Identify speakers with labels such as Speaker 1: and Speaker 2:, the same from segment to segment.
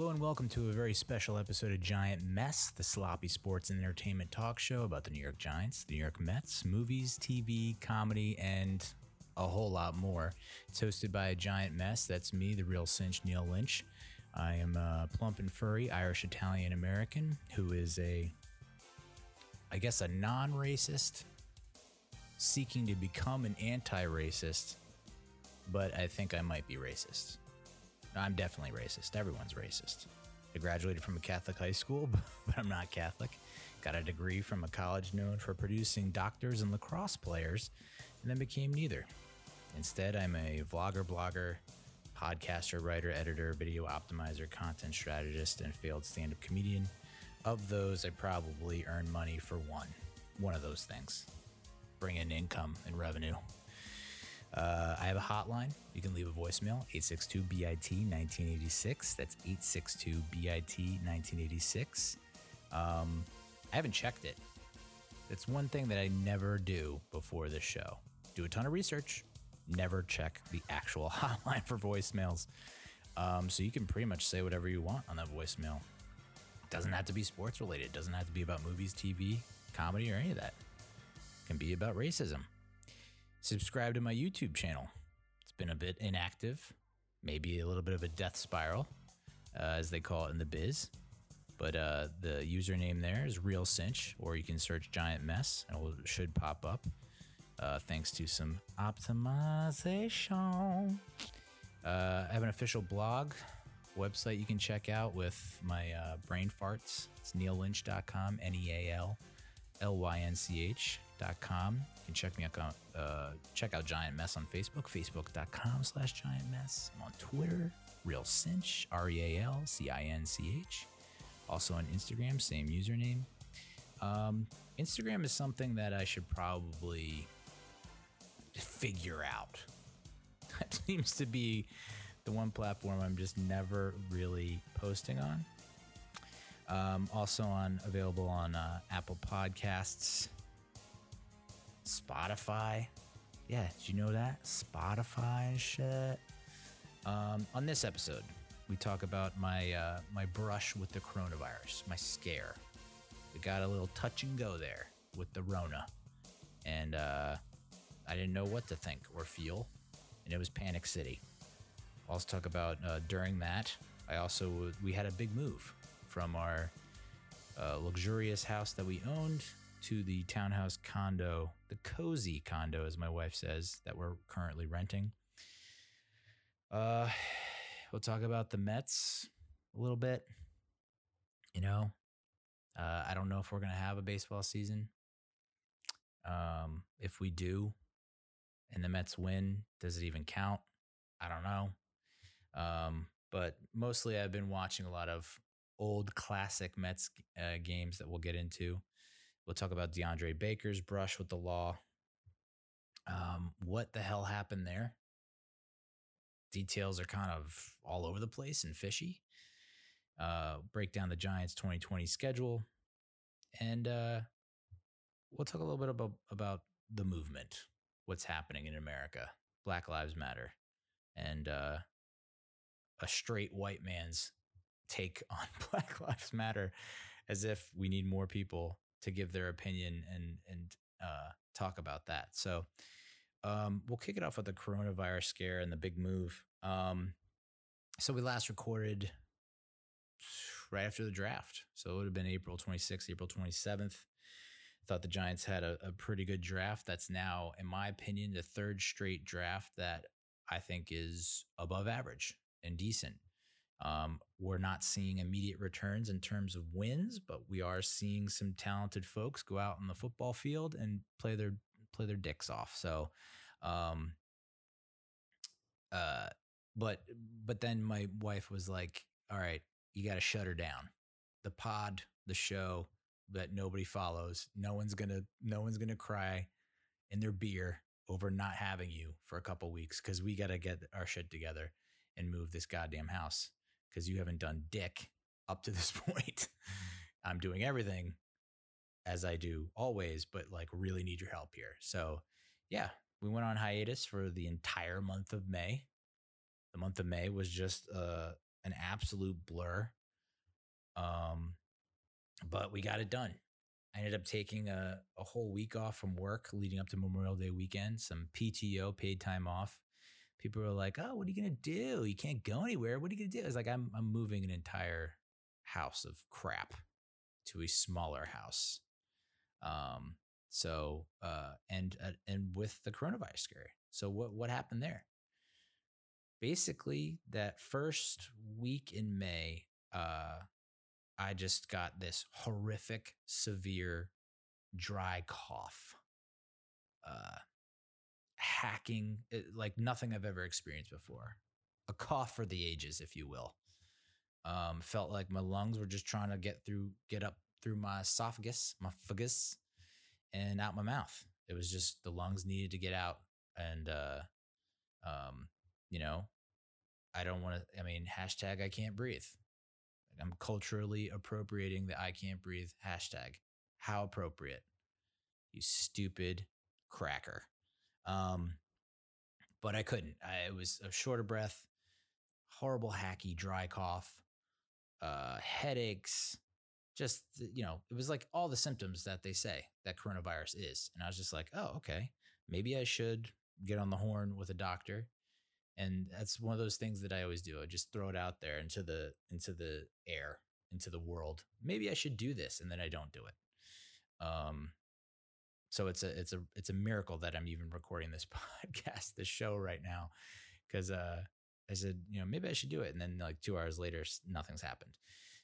Speaker 1: Hello and welcome to a very special episode of Giant Mess, the sloppy sports and entertainment talk show about the New York Giants, the New York Mets, movies, TV, comedy, and a whole lot more. It's hosted by a giant mess. That's me, the real cinch, Neal Lynch. I am a plump and furry Irish Italian American who is a, I guess, a non racist seeking to become an anti racist, but I think I might be racist. I'm definitely racist. Everyone's racist. I graduated from a Catholic high school, but I'm not Catholic. Got a degree from a college known for producing doctors and lacrosse players, and then became neither. Instead, I'm a vlogger, blogger, podcaster, writer, editor, video optimizer, content strategist, and failed stand up comedian. Of those, I probably earn money for one. One of those things. Bring in income and revenue. Uh, I have a hotline. You can leave a voicemail 862 BIT 1986. That's 862 BIT 1986. Um, I haven't checked it. That's one thing that I never do before this show. Do a ton of research, never check the actual hotline for voicemails. Um, so you can pretty much say whatever you want on that voicemail. It doesn't have to be sports related. It doesn't have to be about movies, TV, comedy, or any of that. It can be about racism. Subscribe to my YouTube channel. It's been a bit inactive, maybe a little bit of a death spiral, uh, as they call it in the biz. But uh, the username there is Real Cinch, or you can search Giant Mess, and it should pop up. Uh, thanks to some optimization. Uh, I have an official blog website you can check out with my uh, brain farts. It's neallynch.com, N E A L L Y N C H.com. You can check me out, uh, check out Giant Mess on Facebook, facebook.com slash giant mess. I'm on Twitter, Real Cinch, R E A L C I N C H. Also on Instagram, same username. Um, Instagram is something that I should probably figure out. That seems to be the one platform I'm just never really posting on. Um, also on available on uh, Apple Podcasts, Spotify. Yeah, did you know that Spotify shit? Um, on this episode, we talk about my uh, my brush with the coronavirus, my scare. We got a little touch and go there with the Rona, and uh, I didn't know what to think or feel, and it was Panic City. I'll also talk about uh, during that. I also we had a big move from our uh, luxurious house that we owned to the townhouse condo, the cozy condo, as my wife says, that we're currently renting. Uh, we'll talk about the Mets a little bit. You know, uh, I don't know if we're gonna have a baseball season. Um, if we do, and the Mets win, does it even count? I don't know. Um, but mostly I've been watching a lot of old classic Mets uh, games that we'll get into. We'll talk about DeAndre Baker's brush with the law. Um, what the hell happened there? Details are kind of all over the place and fishy. Uh, break down the Giants' 2020 schedule, and uh, we'll talk a little bit about about the movement, what's happening in America, Black Lives Matter, and uh, a straight white man's take on Black Lives Matter, as if we need more people to give their opinion and and uh, talk about that. So um, we'll kick it off with the coronavirus scare and the big move. Um, so we last recorded right after the draft, so it would have been April 26th, April 27th. Thought the Giants had a, a pretty good draft. That's now, in my opinion, the third straight draft that I think is above average and decent. Um, we're not seeing immediate returns in terms of wins, but we are seeing some talented folks go out on the football field and play their play their dicks off. So, um, uh, but but then my wife was like, "All right, you got to shut her down. The pod, the show that nobody follows. No one's gonna no one's gonna cry in their beer over not having you for a couple weeks because we got to get our shit together and move this goddamn house." Because you haven't done dick up to this point. I'm doing everything as I do always, but like really need your help here. So, yeah, we went on hiatus for the entire month of May. The month of May was just uh, an absolute blur. Um, but we got it done. I ended up taking a, a whole week off from work leading up to Memorial Day weekend, some PTO, paid time off. People were like, "Oh, what are you gonna do? You can't go anywhere. What are you gonna do?" It's like I'm I'm moving an entire house of crap to a smaller house. Um, so uh, and uh, and with the coronavirus scare. So what what happened there? Basically, that first week in May, uh, I just got this horrific, severe, dry cough. Uh, hacking, like nothing I've ever experienced before. A cough for the ages, if you will. Um, felt like my lungs were just trying to get through, get up through my esophagus, my fagus, and out my mouth. It was just the lungs needed to get out, and uh, um, you know, I don't want to. I mean, hashtag I can't breathe. I'm culturally appropriating the I can't breathe hashtag. How appropriate. You stupid cracker. Um, but I couldn't. I, it was a short of breath, horrible, hacky, dry cough, uh, headaches. Just, you know, it was like all the symptoms that they say that coronavirus is. And I was just like, oh, okay. Maybe I should get on the horn with a doctor and that's one of those things that I always do. I just throw it out there into the into the air, into the world. Maybe I should do this, and then I don't do it. Um, so it's a it's a it's a miracle that I'm even recording this podcast, this show right now, because uh, I said you know maybe I should do it, and then like two hours later, nothing's happened.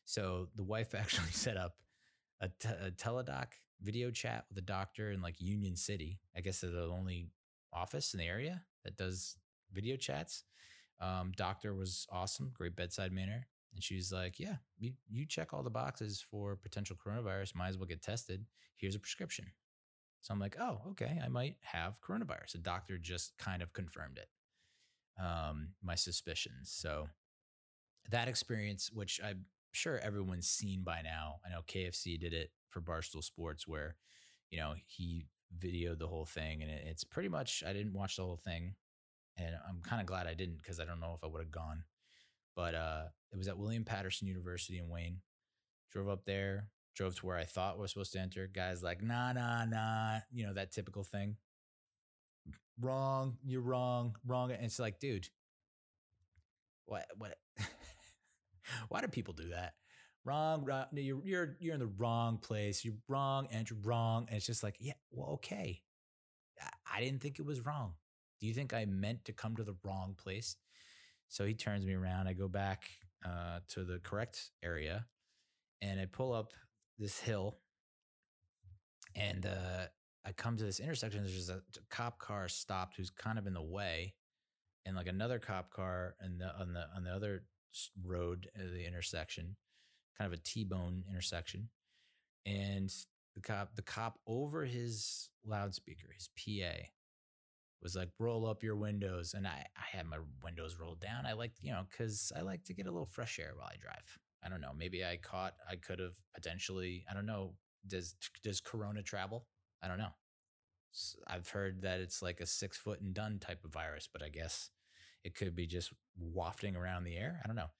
Speaker 1: So the wife actually set up a, t- a teledoc video chat with a doctor in like Union City. I guess they're the only office in the area that does video chats. Um, doctor was awesome, great bedside manner. And she's like, Yeah, you, you check all the boxes for potential coronavirus, might as well get tested. Here's a prescription. So I'm like, Oh, okay, I might have coronavirus. The doctor just kind of confirmed it, um, my suspicions. So that experience, which I'm sure everyone's seen by now, I know KFC did it for Barstool Sports, where, you know, he videoed the whole thing and it's pretty much, I didn't watch the whole thing and I'm kind of glad I didn't because I don't know if I would have gone. But uh, it was at William Paterson University in Wayne. Drove up there, drove to where I thought was supposed to enter. Guys like, nah, nah, nah, you know that typical thing. Wrong, you're wrong, wrong. And it's like, dude, what, what? Why do people do that? Wrong, wrong. You're you're you're in the wrong place. You're wrong, and you're wrong. And it's just like, yeah, well, okay. I didn't think it was wrong. Do you think I meant to come to the wrong place? So he turns me around. I go back uh, to the correct area and I pull up this hill and uh, I come to this intersection. There's a, cop car stopped who's kind of in the way, and like another cop car and the, on the on the other road, the intersection, kind of a T-bone intersection, and the cop the cop over his loudspeaker, his PA, was like roll up your windows and I, I had my windows rolled down i like you know because i like to get a little fresh air while i drive i don't know maybe i caught i could have potentially i don't know does does corona travel? I don't know. I've heard that it's like a six foot and done type of virus but i guess it could be just wafting around the air? I don't know.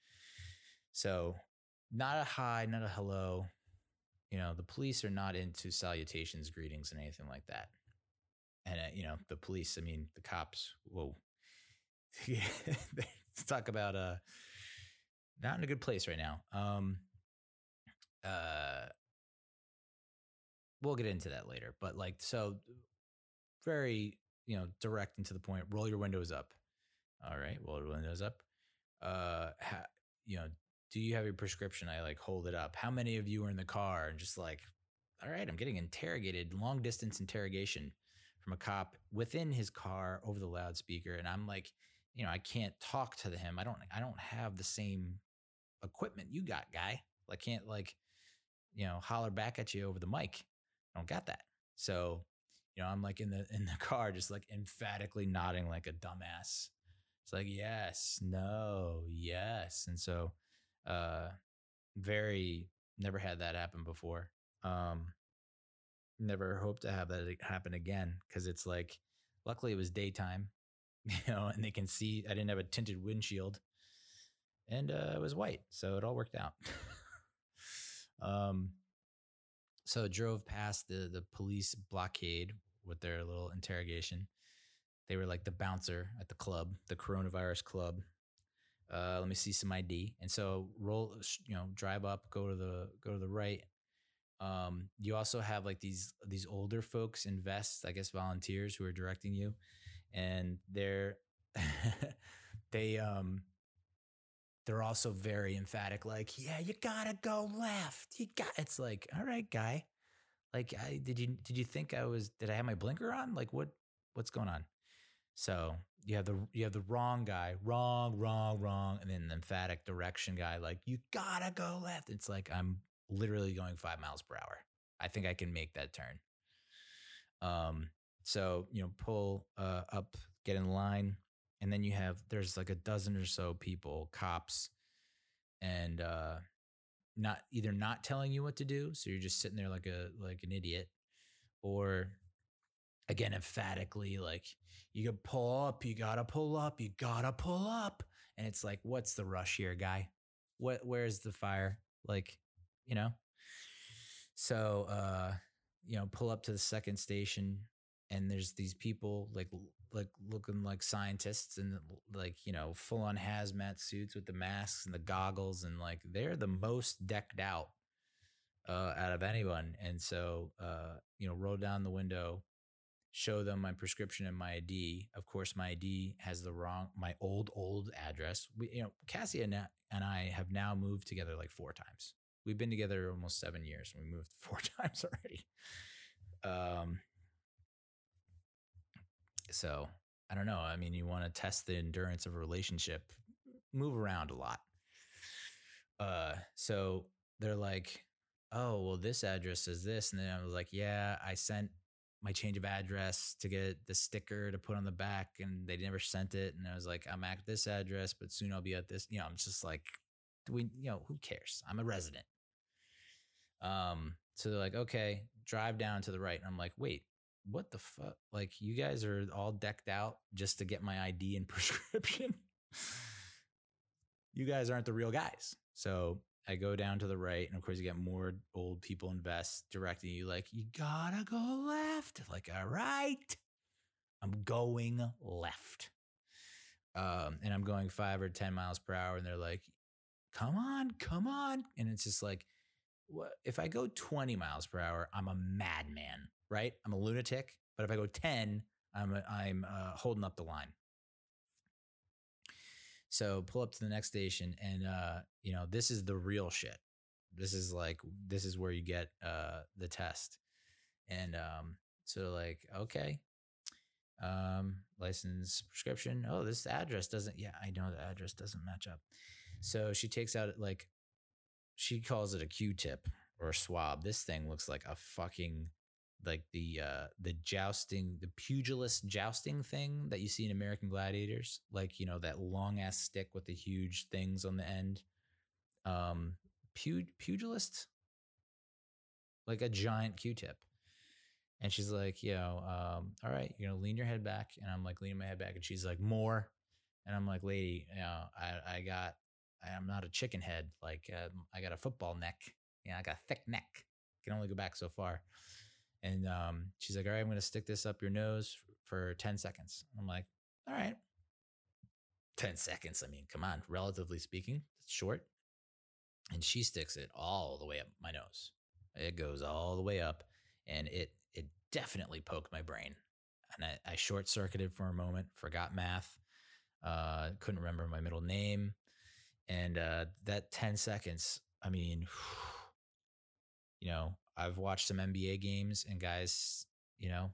Speaker 1: So not a hi not a hello. You know the police are not into salutations greetings and anything like that. And uh, you know the police. I mean, the cops. Whoa, let's talk about uh, not in a good place right now. Um, uh, we'll get into that later, but like so, very you know direct and to the point. Roll your windows up. All right, roll your windows up. Uh, ha- you know, do you have your prescription? I like hold it up. How many of you are in the car? And just like, all right, I'm getting interrogated, long distance interrogation from a cop within his car over the loudspeaker and i'm like you know i can't talk to him i don't i don't have the same equipment you got guy. I can't like you know holler back at you over the mic. I don't got that. So you know i'm like in the in the car just like emphatically nodding like a dumbass. It's like yes no yes. And so uh very never had that happen before. Um never hope to have that happen again because it's like luckily it was daytime you know and they can see i didn't have a tinted windshield and uh, it was white, so it all worked out. um, so drove past the the police blockade with their little interrogation. They were like the bouncer at the club, the coronavirus club. Uh, let me see some ID. And so roll, you know, drive up, go to the go to the right. Um, you also have like these these older folks in vests, I guess volunteers who are directing you, and they're they um they're also very emphatic, like, yeah, you gotta go left. You got it's like, all right, guy. Like, I did you did you think I was did I have my blinker on? Like what what's going on? So you have the you have the wrong guy, wrong, wrong, wrong, and then the emphatic direction guy, like, you gotta go left. It's like I'm literally going five miles per hour. I think I can make that turn. Um, so you know, pull uh, up, get in line, and then you have there's like a dozen or so people, cops, and uh, not either not telling you what to do, so you're just sitting there like a like an idiot, or again emphatically like you can pull up, you gotta pull up, you gotta pull up, and it's like, what's the rush here, guy? What where's the fire? Like, you know. So uh, you know, pull up to the second station, and there's these people like like looking like scientists and like you know full on hazmat suits with the masks and the goggles and like they're the most decked out uh, out of anyone. And so uh, you know roll down the window show them my prescription and my id of course my id has the wrong my old old address. We you know cassie and, and i have now moved together like four times. We've been together almost seven years. We moved four times already. Um so I don't know. I mean, you want to test the endurance of a relationship, move around a lot. Uh, so they're like, oh, well, this address is this. And then I was like, yeah, I sent my change of address to get the sticker to put on the back and they never sent it. And I was like, I'm at this address, but soon I'll be at this. You know, I'm just like, we, you know, who cares? I'm a resident. Um, so they're like, okay, drive down to the right. And I'm like, wait, what the fuck? Like, you guys are all decked out just to get my ID and prescription. you guys aren't the real guys. So I go down to the right, and of course, you get more old people in vests directing you, like, you gotta go left. Like, all right, I'm going left. Um, and I'm going five or 10 miles per hour, and they're like, come on, come on. And it's just like, what if I go 20 miles per hour, I'm a madman right? I'm a lunatic. But if I go 10, I'm, I'm uh, holding up the line. So pull up to the next station, and uh, you know this is the real shit. This is like this is where you get uh, the test, and um, so like okay, um, license prescription. Oh, this address doesn't. Yeah, I know the address doesn't match up. So she takes out like she calls it a Q-tip or a swab. This thing looks like a fucking like the uh the jousting the pugilist jousting thing that you see in American Gladiators like you know that long ass stick with the huge things on the end? Um pu- pugilist? Like a giant q-tip. And she's like you know um all right you're gonna lean your head back and i'm like leaning my head back and she's like more? And i'm like lady you know i i got i'm not a chicken head like uh, i got a football neck. You know, i got a thick neck. Can only go back so far and um, she's like, all right, I'm going to stick this up your nose for 10 seconds. I'm like, all right. 10 seconds. I mean, come on, relatively speaking, it's short. And she sticks it all the way up my nose. It goes all the way up and it it definitely poked my brain. And I, I short circuited for a moment, forgot math, uh, couldn't remember my middle name. And uh, that 10 seconds, I mean, you know, I've watched some NBA games and guys, you know,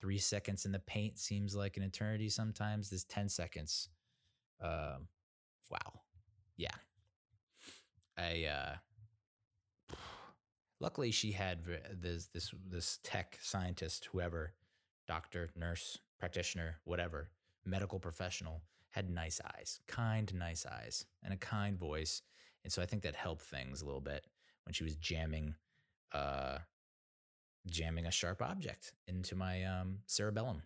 Speaker 1: three seconds in the paint seems like an eternity sometimes. This 10 seconds. Um, wow. Yeah. I, uh, luckily she had this, this, this tech scientist, whoever, doctor, nurse, practitioner, whatever, medical professional had nice eyes, kind, nice eyes, and a kind voice. And so I think that helped things a little bit when she was jamming uh, jamming a sharp object into my um, cerebellum.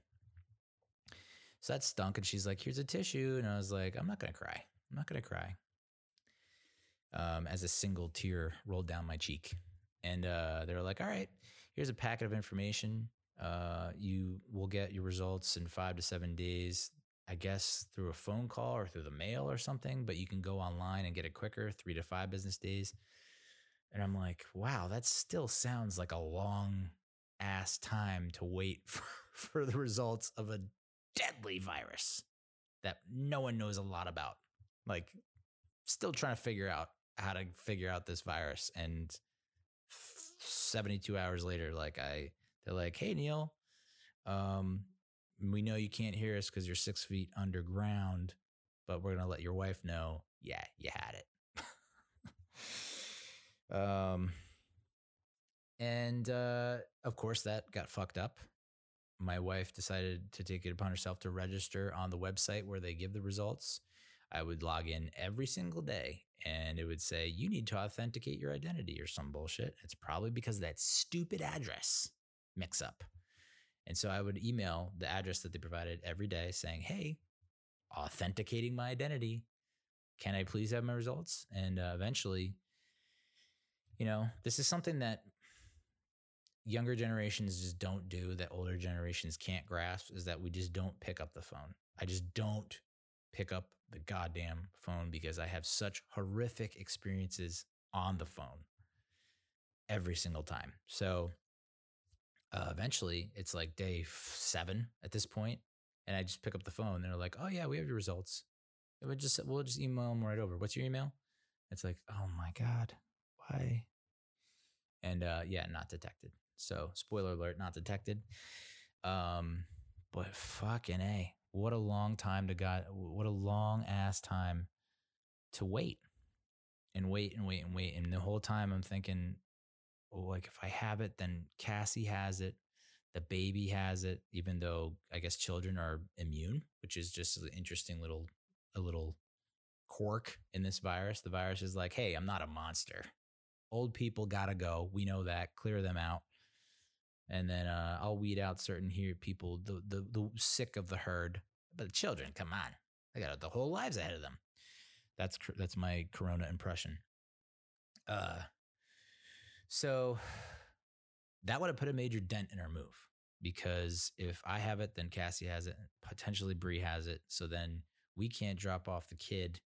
Speaker 1: So that stunk. And she's like, here's a tissue. And I was like, I'm not going to cry. I'm not going to cry. um, as a single tear rolled down my cheek. And uh, they were like, all right, here's a packet of information. Uh, you will get your results in five to seven days, I guess through a phone call or through the mail or something, but you can go online and get it quicker, three to five business days. And I'm like, wow, that still sounds like a long ass time to wait for, for the results of a deadly virus that no one knows a lot about. Like, still trying to figure out how to figure out this virus. And 72 hours later, like, I, they're like, hey, Neal, um, we know you can't hear us because you're six feet underground, but we're going to let your wife know, yeah, you had it. um, and uh, of course, that got fucked up. My wife decided to take it upon herself to register on the website where they give the results. I would log in every single day and it would say, You need to authenticate your identity or some bullshit. It's probably because of that stupid address mix up. And so I would email the address that they provided every day saying, Hey, authenticating my identity. Can I please have my results? And uh, eventually, you know, this is something that younger generations just don't do that older generations can't grasp is that we just don't pick up the phone. I just don't pick up the goddamn phone because I have such horrific experiences on the phone every single time. So uh, eventually it's like day seven at this point, and I just pick up the phone. And they're like, "Oh yeah, we have your results. It would just we'll just email them right over. What's your email?" It's like, "Oh my god, why?" And uh, yeah, not detected. So spoiler alert, not detected. Um, but fucking a, what a long time to got. What a long ass time to wait and wait and wait and wait. And the whole time I'm thinking, well, like if I have it, then Cassie has it. The baby has it, even though I guess children are immune, which is just an interesting little a little quirk in this virus. The virus is like, hey, I'm not a monster. Old people gotta go. We know that. Clear them out. And then uh, I'll weed out certain here people, the, the the sick of the herd. But the children, come on, they got the whole lives ahead of them. That's that's my Corona impression. Uh, so that would have put a major dent in our move because if I have it, then Cassie has it, potentially Bree has it. So then we can't drop off the kid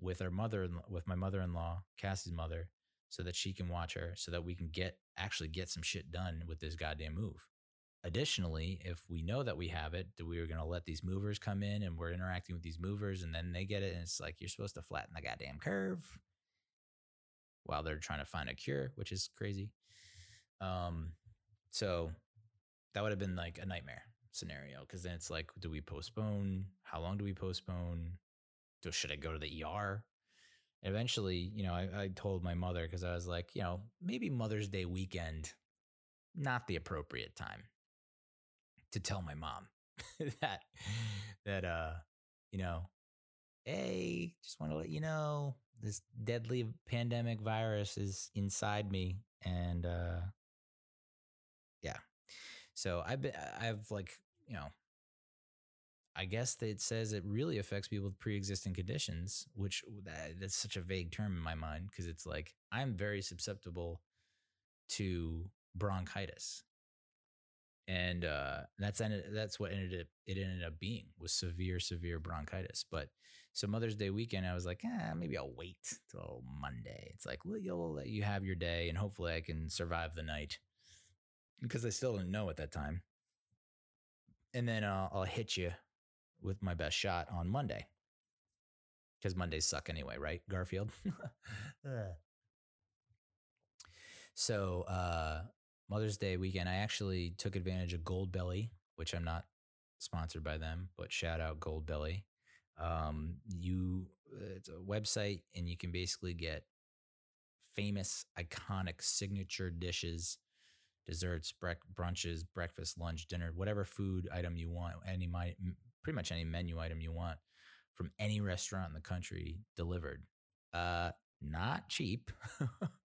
Speaker 1: with our mother, with my mother-in-law, Cassie's mother, so that she can watch her, so that we can get actually get some shit done with this goddamn move. Additionally, if we know that we have it, that we are going to let these movers come in and we're interacting with these movers and then they get it and it's like you're supposed to flatten the goddamn curve while they're trying to find a cure, which is crazy. Um, so that would have been like a nightmare scenario because then it's like, do we postpone? How long do we postpone? Do, should I go to the ER? Eventually, you know, I, I told my mother because I was like, you know, maybe Mother's Day weekend, not the appropriate time to tell my mom that that uh, you know, hey, just want to let you know this deadly pandemic virus is inside me and uh yeah. So i've been i've like you know i guess that it says it really affects people with pre-existing conditions which that, that's such a vague term in my mind because it's like i'm very susceptible to bronchitis and uh that's ended, that's what ended up it ended up being was severe severe bronchitis but so Mother's Day weekend, I was like, eh, maybe I'll wait till Monday. It's like, well, you'll let you have your day, and hopefully I can survive the night because I still didn't know at that time. And then uh, I'll hit you with my best shot on Monday because Mondays suck anyway, right, Garfield? so uh, Mother's Day weekend, I actually took advantage of Goldbelly, which I'm not sponsored by them, but shout out Goldbelly. Um, you it's a website, and you can basically get famous, iconic signature dishes, desserts, brunches, breakfast, lunch, dinner, whatever food item you want, any pretty much any menu item you want from any restaurant in the country delivered. Uh, not cheap.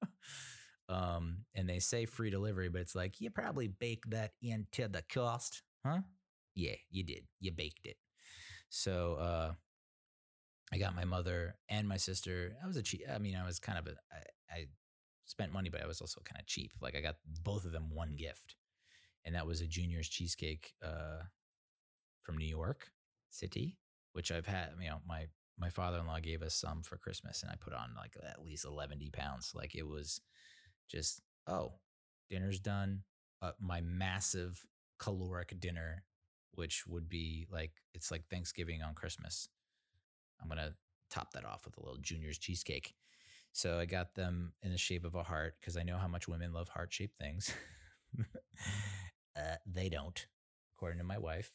Speaker 1: um, and they say free delivery, but it's like you probably baked that into the cost, huh? Yeah, you did. You baked it. So uh, I got my mother and my sister. I was a cheap. I mean, I was kind of a. I, I spent money, but I was also kind of cheap. Like I got both of them one gift, and that was a Junior's cheesecake uh, from New York City, which I've had. You know, my my father in law gave us some for Christmas, and I put on like at least eleven pounds. Like it was just oh, dinner's done. Uh, my massive caloric dinner, which would be like it's like Thanksgiving on Christmas. I'm gonna top that off with a little Junior's cheesecake. So I got them in the shape of a heart because I know how much women love heart shaped things. uh, they don't, according to my wife,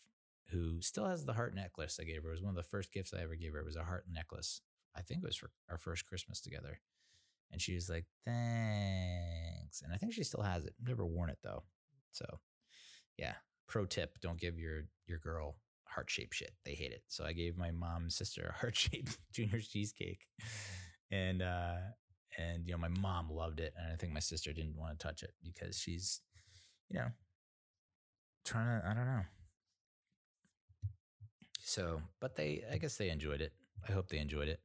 Speaker 1: who still has the heart necklace I gave her. It was one of the first gifts I ever gave her. It was a heart necklace. I think it was for our first Christmas together. And she was like, thanks. And I think she still has it. Never worn it though. So yeah. Pro tip, don't give your your girl heart shaped shit. They hate it. So I gave my mom's sister a heart shaped junior's cheesecake. And uh and you know, my mom loved it. And I think my sister didn't want to touch it because she's, you know, trying to I don't know. So, but they I guess they enjoyed it. I hope they enjoyed it.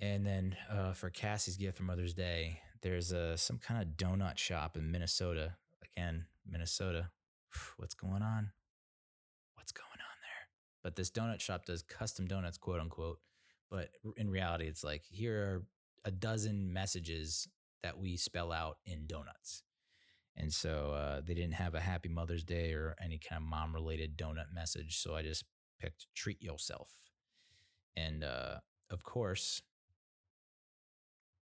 Speaker 1: And then uh, for Cassie's gift for Mother's Day, there's a some kind of donut shop in Minnesota. Again, Minnesota. What's going on? What's going on there? But this donut shop does custom donuts, quote unquote. But in reality, it's like here are a dozen messages that we spell out in donuts. And so uh, they didn't have a happy Mother's Day or any kind of mom related donut message. So I just picked treat yourself. And uh, of course,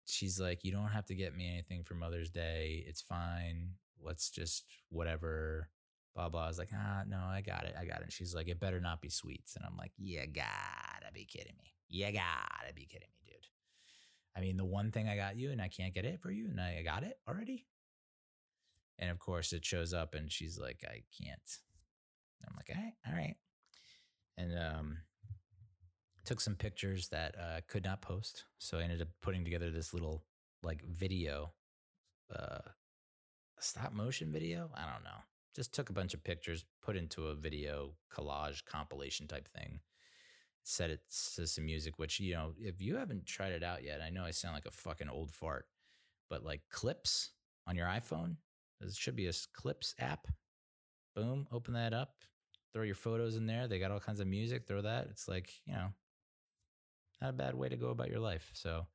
Speaker 1: she's like, You don't have to get me anything for Mother's Day. It's fine. Let's just whatever. Blah blah. I was like, ah, no, I got it. I got it. And she's like, it better not be sweets. And I'm like, you gotta be kidding me. You gotta be kidding me, dude. I mean, the one thing I got you and I can't get it for you, and I got it already. And of course, it shows up, and she's like, I can't. I'm like, all right, all right. And um, took some pictures that uh, could not post. So I ended up putting together this little like video, uh, stop motion video. I don't know. Just took a bunch of pictures, put into a video collage compilation type thing. Set it to some music, which you know, if you haven't tried it out yet, I know I sound like a fucking old fart, but like clips on your iPhone, there should be a clips app. Boom, open that up, throw your photos in there. They got all kinds of music. Throw that. It's like you know, not a bad way to go about your life. So,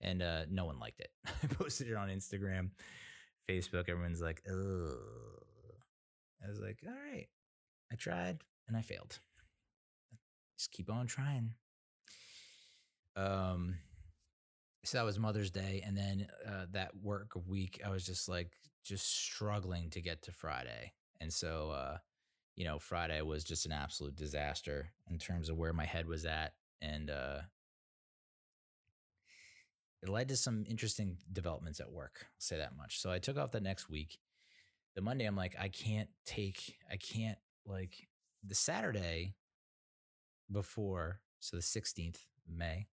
Speaker 1: and uh, no one liked it. I posted it on Instagram, Facebook. Everyone's like, "Oh," I was like, "All right, I tried and I failed. Just keep on trying." Um, so that was Mother's Day, and then uh, that work week, I was just like, just struggling to get to Friday, and so. Uh, you know, Friday was just an absolute disaster in terms of where my head was at. And uh, it led to some interesting developments at work. I'll say that much. So I took off the next week. The Monday, I'm like, I can't take, I can't like the Saturday before, so the 16th May,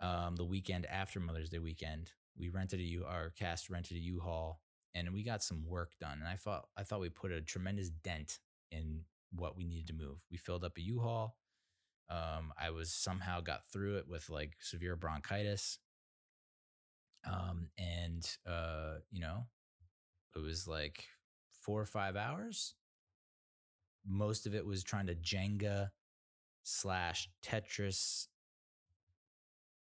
Speaker 1: um, the weekend after Mother's Day weekend, we rented a U, our Cass rented a U-Haul and we got some work done. And I thought, I thought we put a tremendous dent in what we needed to move. We filled up a U-Haul. Um, I was somehow got through it with like severe bronchitis. Um, and, uh, you know, it was like four or five hours. Most of it was trying to Jenga slash Tetris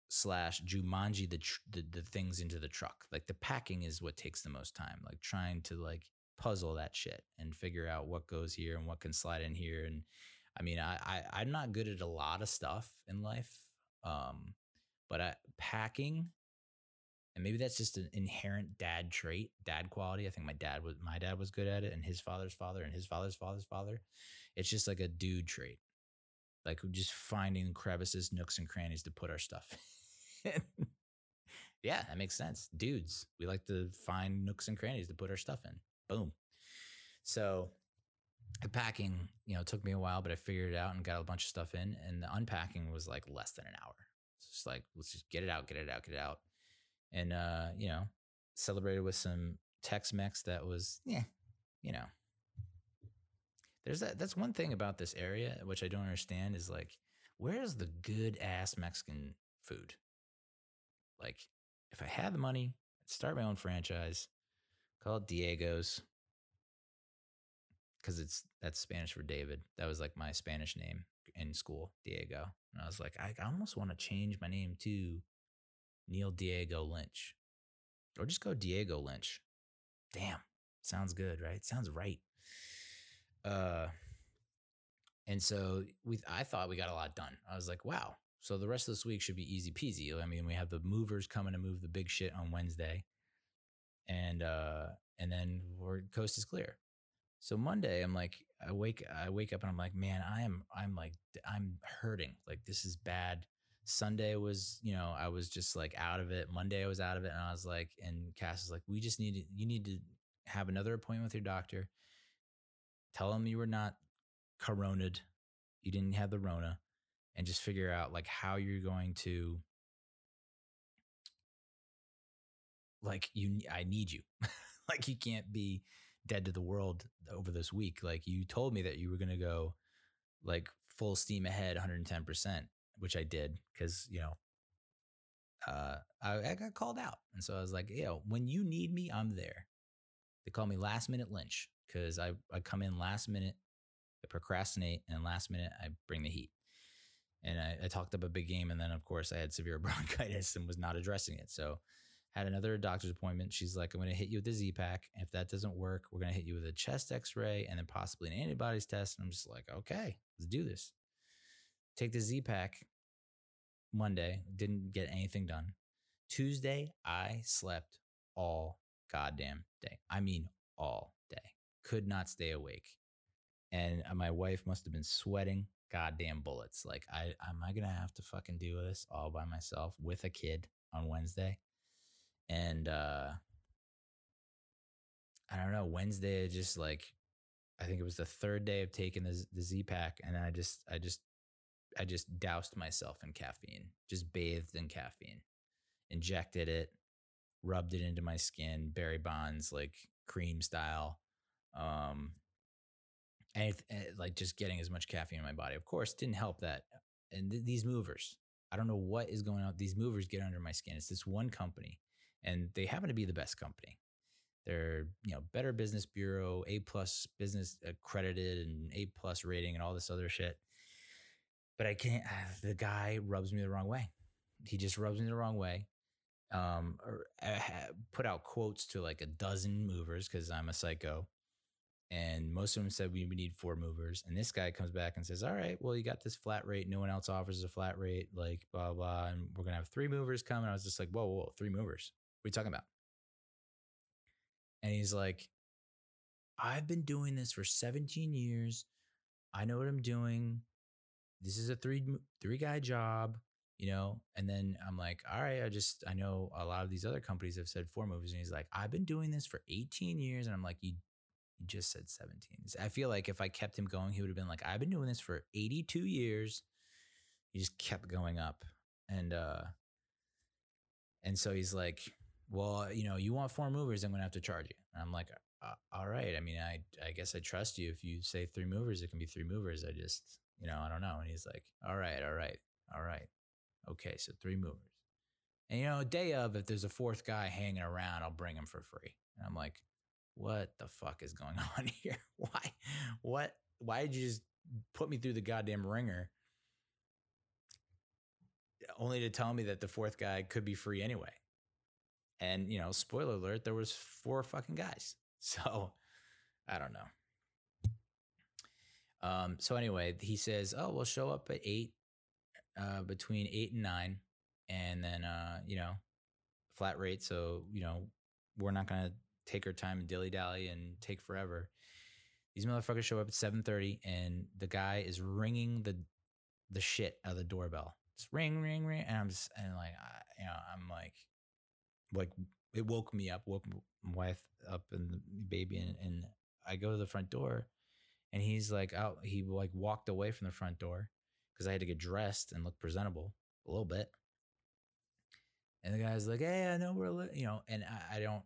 Speaker 1: slash Jumanji the, tr- the the things into the truck. Like the packing is what takes the most time. Like trying to like puzzle that shit and figure out what goes here and what can slide in here. And I mean, I, I I'm not good at a lot of stuff in life, um, but I, packing and maybe that's just an inherent dad trait, dad quality. I think my dad was my dad was good at it, and his father's father, and his father's father's father. It's just like a dude trait, like just finding crevices, nooks, and crannies to put our stuff. yeah, that makes sense. Dudes, we like to find nooks and crannies to put our stuff in. Boom. So the packing, you know, took me a while, but I figured it out and got a bunch of stuff in. And the unpacking was like less than an hour. It's just like, let's just get it out, get it out, get it out and uh, you know, celebrated with some Tex-Mex that was, yeah, you know. There's that. That's one thing about this area which I don't understand is like where's the good ass Mexican food? Like, if I had the money, I'd start my own franchise, call it Diego's, because it's that's Spanish for David. That was like my Spanish name in school, Diego. And I was like, I almost want to change my name to Neal Diego Lynch, or just go Diego Lynch. Damn, sounds good, right? Sounds right. Uh, and so we, I thought we got a lot done. I was like, wow. So the rest of this week should be easy peasy. I mean, we have the movers coming to move the big shit on Wednesday, and uh, and then we're coast is clear. So Monday, I'm like, I wake, I wake up and I'm like, man, I am, I'm like, I'm hurting. Like this is bad. Sunday was, you know, I was just like out of it. Monday I was out of it, and I was like, and Cass is like, we just need to, you need to have another appointment with your doctor. Tell him you were not coroned, you didn't have the Rona, and just figure out like how you're going to, like you, I need you. like you can't be dead to the world over this week. Like you told me that you were going to go like full steam ahead 110%, which I did because, you know, uh, I, I, got called out. And so I was like, yo, when you need me, I'm there. They call me last minute Lynch because I, I come in last minute, I procrastinate, and last minute I bring the heat. And I, I talked up a big game. And then, of course, I had severe bronchitis and was not addressing it. So had another doctor's appointment. She's like, I'm going to hit you with the Z pack. If that doesn't work, we're going to hit you with a chest x ray and then possibly an antibodies test. And I'm just like, okay, let's do this. Take the Z pack Monday, didn't get anything done. Tuesday, I slept all goddamn day. I mean, all day. Could not stay awake. And uh, my wife must have been sweating goddamn bullets. Like, I am I gonna have to fucking do this all by myself with a kid on Wednesday? and uh I don't know, Wednesday just like I think it was the third day of taking the, the Z pack, and I just I just I just doused myself in caffeine, just bathed in caffeine, injected it, rubbed it into my skin, Barry Bonds like cream style, um, and it, eh, like just getting as much caffeine in my body. Of course, didn't help that. And th- these movers, I don't know what is going on. These movers get under my skin. It's this one company and they happen to be the best company. They're you know Better Business Bureau, A plus business accredited, and A plus rating, and all this other shit. But I can't. Ah, the guy rubs me the wrong way. He just rubs me the wrong way. Um, or eh, I put out quotes to like a dozen movers because I'm a psycho and most of them said we need four movers. And this guy comes back and says, "All right, well, you got this flat rate. No one else offers a flat rate. Like blah blah, and we're gonna have three movers coming." I was just like, "Whoa, whoa, three movers? What are you talking about?" And he's like, "I've been doing this for 17 years. I know what I'm doing. This is a three three guy job." You know, and then I'm like, all right, I just, I know a lot of these other companies have said four movers. And he's like, I've been doing this for 18 years. And I'm like, you he just said 17. I feel like if I kept him going, he would have been like, I've been doing this for 82 years. He just kept going up. And uh and so he's like, Well, you know, you want four movers, I'm gonna have to charge you. And I'm like, uh, all right. I mean, I I guess I trust you. If you say three movers, it can be three movers. I just, you know, I don't know. And he's like, All right, all right, all right. Okay, so three movers. And you know, day of, if there's a fourth guy hanging around, I'll bring him for free. And I'm like, what the fuck is going on here? Why, what, why did you just put me through the goddamn ringer only to tell me that the fourth guy could be free anyway? And, you know, spoiler alert, there was four fucking guys. So I don't know. Um, so anyway, he says, "Oh, we'll show up at eight, uh, between eight and nine, and then uh, you know, flat rate. So you know, we're not gonna take her time and dilly dally and take forever. These motherfuckers show up at 7:30 and the guy is ringing the the shit out of the doorbell. It's ring, ring, ring, and I'm just and like I, you know I'm like like it woke me up, woke my wife up and the baby, and, and I go to the front door, and he's like out. He like walked away from the front door because I had to get dressed and look presentable a little bit. And the guy's like, "Hey, I know we're you know," and I, I don't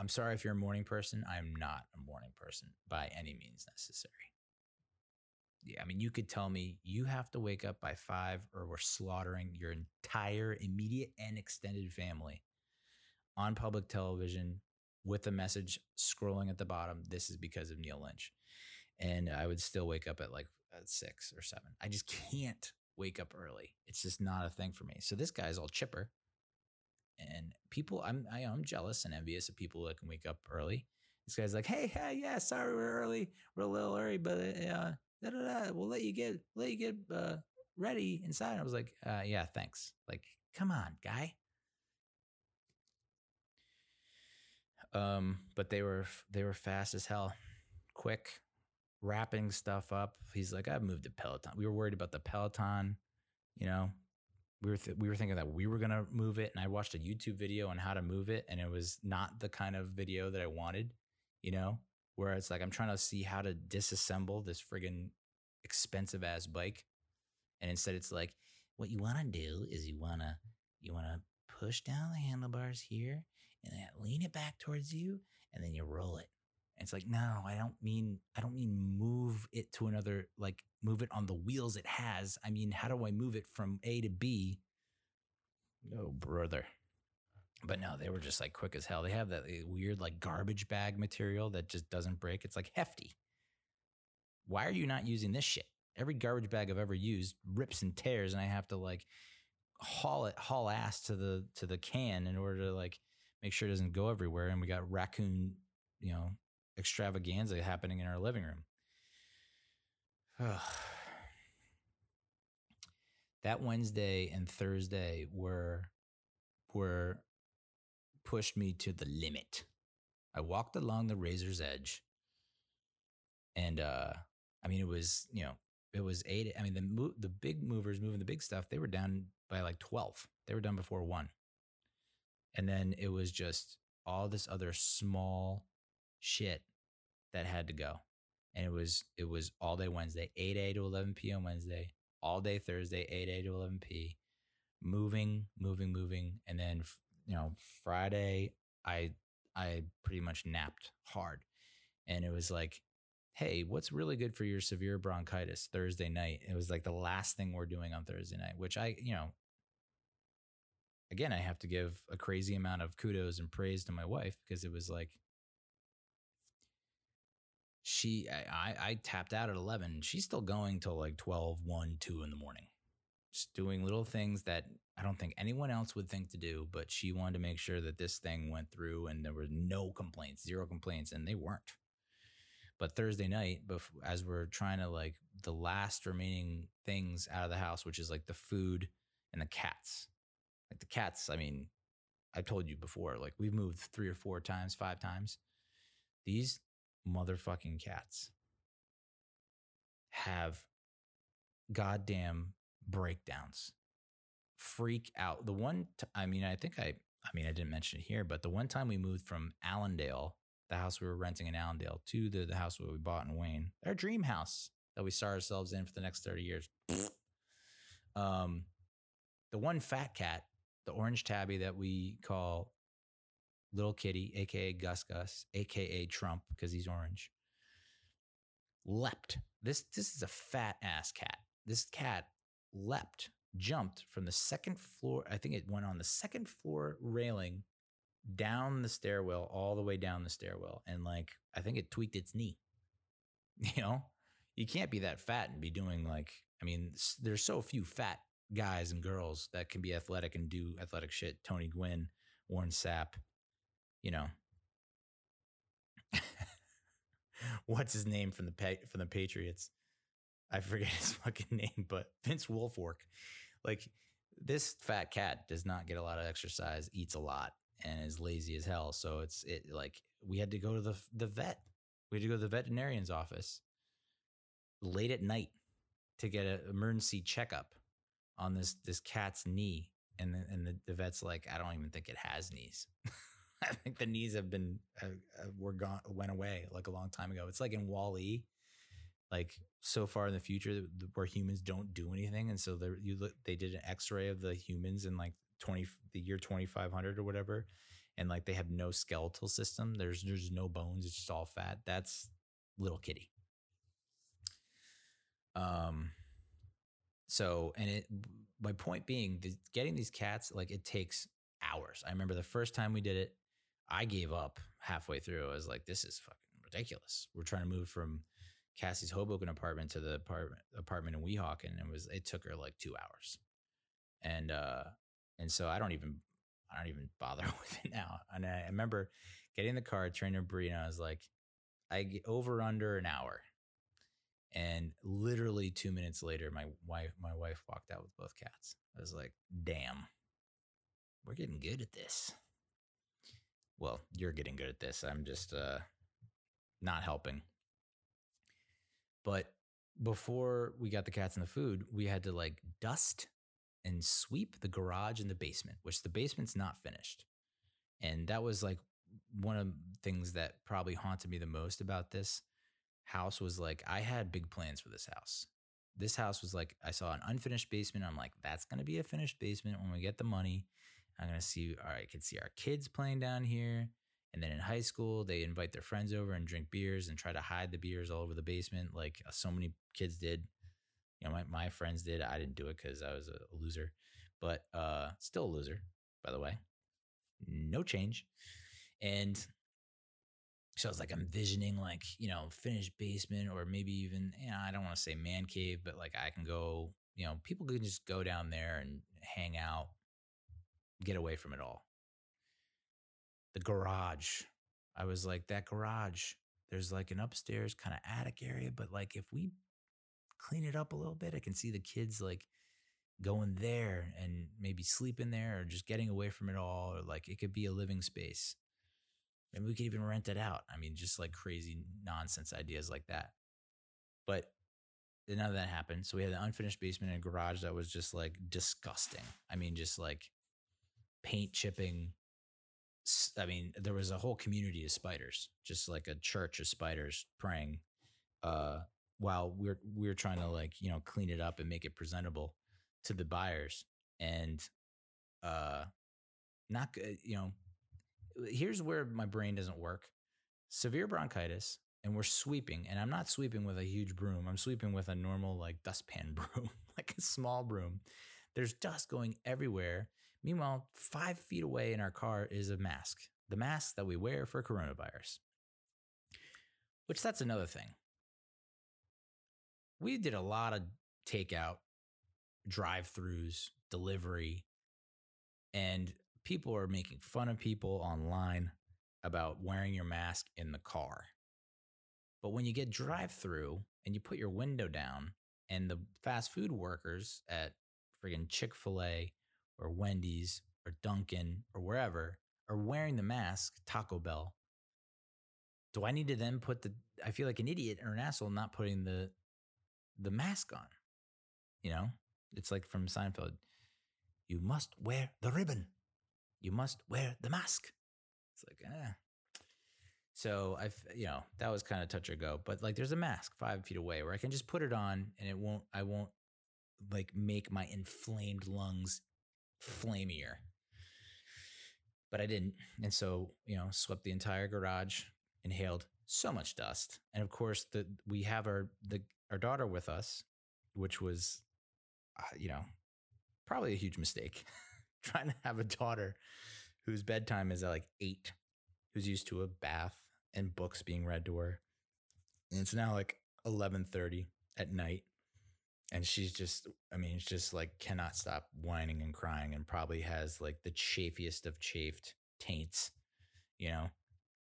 Speaker 1: I'm sorry if you're a morning person. I'm not a morning person by any means necessary. yeah, I mean, you could tell me you have to wake up by five or we're slaughtering your entire immediate and extended family on public television with a message scrolling at the bottom. This is because of Neal Lynch. And I would still wake up at like at six or seven. I just can't wake up early. It's just not a thing for me. So this guy's all chipper. And people, I'm I, am i am jealous and envious of people that can wake up early. This guy's like, hey, hey, yeah, sorry we're early, we're a little early, but uh, da, da, da, we'll let you get let you get uh, ready inside. I was like, uh, yeah, thanks. Like, come on, guy. Um, but they were they were fast as hell, quick, wrapping stuff up. He's like, I've moved to Peloton. We were worried about the Peloton, you know. We were th- we were thinking that we were gonna move it, and I watched a YouTube video on how to move it, and it was not the kind of video that I wanted, you know where it's like I'm trying to see how to disassemble this friggin' expensive ass bike. And instead it's like, what you wanna do is you wanna you wanna push down the handlebars here and then lean it back towards you and then you roll it. And it's like, no, I don't mean I don't mean move it to another like move it on the wheels it has. I mean, how do I move it from A to B? No, brother. But no, they were just like quick as hell. They have that eh, weird like garbage bag material that just doesn't break. It's like hefty. Why are you not using this shit? Every garbage bag I've ever used rips and tears, and I have to like haul it, haul ass to the to the can in order to like make sure it doesn't go everywhere. And we got raccoon, you know, extravaganza happening in our living room. that Wednesday and Thursday were were pushed me to the limit. I walked along the razor's edge. And uh I mean it was, you know, it was 8 I mean the mo- the big movers moving the big stuff, they were down by like 12. They were done before 1. And then it was just all this other small shit that had to go. And it was it was all day Wednesday, 8 a to 11 p on Wednesday, all day Thursday, 8 a to 11 p, moving, moving, moving, and then you know, Friday I I pretty much napped hard. And it was like, hey, what's really good for your severe bronchitis Thursday night? It was like the last thing we're doing on Thursday night, which I, you know, again, I have to give a crazy amount of kudos and praise to my wife because it was like she I, I tapped out at 11 she's still going till like 12 1 2 in the morning just doing little things that I don't think anyone else would think to do, but she wanted to make sure that this thing went through and there were no complaints, zero complaints, and they weren't. But Thursday night, as we're trying to like the last remaining things out of the house, which is like the food and the cats. Like the cats, I mean, I told you before, like we've moved three or four times, five times. These motherfucking cats have goddamn breakdowns freak out. The one, t- I mean, I think I, I mean, I didn't mention it here, but the one time we moved from Allendale, the house we were renting in Allendale, to the, the house we bought in Wayne, our dream house that we saw ourselves in for the next 30 years. um, the one fat cat, the orange tabby that we call Little Kitty, aka Gus Gus, aka Trump, because he's orange, leapt. This this is a fat ass cat. This cat leapt jumped from the second floor. I think it went on the second floor railing down the stairwell, all the way down the stairwell. And like, I think it tweaked its knee. You know, you can't be that fat and be doing like, I mean, there's so few fat guys and girls that can be athletic and do athletic shit. Tony Gwynn, Warren Sapp, you know. What's his name from the from the Patriots? I forget his fucking name, but Vince Wilfork. Like this fat cat does not get a lot of exercise, eats a lot, and is lazy as hell. So it's it like we had to go to the the vet. We had to go to the veterinarian's office late at night to get an emergency checkup on this this cat's knee. And the, and the, the vet's like, I don't even think it has knees. I think the knees have been uh, uh, were gone went away like a long time ago. It's like in WALL-E like so far in the future where humans don't do anything, and so they you look they did an X-ray of the humans in like twenty the year twenty five hundred or whatever, and like they have no skeletal system. There's there's no bones. It's just all fat. That's little kitty. Um, so, and it, my point being, the, getting these cats, like it takes hours. I remember the first time we did it, I gave up halfway through. I was like, this is fucking ridiculous. We're trying to move from Cassie's Hoboken apartment to the apartment, apartment in Weehawken. And it was, it took her like two hours. And, uh, and so I don't even, I don't even bother with it now. And I, remember getting in the car, to Bree, and I was like, I get over under an hour. And literally two minutes later, my wife, my wife walked out with both cats. I was like, damn, we're getting good at this. Well, you're getting good at this. I'm just uh, not helping. But before we got the cats and the food, we had to like dust and sweep the garage and the basement, which the basement's not finished. And that was like one of the things that probably haunted me the most about this house was like I had big plans for this house. This house was like I saw an unfinished basement. I'm like, that's gonna be a finished basement when we get the money. I'm gonna see. All right, I can see our kids playing down here. And then in high school, they invite their friends over and drink beers and try to hide the beers all over the basement, like uh, so many kids did. You know, my, my friends did. I didn't do it because I was a, loser, but uh, still a loser, by the way. No change. And so I was like I'm envisioning like, you know, finished basement or maybe even, you know, I don't want to say man cave, but like I can go, you know, people can just go down there and hang out, get away from it all. The garage. I was like, that garage, there's like an upstairs kind of attic area, but like if we clean it up a little bit, I can see the kids like going there and maybe sleeping there or just getting away from it all. Or like it could be a living space. Maybe we could even rent it out. I mean, just like crazy nonsense ideas like that. But none of that happened. So we had an unfinished basement and a garage that was just like disgusting. I mean, just like paint chipping. I mean, there was a whole community of spiders, just like a church of spiders praying. Uh, while we're we're trying to like you know clean it up and make it presentable to the buyers, and uh, not. You know, here's where my brain doesn't work severe bronchitis and we're sweeping and i'm not sweeping with a huge broom i'm sweeping with a normal like dustpan broom like a small broom there's dust going everywhere meanwhile five feet away in our car is a mask the mask that we wear for coronavirus which that's another thing we did a lot of takeout drive-throughs delivery and people are making fun of people online about wearing your mask in the car. But when you get drive through and you put your window down, and the fast food workers at friggin' Chick fil A or Wendy's or Dunkin' or wherever are wearing the mask, Taco Bell, do I need to then put the, I feel like an idiot or an asshole not putting the, the mask on? You know, it's like from Seinfeld. You must wear the ribbon you must wear the mask. It's like, eh. So I've, you know, that was kind of touch or go, but like there's a mask five feet away where I can just put it on and it won't, I won't like make my inflamed lungs flamier. But I didn't. And so, you know, swept the entire garage, inhaled so much dust. And of course, the, we have our, the, our daughter with us, which was, uh, you know, probably a huge mistake. trying to have a daughter whose bedtime is at like eight, who's used to a bath and books being read to her. And it's now like eleven thirty at night. And she's just, I mean, just like cannot stop whining and crying and probably has like the chafiest of chafed taints, you know,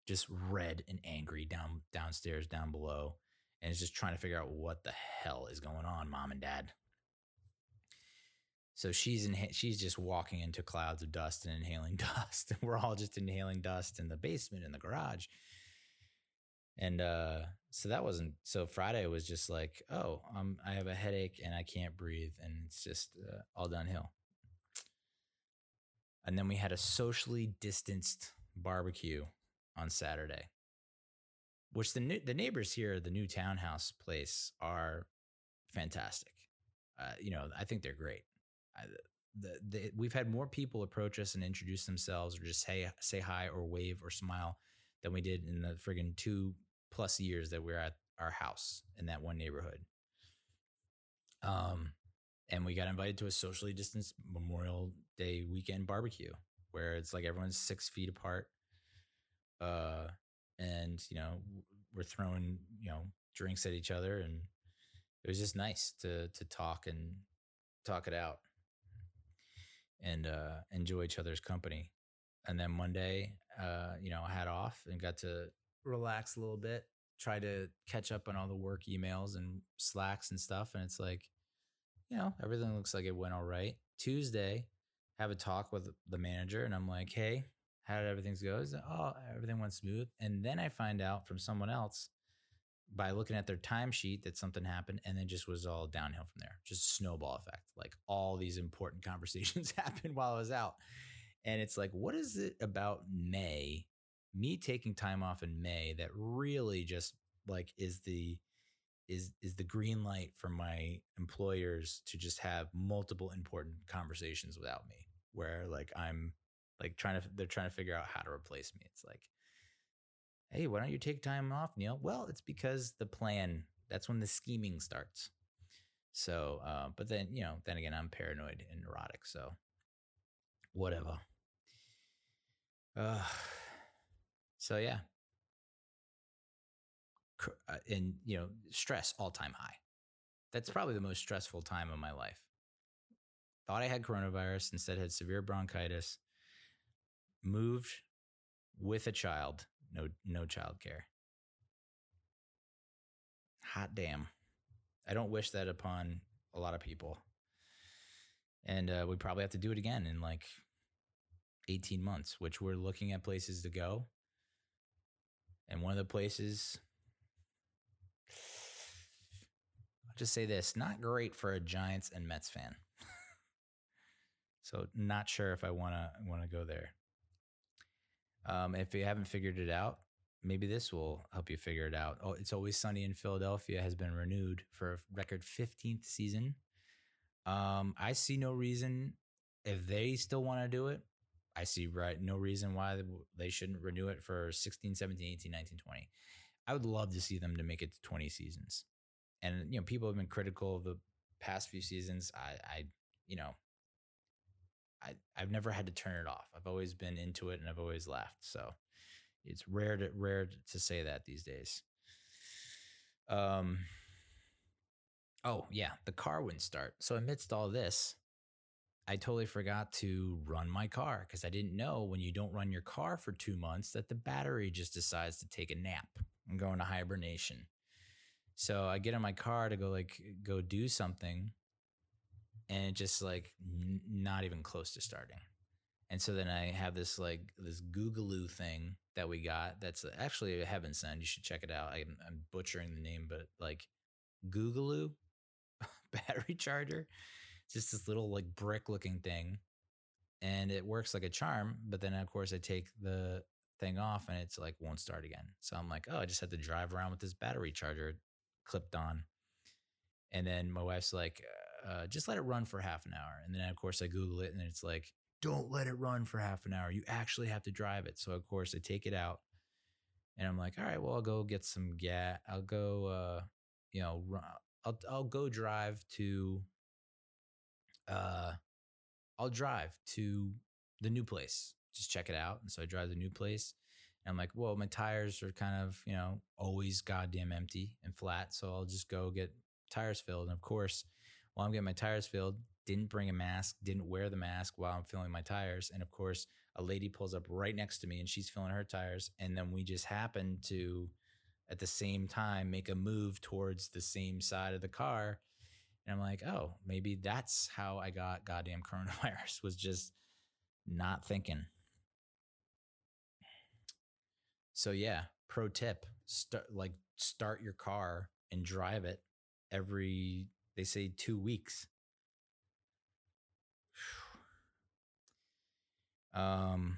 Speaker 1: just red and angry down downstairs, down below. And is just trying to figure out what the hell is going on, mom and dad. So she's in, she's just walking into clouds of dust and inhaling dust. And we're all just inhaling dust in the basement in the garage. And uh, so that wasn't so Friday was just like, oh, um, I have a headache and I can't breathe, and it's just uh, all downhill. And then we had a socially distanced barbecue on Saturday, which the the neighbors here, the new townhouse place, are fantastic. Uh, you know, I think they're great the, the, we've had more people approach us and introduce themselves or just say say hi or wave or smile than we did in the friggin' two plus years that we we're at our house in that one neighborhood. Um, and we got invited to a socially distanced Memorial Day weekend barbecue where it's like everyone's six feet apart. Uh, and you know we're throwing you know drinks at each other, and it was just nice to to talk and talk it out and uh, enjoy each other's company. And then Monday, uh, you know, I had off and got to relax a little bit, try to catch up on all the work emails and slacks and stuff. And it's like, you know, everything looks like it went all right. Tuesday, have a talk with the manager, and I'm like, hey, how did everything go? He's like, oh, everything went smooth. And then I find out from someone else by looking at their timesheet that something happened and then just was all downhill from there. Just snowball effect. Like all these important conversations happened while I was out. And it's like, what is it about May, me taking time off in May that really just like is the is is the green light for my employers to just have multiple important conversations without me where like I'm like trying to they're trying to figure out how to replace me. It's like hey, why don't you take time off, Neal? Well, it's because the plan, that's when the scheming starts. So, uh, but then, you know, then again, I'm paranoid and neurotic. So, whatever. Uh, so, yeah. Uh, and, you know, stress all time high. That's probably the most stressful time of my life. Thought I had coronavirus, instead had severe bronchitis, moved with a child no no childcare. Hot damn. I don't wish that upon a lot of people. And uh, we probably have to do it again in like 18 months, which we're looking at places to go. And one of the places, I'll just say this not great for a Giants and Mets fan. so, not sure if I want to want to go there. Um, if you haven't figured it out, maybe this will help you figure it out. Oh, it's always sunny in Philadelphia has been renewed for a record 15th season. Um, I see no reason if they still want to do it. I see right no reason why they shouldn't renew it for 16, 17, 18, 19, 20. I would love to see them to make it to 20 seasons. And you know, people have been critical of the past few seasons. I, I you know, I, I've never had to turn it off. I've always been into it and I've always laughed. So it's rare to rare to say that these days. Um oh yeah, the car wouldn't start. So amidst all this, I totally forgot to run my car because I didn't know when you don't run your car for two months that the battery just decides to take a nap and go into hibernation. So I get in my car to go like go do something and it just like n- not even close to starting. And so then I have this like this Googaloo thing that we got. That's actually a heaven send. You should check it out. I'm, I'm butchering the name, but like Googaloo battery charger. Just this little like brick looking thing, and it works like a charm. But then of course I take the thing off and it's like won't start again. So I'm like, oh, I just had to drive around with this battery charger clipped on. And then my wife's like, uh, just let it run for half an hour. And then, of course, I Google it and it's like, don't let it run for half an hour. You actually have to drive it. So, of course, I take it out and I'm like, all right, well, I'll go get some gas. I'll go, uh, you know, run- I'll, I'll go drive to, uh, I'll drive to the new place, just check it out. And so I drive the new place. And I'm like, well, my tires are kind of, you know, always goddamn empty and flat. So I'll just go get tires filled. And of course, while I'm getting my tires filled, didn't bring a mask, didn't wear the mask while I'm filling my tires. And of course, a lady pulls up right next to me and she's filling her tires. And then we just happen to, at the same time, make a move towards the same side of the car. And I'm like, oh, maybe that's how I got goddamn coronavirus, was just not thinking. So, yeah, pro tip start like start your car and drive it every they say two weeks. Um,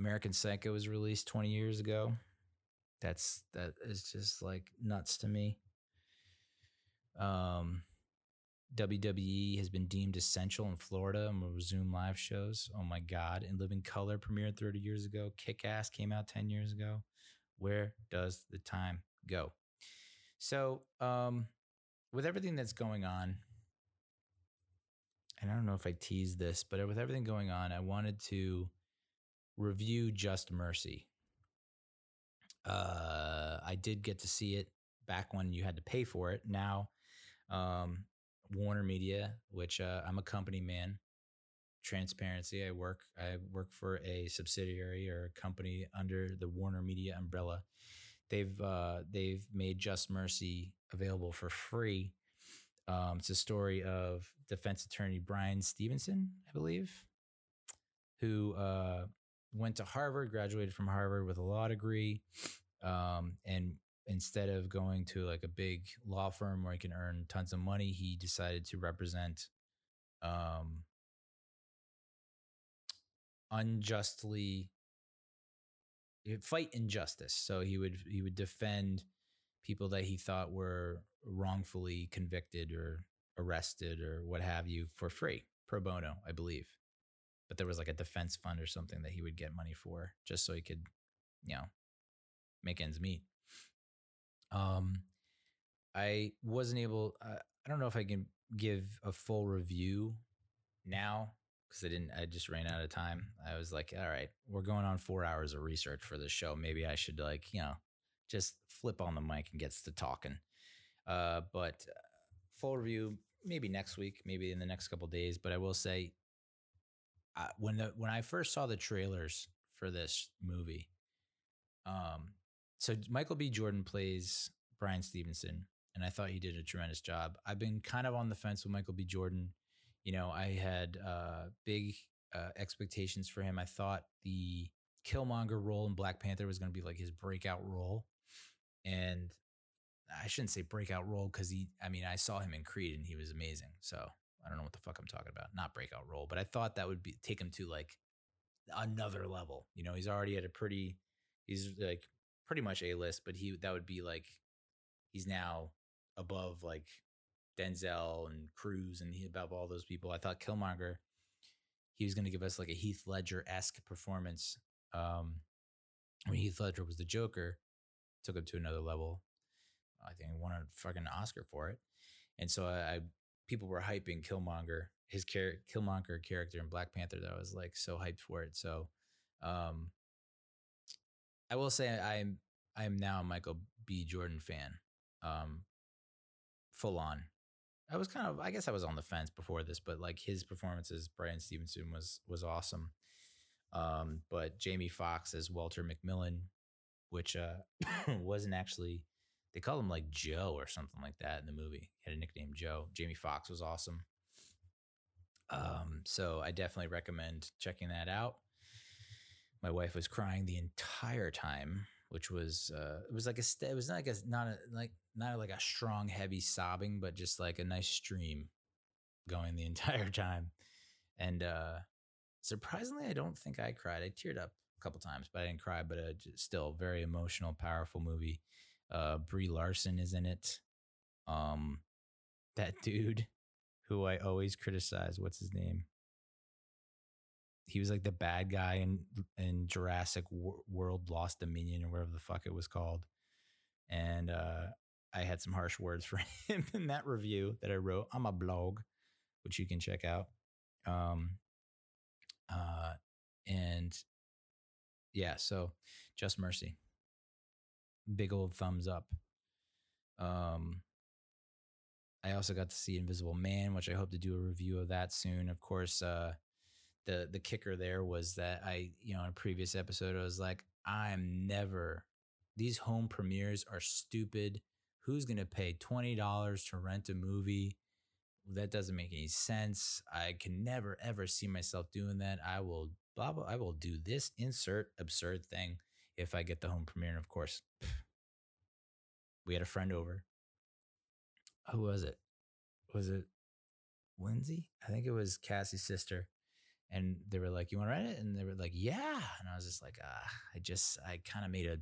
Speaker 1: American Psycho was released 20 years ago. That's that is just like nuts to me. Um, WWE has been deemed essential in Florida and will resume live shows. Oh my God. In Living Color premiered 30 years ago. Kick Ass came out 10 years ago. Where does the time go? So, um, with everything that's going on, and I don't know if I teased this, but with everything going on, I wanted to review Just Mercy. Uh, I did get to see it back when you had to pay for it. Now, um, Warner Media, which uh, I'm a company man, transparency. I work I work for a subsidiary or a company under the Warner Media umbrella. They've uh, they've made Just Mercy available for free. Um, it's a story of defense attorney Bryan Stevenson, I believe, who uh, went to Harvard, graduated from Harvard with a law degree, um, and instead of going to like a big law firm where he can earn tons of money, he decided to represent um, unjustly fight injustice. So he would he would defend people that he thought were wrongfully convicted or arrested or what have you for free, pro bono, I believe. But there was like a defense fund or something that he would get money for just so he could, you know, make ends meet. Um, I wasn't able. Uh, I don't know if I can give a full review now because I didn't. I just ran out of time. I was like, all right, we're going on four hours of research for this show. Maybe I should like, you know, just flip on the mic and gets to talking. Uh, but uh, full review maybe next week, maybe in the next couple days. But I will say, uh, when the when I first saw the trailers for this movie, um, so Michael B. Jordan plays Bryan Stevenson, and I thought he did a tremendous job. I've been kind of on the fence with Michael B. Jordan. You know, I had uh, big uh, expectations for him. I thought the Killmonger role in Black Panther was going to be like his breakout role, and I shouldn't say breakout role because he. I mean, I saw him in Creed and he was amazing. So I don't know what the fuck I'm talking about. Not breakout role, but I thought that would be take him to like another level. You know, he's already at a pretty. He's like pretty much a list, but he that would be like he's now above like Denzel and Cruz and he above all those people. I thought Killmonger he was going to give us like a Heath Ledger esque performance. Um, when Heath Ledger was the Joker, took him to another level. I think he won a fucking Oscar for it, and so I, I people were hyping Killmonger, his char- Killmonger character in Black Panther. That I was like so hyped for it. So, um, I will say I'm I'm now a Michael B. Jordan fan, um, full on. I was kind of I guess I was on the fence before this, but like his performances, Bryan Stevenson was was awesome. Um, but Jamie Foxx as Walter McMillian, which uh, wasn't actually they call him like Joe or something like that in the movie. He had a nickname Joe. Jamie Foxx was awesome. Um, so I definitely recommend checking that out. My wife was crying the entire time, which was uh, it was like a it was not like a not a like not like a strong heavy sobbing, but just like a nice stream going the entire time. And uh, surprisingly, I don't think I cried. I teared up a couple times, but I didn't cry. But uh, still, very emotional, powerful movie. Uh, Brie Larson is in it. Um, that dude who I always criticize. What's his name? He was like the bad guy in in Jurassic World Lost Dominion or whatever the fuck it was called. And uh, I had some harsh words for him in that review that I wrote on my blog, which you can check out. Um, uh, and yeah, so Just Mercy, big old thumbs up. Um, I also got to see Invisible Man, which I hope to do a review of that soon. Of course, uh, the the kicker there was that I, you know, in a previous episode, I was like, I'm never these home premieres are stupid. Who's gonna pay twenty dollars to rent a movie? That doesn't make any sense. I can never ever see myself doing that. I will blah blah. I will do this insert absurd thing if I get the home premiere. And of course, we had a friend over. Who was it? Was it Lindsay? I think it was Cassie's sister and they were like, "You want to rent it?" And they were like, "Yeah." And I was just like, ah, I just, I kind of made a,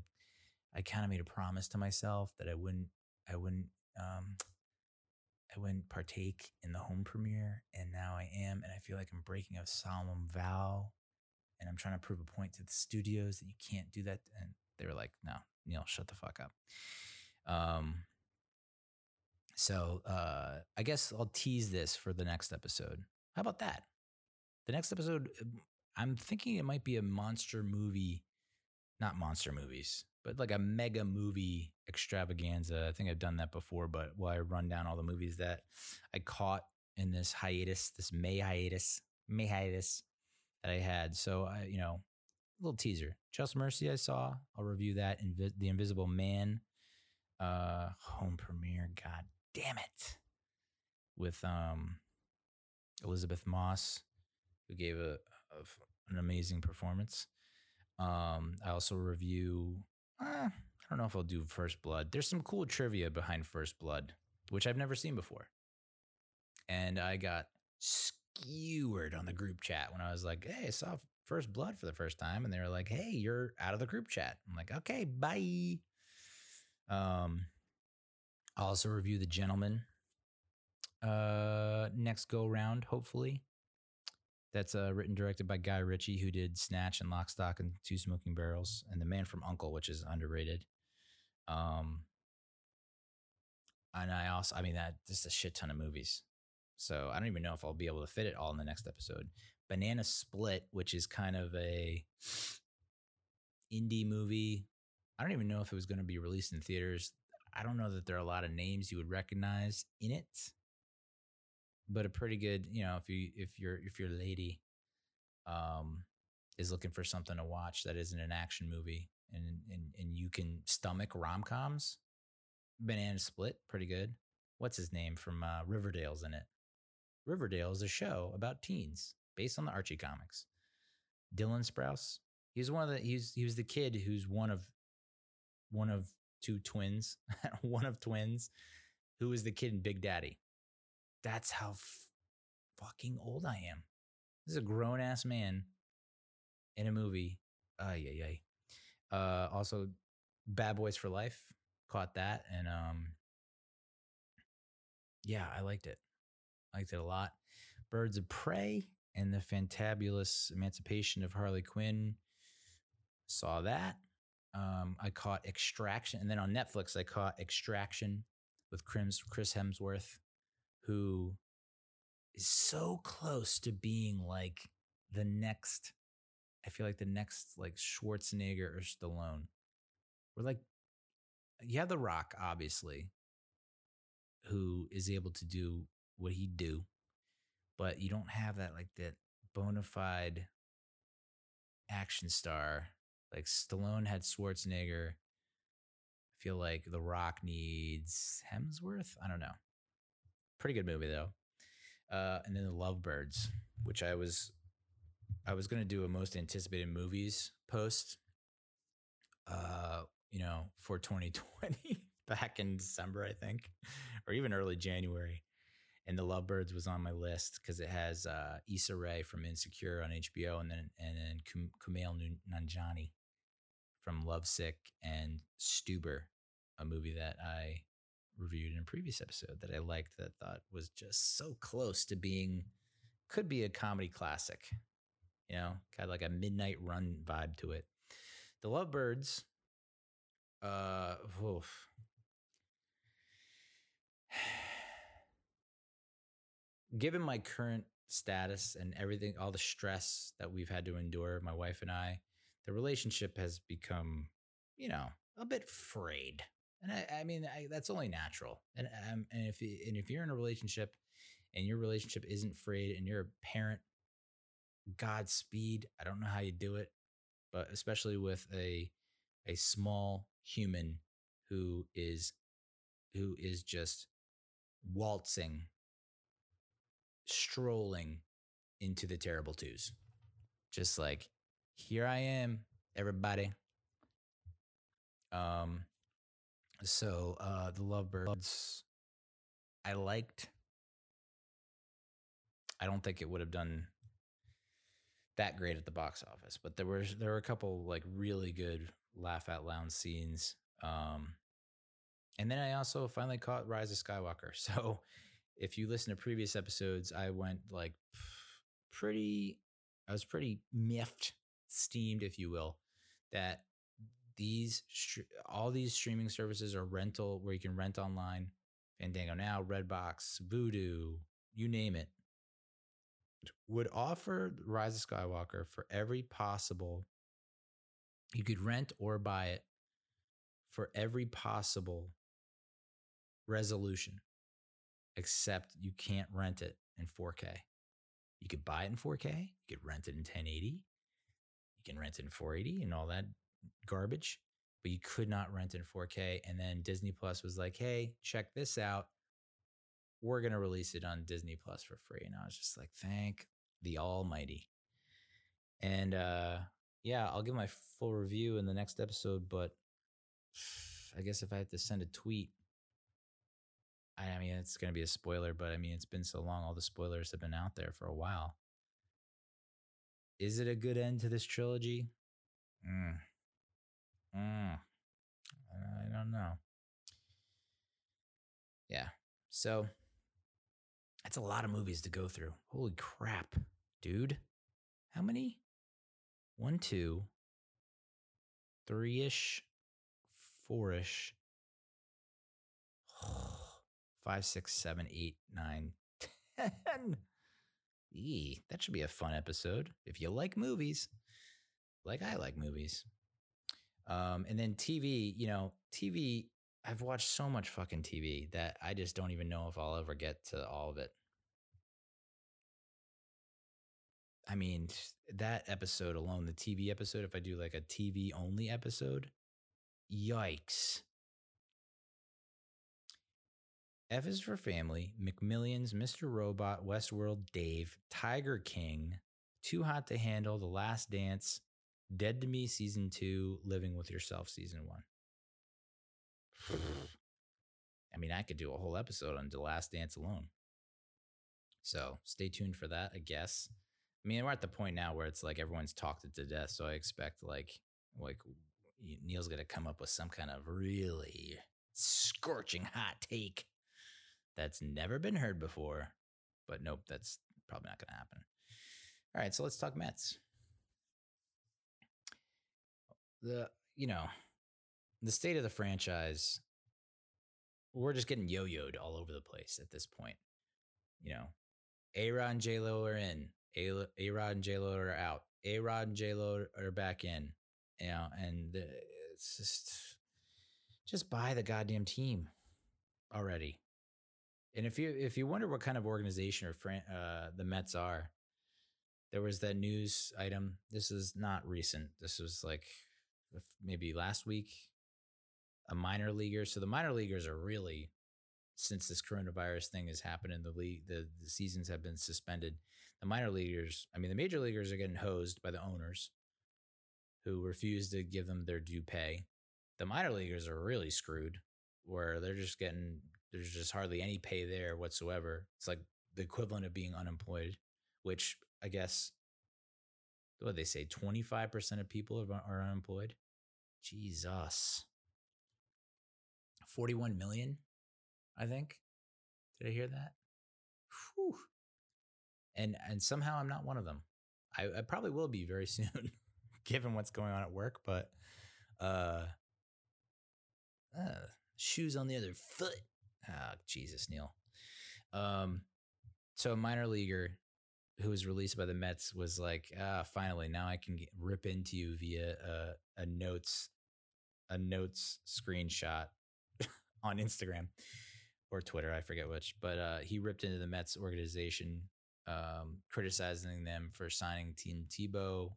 Speaker 1: I kind of made a promise to myself that I wouldn't, I wouldn't, um, I wouldn't partake in the home premiere, and now I am, and I feel like I'm breaking a solemn vow, and I'm trying to prove a point to the studios that you can't do that. And they were like, "No, Neal, shut the fuck up." Um. So uh, I guess I'll tease this for the next episode How about that? The next episode, um, I'm thinking it might be a monster movie, not monster movies, but like a mega movie extravaganza. I think I've done that before, but while I run down all the movies that I caught in this hiatus, this May hiatus, May hiatus that I had. So I, you know, a little teaser. Just Mercy, I saw. I'll review that. Invi- the Invisible Man, uh, home premiere. God damn it, with um, Elisabeth Moss, who gave a, a an amazing performance. Um, I also review. Uh, I don't know if I'll do First Blood. There's some cool trivia behind First Blood, which I've never seen before, and I got skewered on the group chat when I was like, "Hey, I saw First Blood for the first time," and they were like, "Hey, you're out of the group chat." I'm like, "Okay, bye." Um, I'll also review The Gentlemen. Uh, next go round, hopefully. That's uh, written directed by Guy Ritchie, who did Snatch and Lock, Stock, and Two Smoking Barrels, and The Man from Uncle, which is underrated. Um, and I also, I mean, that just a shit ton of movies. So I don't even know if I'll be able to fit it all in the next episode. Banana Split, which is kind of a indie movie. I don't even know if it was going to be released in theaters. I don't know that there are a lot of names you would recognize in it, but a pretty good, you know, if you if you're if your lady um is looking for something to watch that isn't an action movie and and and you can stomach rom-coms, Banana Split, pretty good. What's his name from uh, Riverdale's in it? Riverdale is a show about teens based on the Archie comics. Dylan Sprouse. He's one of the he's he was the kid who's one of one of two twins, one of twins, who was the kid in Big Daddy. That's how f- fucking old I am. This is a grown ass man in a movie. Ay ay ay. Uh, also, Bad Boys for Life caught that, and um, yeah, I liked it. I liked it a lot. Birds of Prey and the Fantabulous Emancipation of Harley Quinn. Saw that. Um, I caught Extraction, and then on Netflix I caught Extraction with Chris Chris Hemsworth, who is so close to being like the next. I feel like the next like Schwarzenegger or Stallone. We're like, you have The Rock, obviously, who is able to do what he do, but you don't have that like that bona fide action star. Like Stallone had Schwarzenegger. I feel like The Rock needs Hemsworth. I don't know. Pretty good movie though. Uh, and then the Lovebirds, which I was I was gonna do a most anticipated movies post. Uh, you know, for 2020 back in December, I think, or even early January. And the Lovebirds was on my list because it has uh, Issa Rae from Insecure on HBO, and then and then Kum- Kumail Nanjiani from Lovesick and Stuber, a movie that I reviewed in a previous episode that I liked that I thought was just so close to being could be a comedy classic. You know, got like a midnight run vibe to it. The Lovebirds, uh, oof. given my current status and everything, all the stress that we've had to endure, my wife and I, the relationship has become, you know, a bit frayed. And I, I mean, I, that's only natural. And um, and if and if you're in a relationship and your relationship isn't frayed and you're a parent, Godspeed. I don't know how you do it, but especially with a a small human who is who is just waltzing strolling into the terrible twos. Just like, here I am, everybody. Um, so uh the Lovebirds, I liked. I don't think it would have done that great at the box office, but there was there were a couple like really good laugh out loud scenes. Um, and then I also finally caught Rise of Skywalker. So if you listen to previous episodes, I went like pretty, I was pretty miffed, steamed, if you will, that these all these streaming services are rental where you can rent online. Fandango now, Redbox, Vudu, you name it. would offer Rise of Skywalker for every possible. You could rent or buy it for every possible resolution, except you can't rent it in 4K. You could buy it in 4K, you could rent it in 1080, you can rent it in 480 and all that garbage, but you could not rent in 4K. And then Disney Plus was like, hey, check this out. We're going to release it on Disney Plus for free. And I was just like, thank the Almighty. And uh, yeah, I'll give my full review in the next episode, but I guess if I had to send a tweet, I mean, it's going to be a spoiler, but I mean, it's been so long. All the spoilers have been out there for a while. Is it a good end to this trilogy? Mm. Mm. I don't know. Yeah. So that's a lot of movies to go through. Holy crap, dude. How many? One, two, three ish, four ish, five, six, seven, eight, nine, ten. Eee, that should be a fun episode if you like movies, like I like movies. Um, and then TV, you know, TV. I've watched so much fucking TV that I just don't even know if I'll ever get to all of it. I mean, that episode alone, the TV episode, if I do like a TV only episode, yikes. F is for Family, McMillions, Mr. Robot, Westworld, Dave, Tiger King, Too Hot to Handle, The Last Dance, Dead to Me Season 2, Living with Yourself Season 1. I mean, I could do a whole episode on The Last Dance alone. So stay tuned for that, I guess. I mean, we're at the point now where it's like everyone's talked it to death. So I expect like, like Neal's to come up with some kind of really scorching hot take that's never been heard before. But nope, that's probably not to happen. All right, so let's talk Mets. The you know the state of the franchise. We're just getting yo-yoed all over the place at this point. You know, A Rod and J Lo are in. A Rod and J Lo are out. A Rod and J Lo are back in. You know, and it's just just buy the goddamn team already. And if you if you wonder what kind of organization or fran- uh, the Mets are, there was that news item. This is not recent. This was like maybe last week. A minor leaguer. So the minor leaguers are really, since this coronavirus thing has happened in the league, the, the seasons have been suspended. The minor leaguers, I mean, the major leaguers are getting hosed by the owners who refuse to give them their due pay. The minor leaguers are really screwed, where they're just getting there's just hardly any pay there whatsoever. It's like the equivalent of being unemployed, which I guess what they say 25% of people are unemployed. Jesus. 41 million, I think. Did I hear that? Whew. And and somehow I'm not one of them. I, I probably will be very soon, given what's going on at work, but uh, uh shoes on the other foot. Ah, Jesus, Neal. Um, so a minor leaguer who was released by the Mets was like, ah, finally, now I can get, rip into you via a, a notes, a notes screenshot on Instagram or Twitter, I forget which, but uh, he ripped into the Mets organization, um, criticizing them for signing Tim Tebow.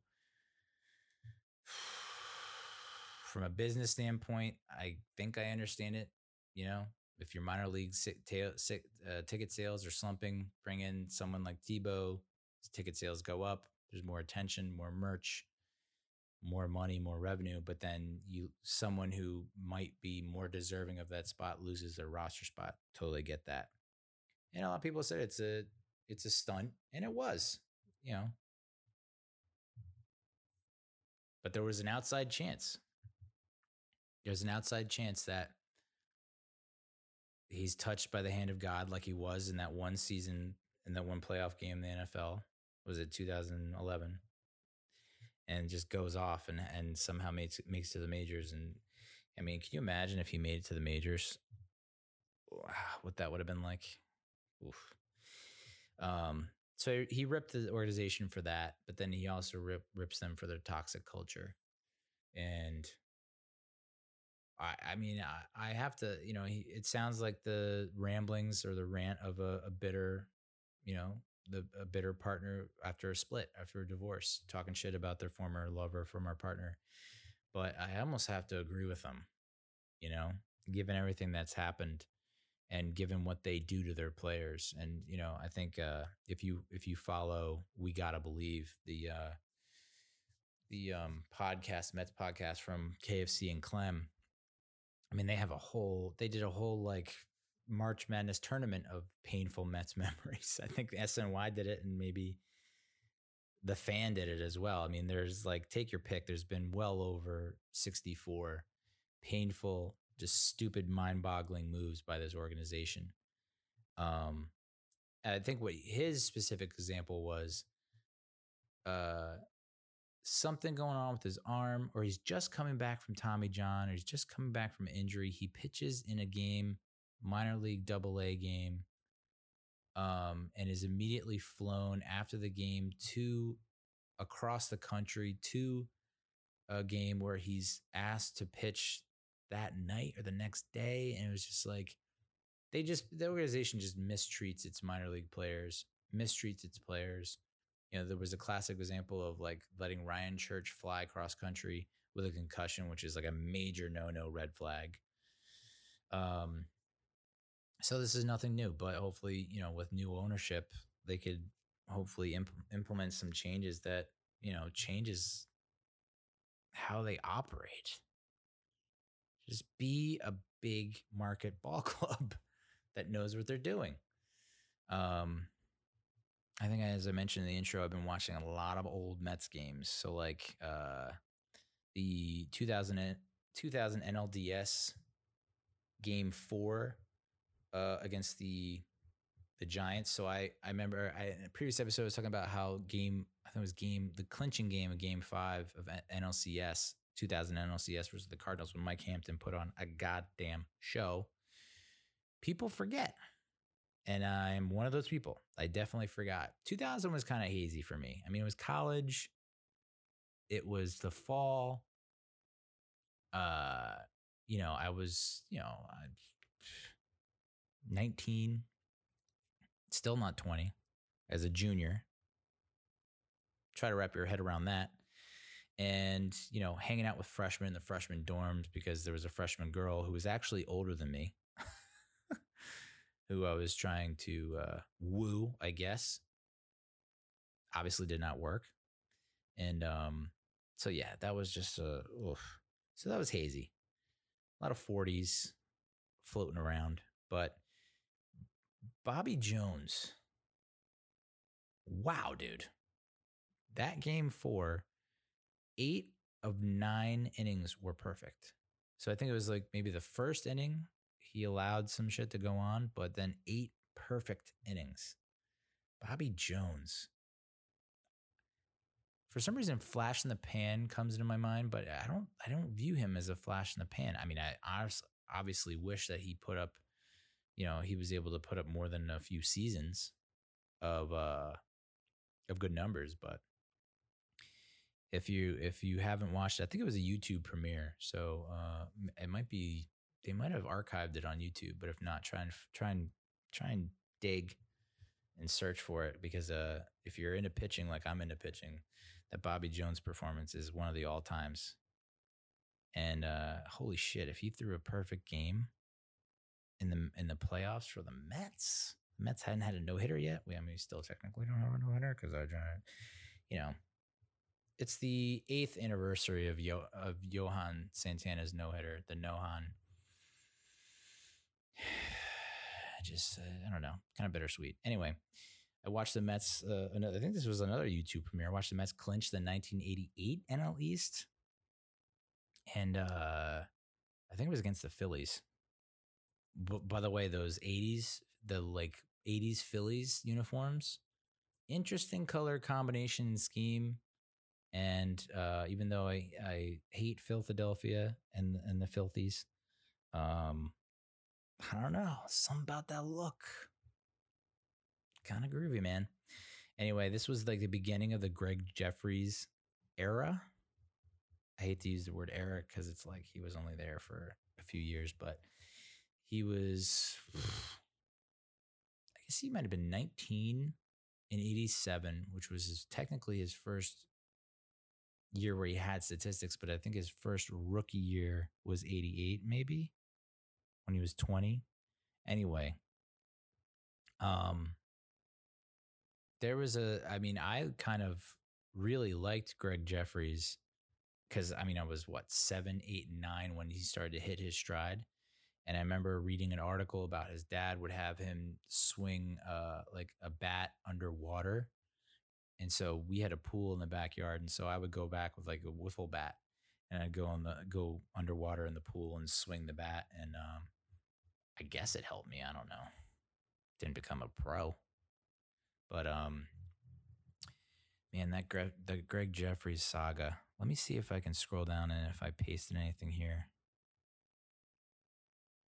Speaker 1: From a business standpoint, I think I understand it. You know, if your minor league uh, ticket sales are slumping, bring in someone like Tebow. Ticket sales go up. There's more attention, more merch, more money, more revenue. But then you, someone who might be more deserving of that spot, loses their roster spot. Totally get that. And a lot of people said it's a it's a stunt, and it was. You know, but there was an outside chance. There's an outside chance that he's touched by the hand of God like he was in that one season in that one playoff game in the NFL. Was it 2011? And just goes off and and somehow makes makes to the majors. And I mean, can you imagine if he made it to the majors? What that would have been like? Oof. Um, so he ripped the organization for that, but then he also rip, rips them for their toxic culture. And I, I mean, I, I have to, you know, he, it sounds like the ramblings or the rant of a, a bitter, you know, the a bitter partner after a split, after a divorce, talking shit about their former lover our partner. But I almost have to agree with them, you know, given everything that's happened and given what they do to their players. And you know, I think uh, if you if you follow, we gotta believe the uh, the um, podcast Mets podcast from KFC and Clem. I mean, they have a whole they did a whole like March Madness tournament of painful Mets memories. I think SNY did it, and maybe the fan did it as well. I mean, there's like take your pick. There's been well over 64 painful just stupid, mind-boggling moves by this organization. Um, I think what his specific example was, uh, something going on with his arm, or he's just coming back from Tommy John, or he's just coming back from injury. He pitches in a game, minor league double A game, um, and is immediately flown after the game to across the country to a game where he's asked to pitch that night or the next day. And it was just like, they just, the organization just mistreats its minor league players, mistreats its players. You know, there was a classic example of like letting Ryan Church fly cross country with a concussion, which is like a major no no red flag. Um, so this is nothing new, but hopefully, you know, with new ownership, they could hopefully imp- implement some changes that you know changes how they operate. Just be a big market ball club that knows what they're doing. Um, I think, as I mentioned in the intro, I've been watching a lot of old Mets games. So, like uh, the 2000, 2000 NLDS game four uh, against the the Giants. So I I remember I, in a previous episode I was talking about how game I think it was game the clinching game of game five of NLCS 2000 NLCS versus the Cardinals when Mike Hampton put on a goddamn show. People forget. And I'm one of those people. I definitely forgot. 2000 was kind of hazy for me. I mean, it was college. It was the fall. Uh, you know, I was, you know, 19, still not 20 as a junior. Try to wrap your head around that and you know hanging out with freshmen in the freshman dorms because there was a freshman girl who was actually older than me who i was trying to uh, woo i guess obviously did not work and um so yeah that was just a oof. so that was hazy a lot of 40s floating around but bobby jones wow dude that game four eight of nine innings were perfect. So I think it was like maybe the first inning, he allowed some shit to go on, but then eight perfect innings. Bobby Jones. For some reason, flash in the pan comes into my mind, but I don't I don't view him as a flash in the pan. I mean, I obviously wish that he put up, you know, he was able to put up more than a few seasons of uh of good numbers, but if you if you haven't watched I think it was a YouTube premiere, so uh, it might be they might have archived it on YouTube, but if not, try and try and try and dig and search for it because uh, if you're into pitching like I'm into pitching, that Bobby Jones performance is one of the all times. And uh, holy shit, if he threw a perfect game in the in the playoffs for the Mets, the Mets hadn't had a no hitter yet. We I mean, we still technically don't have a no hitter because I, you know, it's the eighth anniversary of Yo, of Johan Santana's no hitter, the Nohan. I just uh, I don't know, kind of bittersweet. Anyway, I watched the Mets. Uh, another, I think this was another YouTube premiere. I watched the Mets clinch the 1988 NL East, and uh, I think it was against the Phillies. B- by the way, those 80s, the like 80s Phillies uniforms, interesting color combination scheme and uh, even though I, I hate Philadelphia and and the filthies, um, I don't know, something about that look, kind of groovy, man. Anyway, this was like the beginning of the Greg Jefferies era. I hate to use the word era because it's like he was only there for a few years, but he was, I guess he might have been 19 in 87, which was his, technically his first year where he had statistics, but I think his first rookie year was 88, maybe when he was 20. Anyway, um, there was a, I mean, I kind of really liked Greg Jefferies because I mean, I was what, seven, eight, nine when he started to hit his stride. And I remember reading an article about his dad would have him swing uh, like a bat underwater. And so we had a pool in the backyard. And so I would go back with like a wiffle bat and I'd go on the go underwater in the pool and swing the bat. And um, I guess it helped me. I don't know. Didn't become a pro. But um, man, that Greg, the Greg Jefferies saga. Let me see if I can scroll down and if I pasted anything here.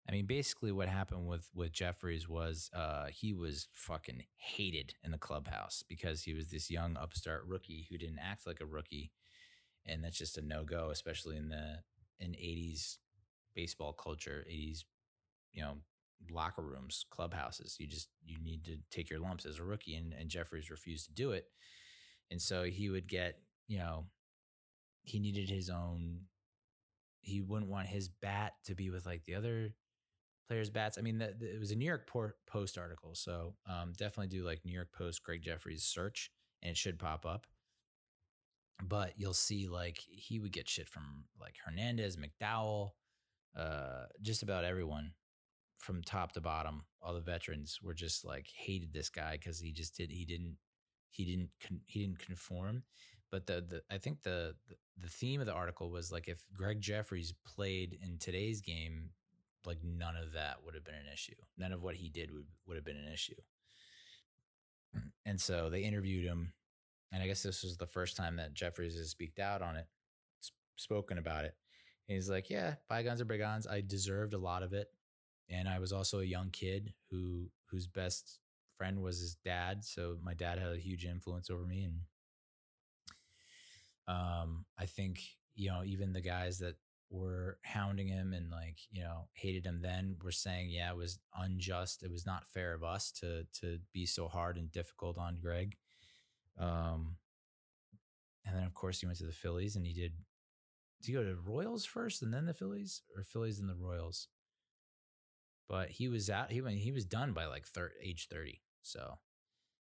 Speaker 1: I mean, basically, what happened with with Jefferies was uh, he was fucking hated in the clubhouse because he was this young upstart rookie who didn't act like a rookie, and that's just a no go, especially in the in '80s baseball culture, '80s, you know, locker rooms, clubhouses. You just you need to take your lumps as a rookie, and, and Jefferies refused to do it, and so he would get, you know, he needed his own. He wouldn't want his bat to be with like the other players' bats. I mean, it was a New York Post article, so um, definitely do like New York Post Greg Jefferies search, and it should pop up. But you'll see like he would get shit from like Hernandez, McDowell, uh, just about everyone from top to bottom. All the veterans were just like hated this guy because he just did he didn't he didn't con- he didn't conform. But the the I think the, the the theme of the article was like if Greg Jefferies played in today's game, like none of that would have been an issue. None of what he did would, would have been an issue. And so they interviewed him. And I guess this was the first time that Jefferies has speaked out on it, spoken about it. And he's like, yeah, bygones are bygones. I deserved a lot of it. And I was also a young kid who whose best friend was his dad. So my dad had a huge influence over me. And um, I think, you know, even the guys that were hounding him and like you know hated him then were saying yeah it was unjust. It was not fair of us to to be so hard and difficult on greg. Um and then of course he went to the phillies and he did did he go to royals first and then the phillies? Or phillies and the royals? But he was out he he was done by like thir- age 30 so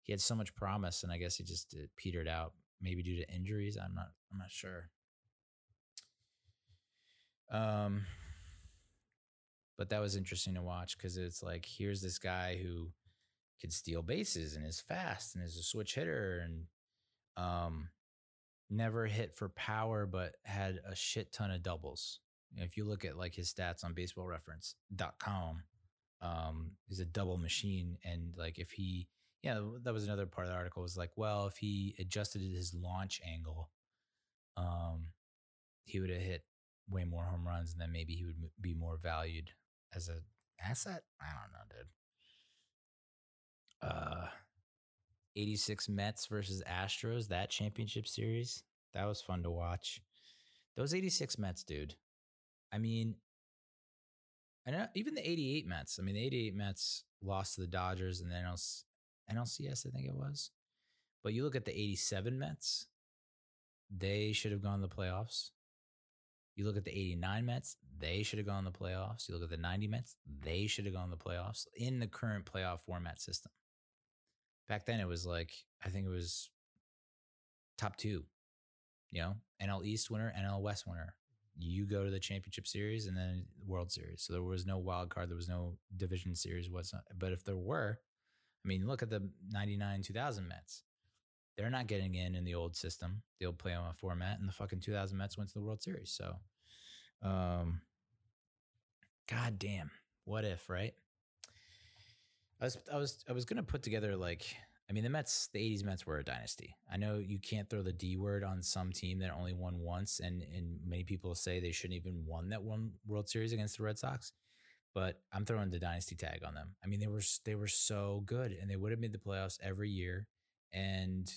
Speaker 1: he had so much promise and i guess he just petered out maybe due to injuries i'm not i'm not sure um, but that was interesting to watch because it's like here's this guy who could steal bases and is fast and is a switch hitter and um never hit for power but had a shit ton of doubles. If you look at like his stats on baseballreference.com, um, he's a double machine. And like if he yeah, that was another part of the article was like, well, if he adjusted his launch angle, um, he would have hit way more home runs, and then maybe he would be more valued as a asset. I don't know, dude. Uh, 86 Mets versus Astros, that championship series, that was fun to watch. Those 86 Mets, dude. I mean, and even the 88 Mets. I mean, the 88 Mets lost to the Dodgers and then NLCS, I think it was. But you look at the 87 Mets, they should have gone to the playoffs. You look at the 89 Mets, they should have gone the playoffs. You look at the 90 Mets, they should have gone the playoffs in the current playoff format system. Back then, it was like, I think it was top two, you know, NL East winner, NL West winner. You go to the championship series and then World Series. So there was no wild card, there was no division series whatsoever. But if there were, I mean, look at the 99 2000 Mets. They're not getting in in the old system, the old play on a format, and the fucking 2000 Mets went to the World Series. So, um, god damn, what if, right? I was, I was, I was gonna put together like, I mean, the Mets, the 80s Mets were a dynasty. I know you can't throw the D word on some team that only won once, and and many people say they shouldn't even won that one World Series against the Red Sox but I'm throwing the dynasty tag on them. I mean, they were they were so good, and they would have made the playoffs every year And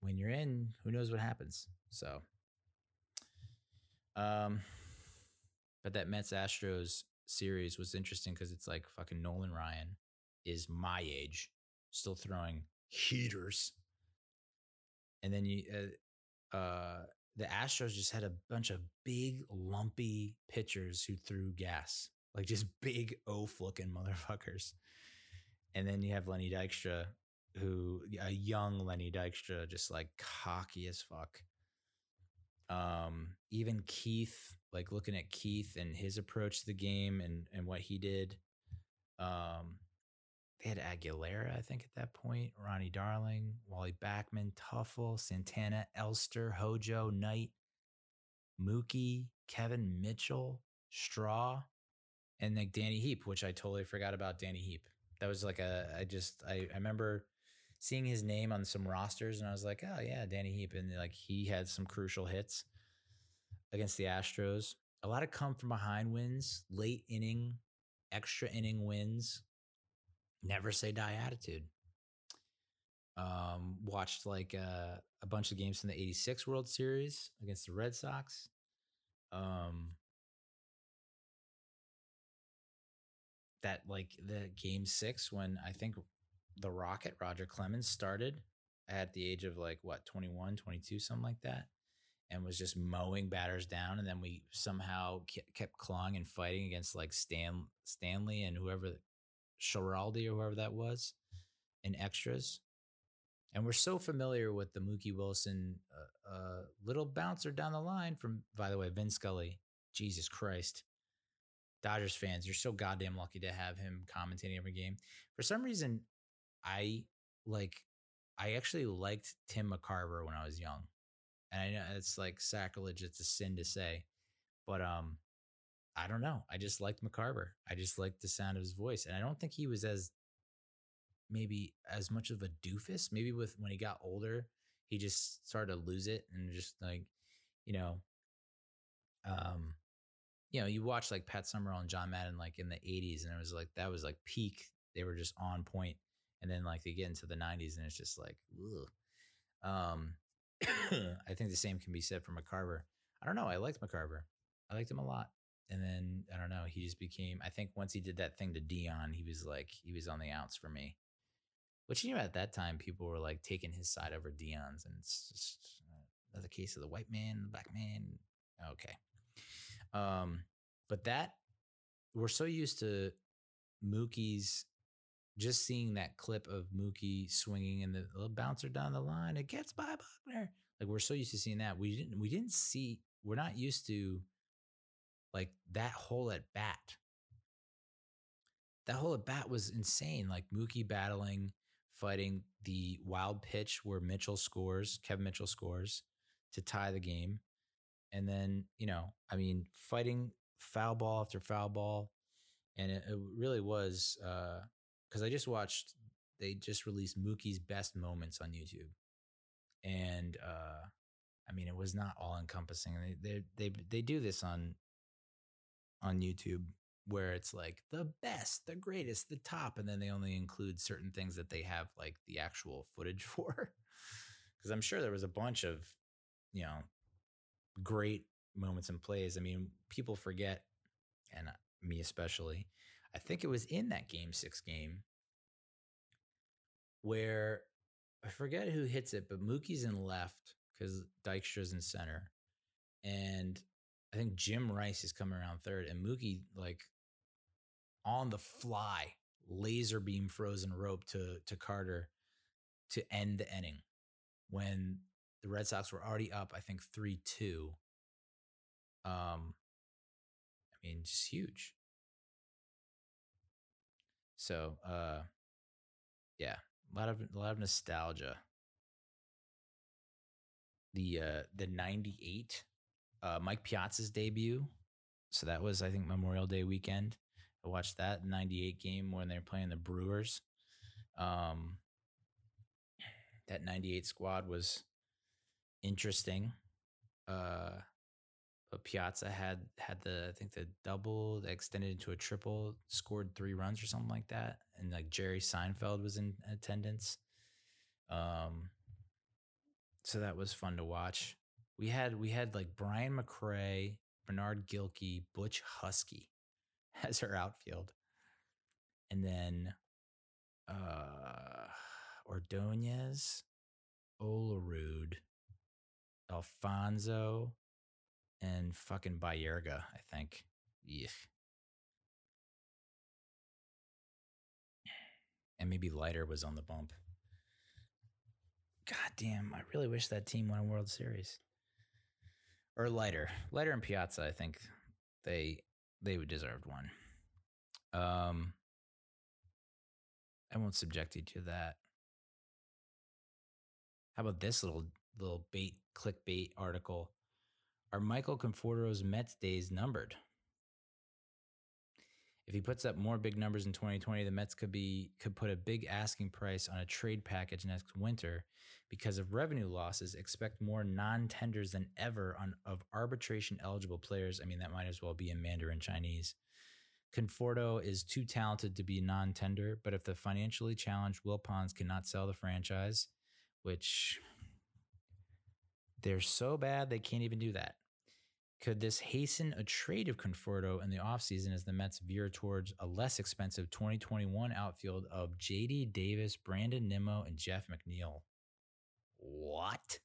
Speaker 1: when you're in, who knows what happens? So, um, but that Mets Astros series was interesting because it's like fucking Nolan Ryan is my age, still throwing heaters. And then you, uh, uh, the Astros just had a bunch of big, lumpy pitchers who threw gas, like just big oaf looking motherfuckers. And then you have Lenny Dykstra, who a young Lenny Dykstra, just like cocky as fuck. Um, even Keith, like looking at Keith and his approach to the game and and what he did. Um, they had Aguilera, I think, at that point. Ronnie Darling, Wally Backman, Teufel, Santana, Elster, Hojo, Knight, Mookie, Kevin Mitchell, Straw, and like Danny Heep, which I totally forgot about Danny Heep. That was like a I just I, I remember seeing his name on some rosters and I was like, oh yeah, Danny Heep. And like he had some crucial hits against the Astros. A lot of come from behind wins, late inning, extra inning wins never say die attitude. Um, watched like uh, a bunch of games from the 86 World Series against the Red Sox. Um, that like the game six when I think the Rocket, Roger Clemens, started at the age of like what, 21, 22, something like that, and was just mowing batters down. And then we somehow kept clawing and fighting against like Stan Stanley and whoever Schiraldi or whoever that was in extras. And we're so familiar with the Mookie Wilson uh, uh, little bouncer down the line from, by the way, Vin Scully. Jesus Christ. Dodgers fans, you're so goddamn lucky to have him commentating every game. For some reason, I like, I actually liked Tim McCarver when I was young. And I know it's like sacrilege, it's a sin to say, but um, I don't know. I just liked McCarver. I just liked the sound of his voice. And I don't think he was as maybe as much of a doofus. Maybe with when he got older, he just started to lose it and just like, you know, um, you know, you watch like Pat Summerall and John Madden like in the 80s, and it was like that was like peak. They were just on point. And then like they get into the 90s and it's just like. Um, I think the same can be said for McCarver. I don't know. I liked McCarver. I liked him a lot and then I don't know, he just became. I think once he did that thing to Deion he was like he was on the outs for me. Which you know at that time people were like taking his side over Deion's and it's just uh, the case of the white man, the black man. Okay, um, but that we're so used to Mookie's just seeing that clip of Mookie swinging and the little bouncer down the line, it gets by Buckner. Like we're so used to seeing that. We didn't we didn't see we're not used to like that whole at bat. That whole at bat was insane. Like Mookie battling, fighting the wild pitch where Mitchell scores, Kevin Mitchell scores to tie the game. And then, you know, I mean, fighting foul ball after foul ball. And it, it really was uh, because I just watched, they just released Mookie's best moments on YouTube. And uh, I mean, it was not all encompassing. They, they, they, they do this on on YouTube where it's like the best, the greatest, the top, and then they only include certain things that they have like the actual footage for. Because I'm sure there was a bunch of, you know, great moments and plays. I mean, people forget, and uh, me especially. I think it was in that game six game where I forget who hits it, but Mookie's in left because Dykstra's in center. And I think Jim Rice is coming around third, and Mookie like on the fly laser beam frozen rope to to Carter to end the inning when the Red Sox were already up. I think three two. Um, I mean, just huge. So, uh, yeah, a lot of a lot of nostalgia. The uh the ninety eight uh, Mike Piazza's debut. So that was, I think, Memorial Day weekend. I watched that 98 game when they were playing the Brewers. Um, that 98 squad was interesting. Uh, but Piazza had had the I think the double extended into a triple, scored three runs or something like that, and like Jerry Seinfeld was in attendance. Um, so that was fun to watch. We had we had like Brian McRae, Bernard Gilkey, Butch Huskey as our outfield, and then uh, Ordonez, Olerud, Alfonzo, and fucking Baerga, I think. Yeah. And maybe Leiter was on the bump. God damn, I really wish that team won a World Series. Or Leiter. Leiter and Piazza, I think they they deserved one. Um I won't subject you to that. How about this little little bait clickbait article? Are Michael Conforto's Mets days numbered? If he puts up more big numbers in 2020, the Mets could be could put a big asking price on a trade package next winter because of revenue losses. Expect more non-tenders than ever on of arbitration eligible players. I mean, that might as well be in Mandarin Chinese. Conforto is too talented to be non-tender, but if the financially challenged Wilpons cannot sell the franchise, which they're so bad they can't even do that. Could this hasten a trade of Conforto in the offseason as the Mets veer towards a less expensive 2021 outfield of JD Davis, Brandon Nimmo, and Jeff McNeil? What?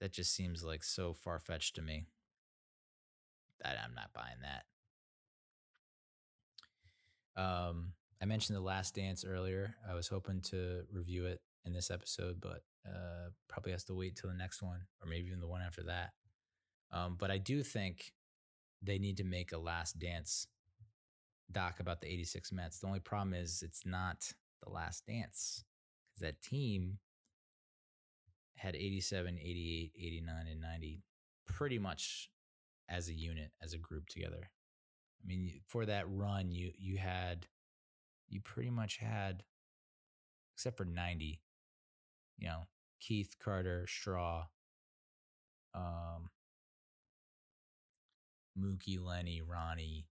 Speaker 1: That just seems like so far fetched to me. That I'm not buying that. Um, I mentioned The Last Dance earlier. I was hoping to review it in this episode, but uh, probably has to wait till the next one or maybe even the one after that. Um, but I do think they need to make a Last Dance doc about the 86 Mets. The only problem is it's not the Last Dance because that team had 87, 88, 89, and 90 pretty much as a unit, as a group together. I mean, for that run, you you had you pretty much had, except for 90, you know, Keith, Carter, Straw, um, Mookie, Lenny, Ronnie,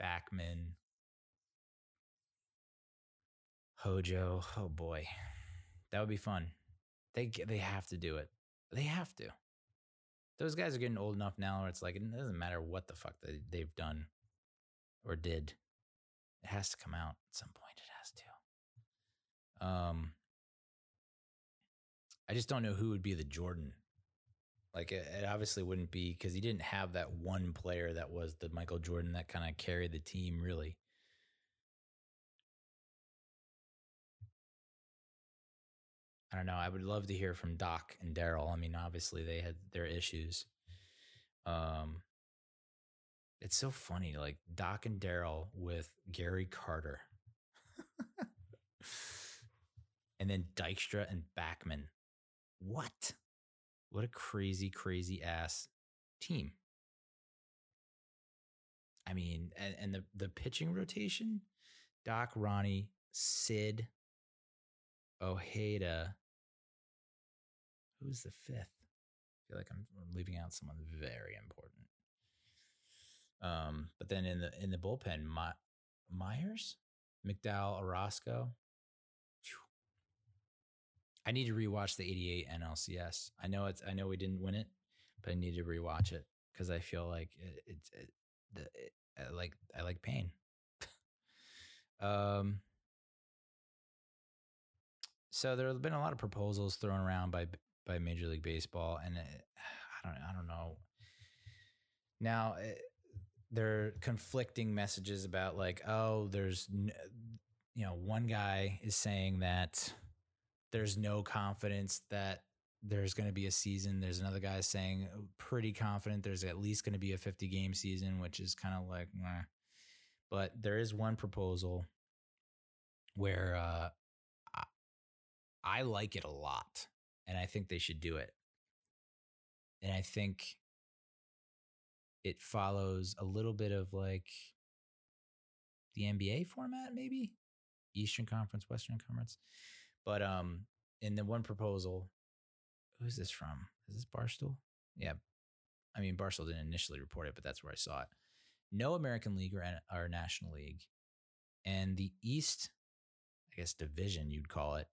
Speaker 1: Backman, Hojo. Oh boy, that would be fun. They they have to do it. They have to. Those guys are getting old enough now where it's like it doesn't matter what the fuck they, they've done or did. It has to come out at some point. It has to. Um, I just don't know who would be the Jordan. Like it, it obviously wouldn't be because he didn't have that one player that was the Michael Jordan that kind of carried the team really. I don't know. I would love to hear from Doc and Daryl. I mean, obviously they had their issues. Um, it's so funny, like Doc and Daryl with Gary Carter, and then Dykstra and Backman. What? What a crazy, crazy ass team. I mean, and, and the the pitching rotation: Doc, Ronnie, Sid, Ojeda, Who's the fifth? I feel like I'm, I'm leaving out someone very important. Um, but then in the in the bullpen, My, Myers, McDowell, Orosco. I need to rewatch the '88 NLCS. I know it's. I know we didn't win it, but I need to rewatch it because I feel like it's it, it, it, I like I like pain. um. So there have been a lot of proposals thrown around by by Major League Baseball, and it, I don't I don't know. Now eh, it, there are conflicting messages about like oh there's eh, you know one guy is saying that there's no confidence that there's going to be a season. There's another guy saying oh, pretty confident there's at least going to be a 50 game season, which is kind of like, but there is one proposal where uh, I, I like it a lot and I think they should do it. And I think it follows a little bit of like the NBA format, maybe Eastern Conference, Western Conference. But um, in the one proposal, who's this from? Is this Barstool? Yeah, I mean Barstool didn't initially report it, but that's where I saw it. No American League or, or National League, and the East. I guess division you'd call it,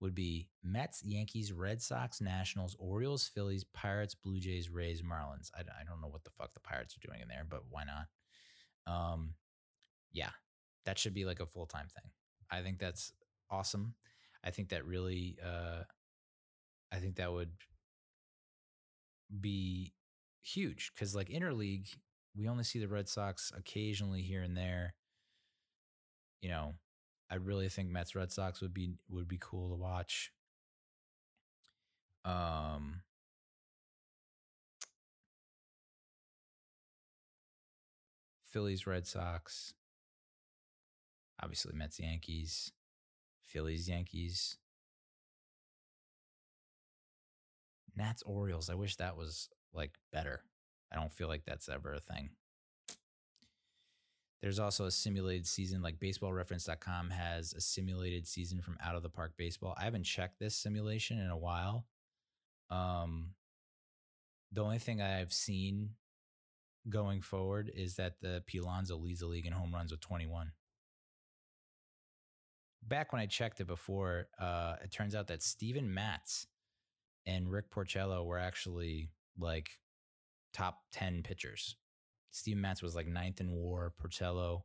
Speaker 1: would be Mets, Yankees, Red Sox, Nationals, Orioles, Phillies, Pirates, Blue Jays, Rays, Marlins. I, I don't know what the fuck the Pirates are doing in there, but why not? Um, yeah, that should be like a full time thing. I think that's awesome. I think that really, uh, I think that would be huge because like interleague, we only see the Red Sox occasionally here and there. You know, I really think Mets Red Sox would be would be cool to watch. Um Phillies Red Sox. Obviously Mets Yankees. Phillies Yankees. Nats Orioles. I wish that was like better. I don't feel like that's ever a thing. There's also a simulated season, like baseballreference.com has a simulated season from out of the park baseball. I haven't checked this simulation in a while. Um, the only thing I've seen going forward is that the P. Alonso leads the league in home runs with 21. Back when I checked it before, uh, it turns out that Steven Matz and Rick Porcello were actually like top 10 pitchers Steven Matz was like ninth in WAR. Porcello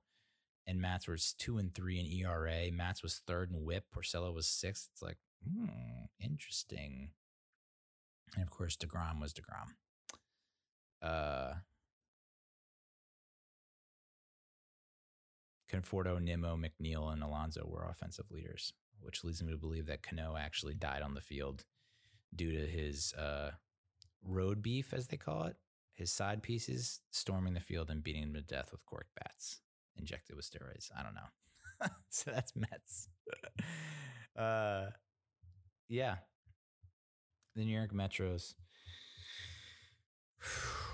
Speaker 1: and Matz was two and three in ERA. Matz was third in WHIP. Porcello was sixth. It's like, hmm, interesting. And of course, Degrom was Degrom. Uh, Conforto, Nimmo, McNeil, and Alonso were offensive leaders, which leads me to believe that Cano actually died on the field due to his uh, road beef, as they call it, his side pieces storming the field and beating him to death with cork bats injected with steroids. I don't know. so that's Mets. uh, yeah. The New York Metros.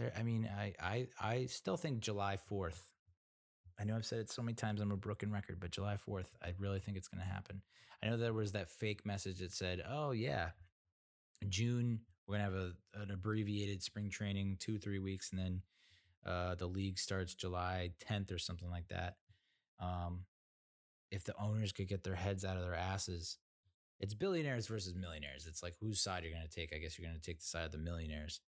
Speaker 1: there, I mean, I, I, I still think July 4th. I know I've said it so many times. I'm a broken record, but July 4th, I really think it's going to happen. I know there was that fake message that said, oh, yeah, June, we're gonna have a, an abbreviated spring training, two three weeks, and then uh, the league starts July 10th or something like that. Um, if the owners could get their heads out of their asses, it's billionaires versus millionaires. It's like whose side you're going to take. I guess you're going to take the side of the millionaires.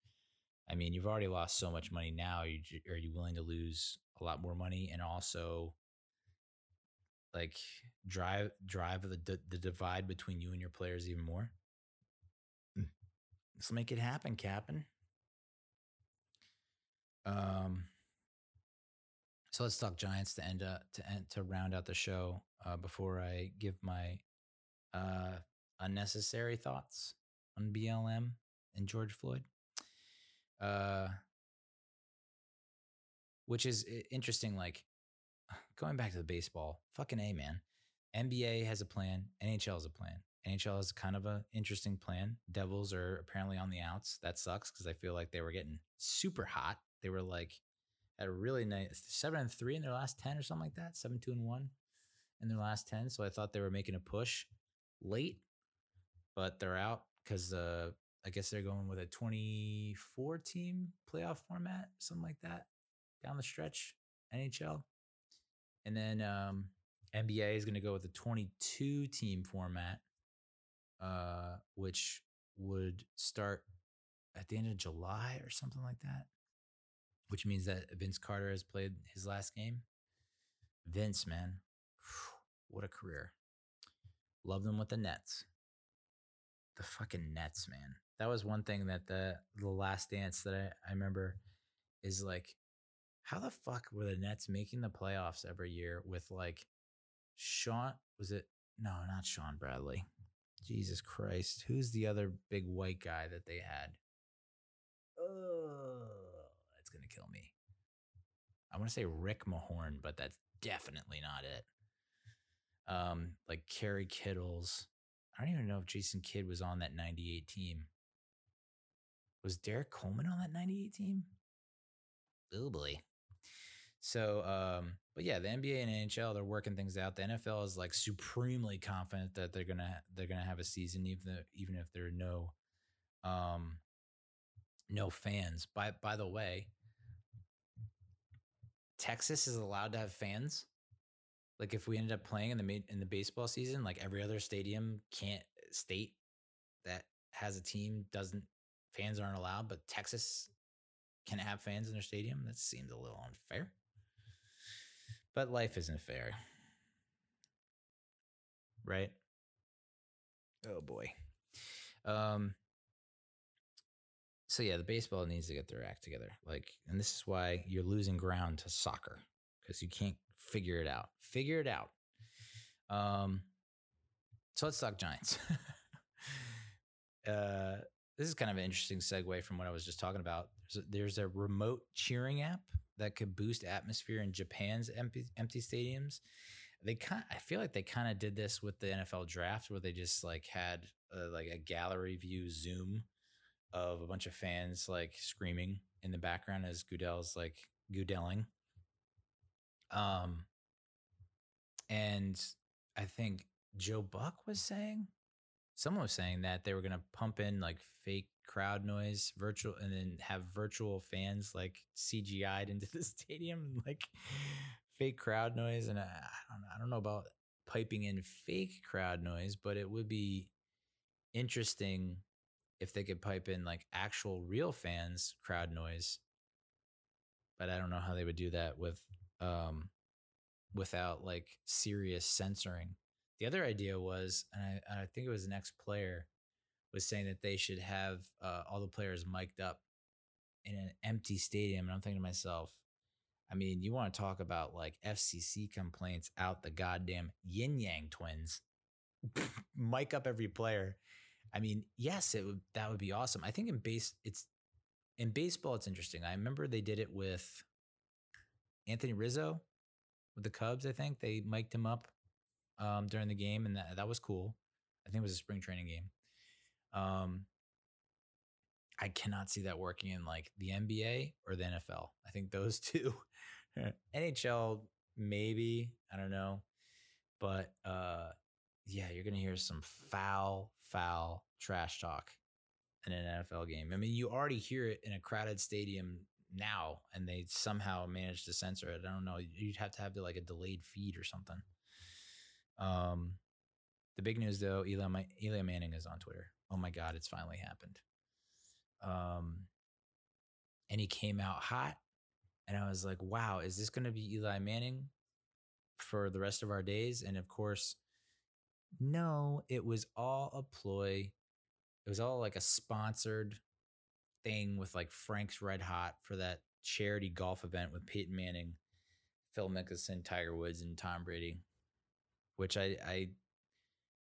Speaker 1: I mean, you've already lost so much money now. Are you, are you willing to lose a lot more money and also like drive drive the the divide between you and your players even more? Let's make it happen, Captain. Um, so let's talk Giants to end uh, to end to round out the show. Uh, before I give my uh, unnecessary thoughts on BLM and George Floyd, uh, which is interesting. Like going back to the baseball, fucking a man. NBA has a plan. NHL has a plan. NHL is kind of an interesting plan. Devils are apparently on the outs. That sucks because I feel like they were getting super hot. They were like at a really nice seven and three in their last ten or something like that. Seven two and one in their last ten. So I thought they were making a push late, but they're out because uh, I guess they're going with a twenty four team playoff format, something like that, down the stretch. NHL, and then um, NBA is going to go with a twenty two team format uh, which would start at the end of July or something like that, which means that Vince Carter has played his last game. Vince, man, what a career. Love them with the Nets. The fucking Nets, man. That was one thing that the the last dance that I, I remember is like, how the fuck were the Nets making the playoffs every year with like Shawn was it no, not Shawn Bradley. Jesus Christ. Who's the other big white guy that they had? Oh, that's to kill me. I want to say Rick Mahorn, but that's definitely not it. Um, like Kerry Kittles. I don't even know if Jason Kidd was on that 98 team. Was Derrick Coleman on that 98 team? Oh boy. So, um, but yeah, the NBA and NHL they're working things out. The NFL is like supremely confident that they're gonna they're gonna have a season, even if, even if there are no, um, no fans. By by the way, Texas is allowed to have fans like if we ended up playing in the in the baseball season, like every other stadium can't state that has a team doesn't fans aren't allowed, but Texas can have fans in their stadium. That seems a little unfair. But life isn't fair. Right? Oh boy. Um so yeah, the baseball needs to get their act together. Like, and this is why you're losing ground to soccer because you can't figure it out. Figure it out. Um, so let's talk Giants. uh, this is kind of an interesting segue from what I was just talking about. There's a, there's a remote cheering app that could boost atmosphere in Japan's empty, empty stadiums. They kind, I feel like they kind of did this with the NFL draft, where they just like had a, like a gallery view Zoom of a bunch of fans like screaming in the background as Goodell's like Goodelling. Um, and I think Joe Buck was saying, someone was saying that they were going to pump in like fake crowd noise, virtual, and then have virtual fans like CGI'd into the stadium, like fake crowd noise. And I, I don't, I don't know about piping in fake crowd noise, but it would be interesting if they could pipe in like actual real fans crowd noise but i don't know how they would do that with um without like serious censoring the other idea was and i, I think it was an ex-player was saying that they should have uh, all the players mic'd up in an empty stadium and i'm thinking to myself i mean you want to talk about like fcc complaints out the goddamn yin yang twins mic up every player I mean, yes, it would that would be awesome. I think in base it's in baseball it's interesting. I remember they did it with Anthony Rizzo with the Cubs, I think. They mic'd him up um, during the game and that that was cool. I think it was a spring training game. Um I cannot see that working in like the NBA or the NFL. I think those two NHL maybe, I don't know. But uh yeah, you're to hear some foul, foul trash talk in an NFL game. I mean, you already hear it in a crowded stadium now, and they somehow managed to censor it. I don't know. You'd have to have like a delayed feed or something. Um, the big news though, Eli, Eli Manning is on Twitter. Oh my God, it's finally happened. Um, and he came out hot, and I was like, wow, is this going to be Eli Manning for the rest of our days? And of course, no, it was all a ploy. It was all like a sponsored thing with like Frank's Red Hot for that charity golf event with Peyton Manning, Phil Mickelson, Tiger Woods, and Tom Brady, which I, I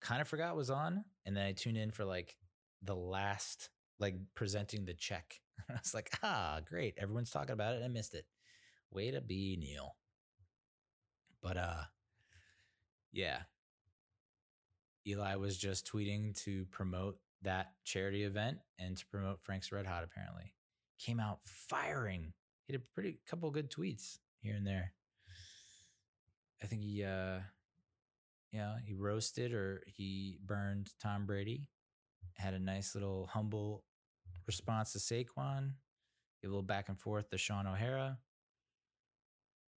Speaker 1: kind of forgot was on. And then I tuned in for like the last, like presenting the check. I was like, ah, great. Everyone's talking about it. I missed it. Way to be Neal. But uh yeah, Eli was just tweeting to promote that charity event and to promote Frank's Red Hot. Apparently, came out firing. He had a pretty couple good tweets here and there. I think he, uh, yeah, he roasted or he burned Tom Brady. Had a nice little humble response to Saquon. a little back and forth to Shaun O'Hara.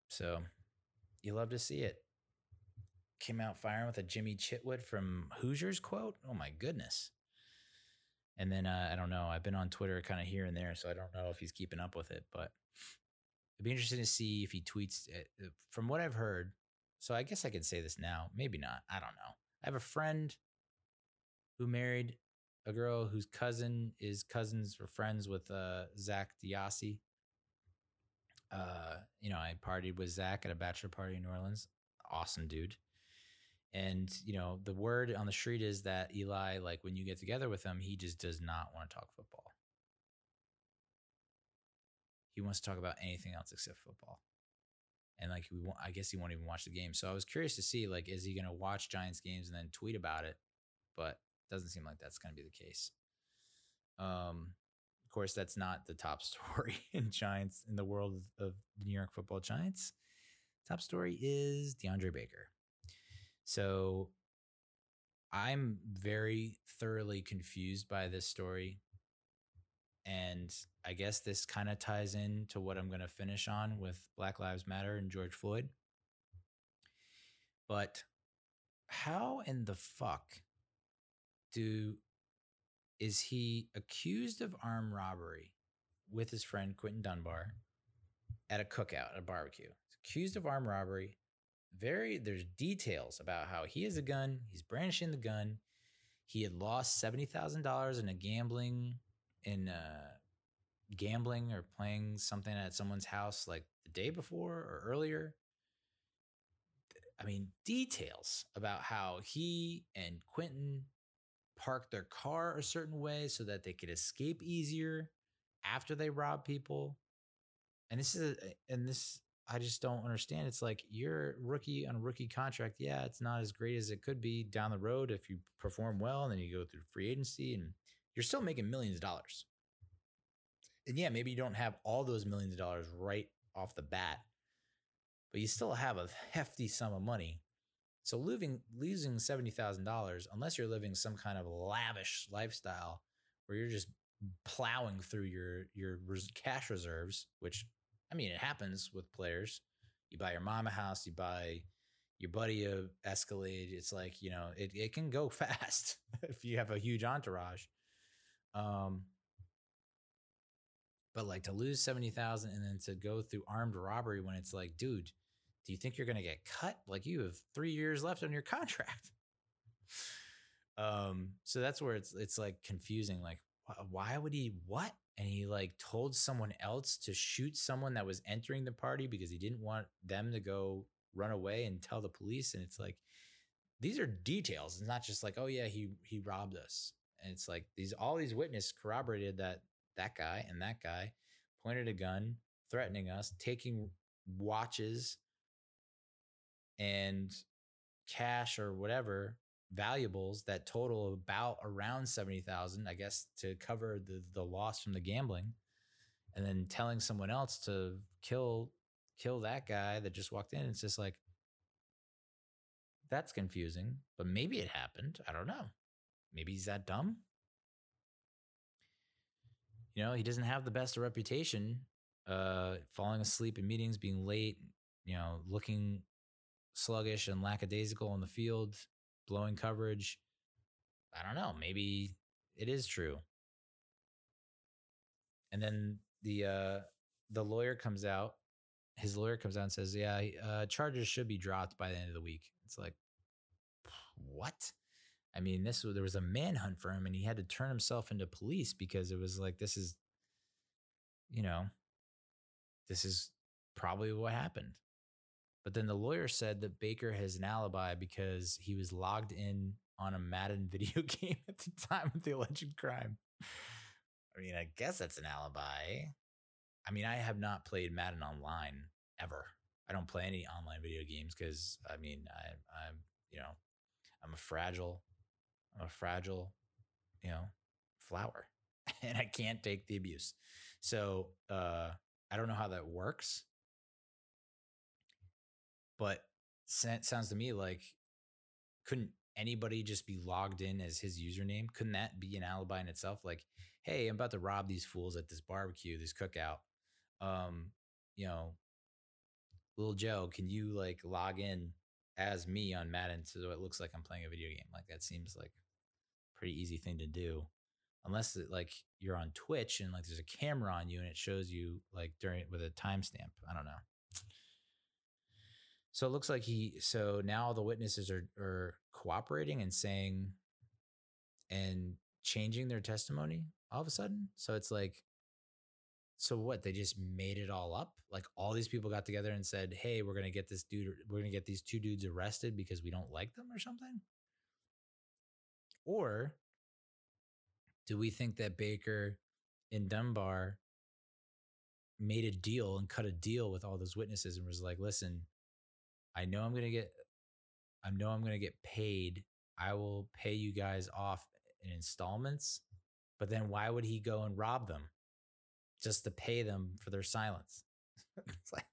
Speaker 1: So you love to see it came out firing with a Jimmy Chitwood from Hoosiers quote. Oh my goodness. And then uh, I don't know. I've been on Twitter kind of here and there, so I don't know if he's keeping up with it. But it'd be interesting to see if he tweets. It. Uh, from what I've heard, so I guess I could say this now. Maybe not. I don't know. I have a friend who married a girl whose cousin is cousins or friends with uh, Zach DeOssie. Uh, you know, I partied with Zach at a bachelor party in New Orleans. Awesome dude. And you know, the word on the street is that Eli, like when you get together with him, he just does not want to talk football. He wants to talk about anything else except football. And like we, I guess he won't even watch the game. So I was curious to see, like, is he going to watch Giants games and then tweet about it? But doesn't seem like that's going to be the case. Um, of course, that's not the top story in Giants in the world of New York Football Giants. Top story is DeAndre Baker. So I'm very thoroughly confused by this story. And I guess this kind of ties into what I'm going to finish on with Black Lives Matter and George Floyd. But how in the fuck do is he accused of armed robbery with his friend Quinton Dunbar at a cookout, at a barbecue? He's accused of armed robbery. Very there's details about how he has a gun, he's brandishing the gun. He had lost seventy thousand dollars in a gambling in uh gambling or playing something at someone's house like the day before or earlier. I mean, details about how he and Quinton parked their car a certain way so that they could escape easier after they rob people. And this is, a, and this, I just don't understand. It's like you're rookie on rookie contract. Yeah, it's not as great as it could be down the road if you perform well and then you go through free agency and you're still making millions of dollars. And yeah, maybe you don't have all those millions of dollars right off the bat, but you still have a hefty sum of money. So losing losing seventy thousand dollars, unless you're living some kind of lavish lifestyle where you're just plowing through your your cash reserves, which I mean it happens with players. You buy your mom a house, you buy your buddy a Escalade. It's like you know it it can go fast if you have a huge entourage. Um, but like to lose 70,000 and then to go through armed robbery when it's like, dude, do you think you're going to get cut? Like you have 3 years left on your contract. um so that's where it's it's like confusing like why would he what? And he like told someone else to shoot someone that was entering the party because he didn't want them to go run away and tell the police and it's like these are details. It's not just like, oh yeah, he he robbed us. And it's like these all these witnesses corroborated that that guy and that guy pointed a gun, threatening us, taking watches and cash or whatever valuables that total about around 70,000 I guess to cover the the loss from the gambling and then telling someone else to kill kill that guy that just walked in. It's just like that's confusing but maybe it happened. I don't know maybe he's that dumb you know, he doesn't have the best reputation, uh, falling asleep in meetings, being late, you know, looking sluggish and lackadaisical on the field, blowing coverage. I don't know. Maybe it is true. And then the uh, the lawyer comes out. His lawyer comes out and says, "Yeah, uh, charges should be dropped by the end of the week." It's like, what? I mean, this there was a manhunt for him, and he had to turn himself into police because it was like this is, you know, this is probably what happened. But then the lawyer said that Baker has an alibi because he was logged in on a Madden video game at the time of the alleged crime. I mean, I guess that's an alibi. I mean, I have not played Madden online ever. I don't play any online video games because I mean, I, I'm, you know, I'm a fragile I'm a fragile, you know, flower and I can't take the abuse. So uh, I don't know how that works, but sounds to me like couldn't anybody just be logged in as his username? Couldn't that be an alibi in itself? Like, hey, I'm about to rob these fools at this barbecue, this cookout. Um, you know, little Joe, can you like log in as me on Madden so it looks like I'm playing a video game? Like that seems like pretty easy thing to do unless it, like you're on Twitch and like there's a camera on you and it shows you like during with a timestamp. I don't know. So it looks like he so now the witnesses are are cooperating and saying and changing their testimony all of a sudden. So it's like so what? They just made it all up? Like all these people got together and said, "Hey, we're to get this dude we're to get these two dudes arrested because we don't like them or something?" Or do we think that Baker in Dunbar made a deal and cut a deal with all those witnesses and was like, listen, I know I'm to get, I know I'm to get paid. I will pay you guys off in installments. But then why would he go and rob them just to pay them for their silence? it's like,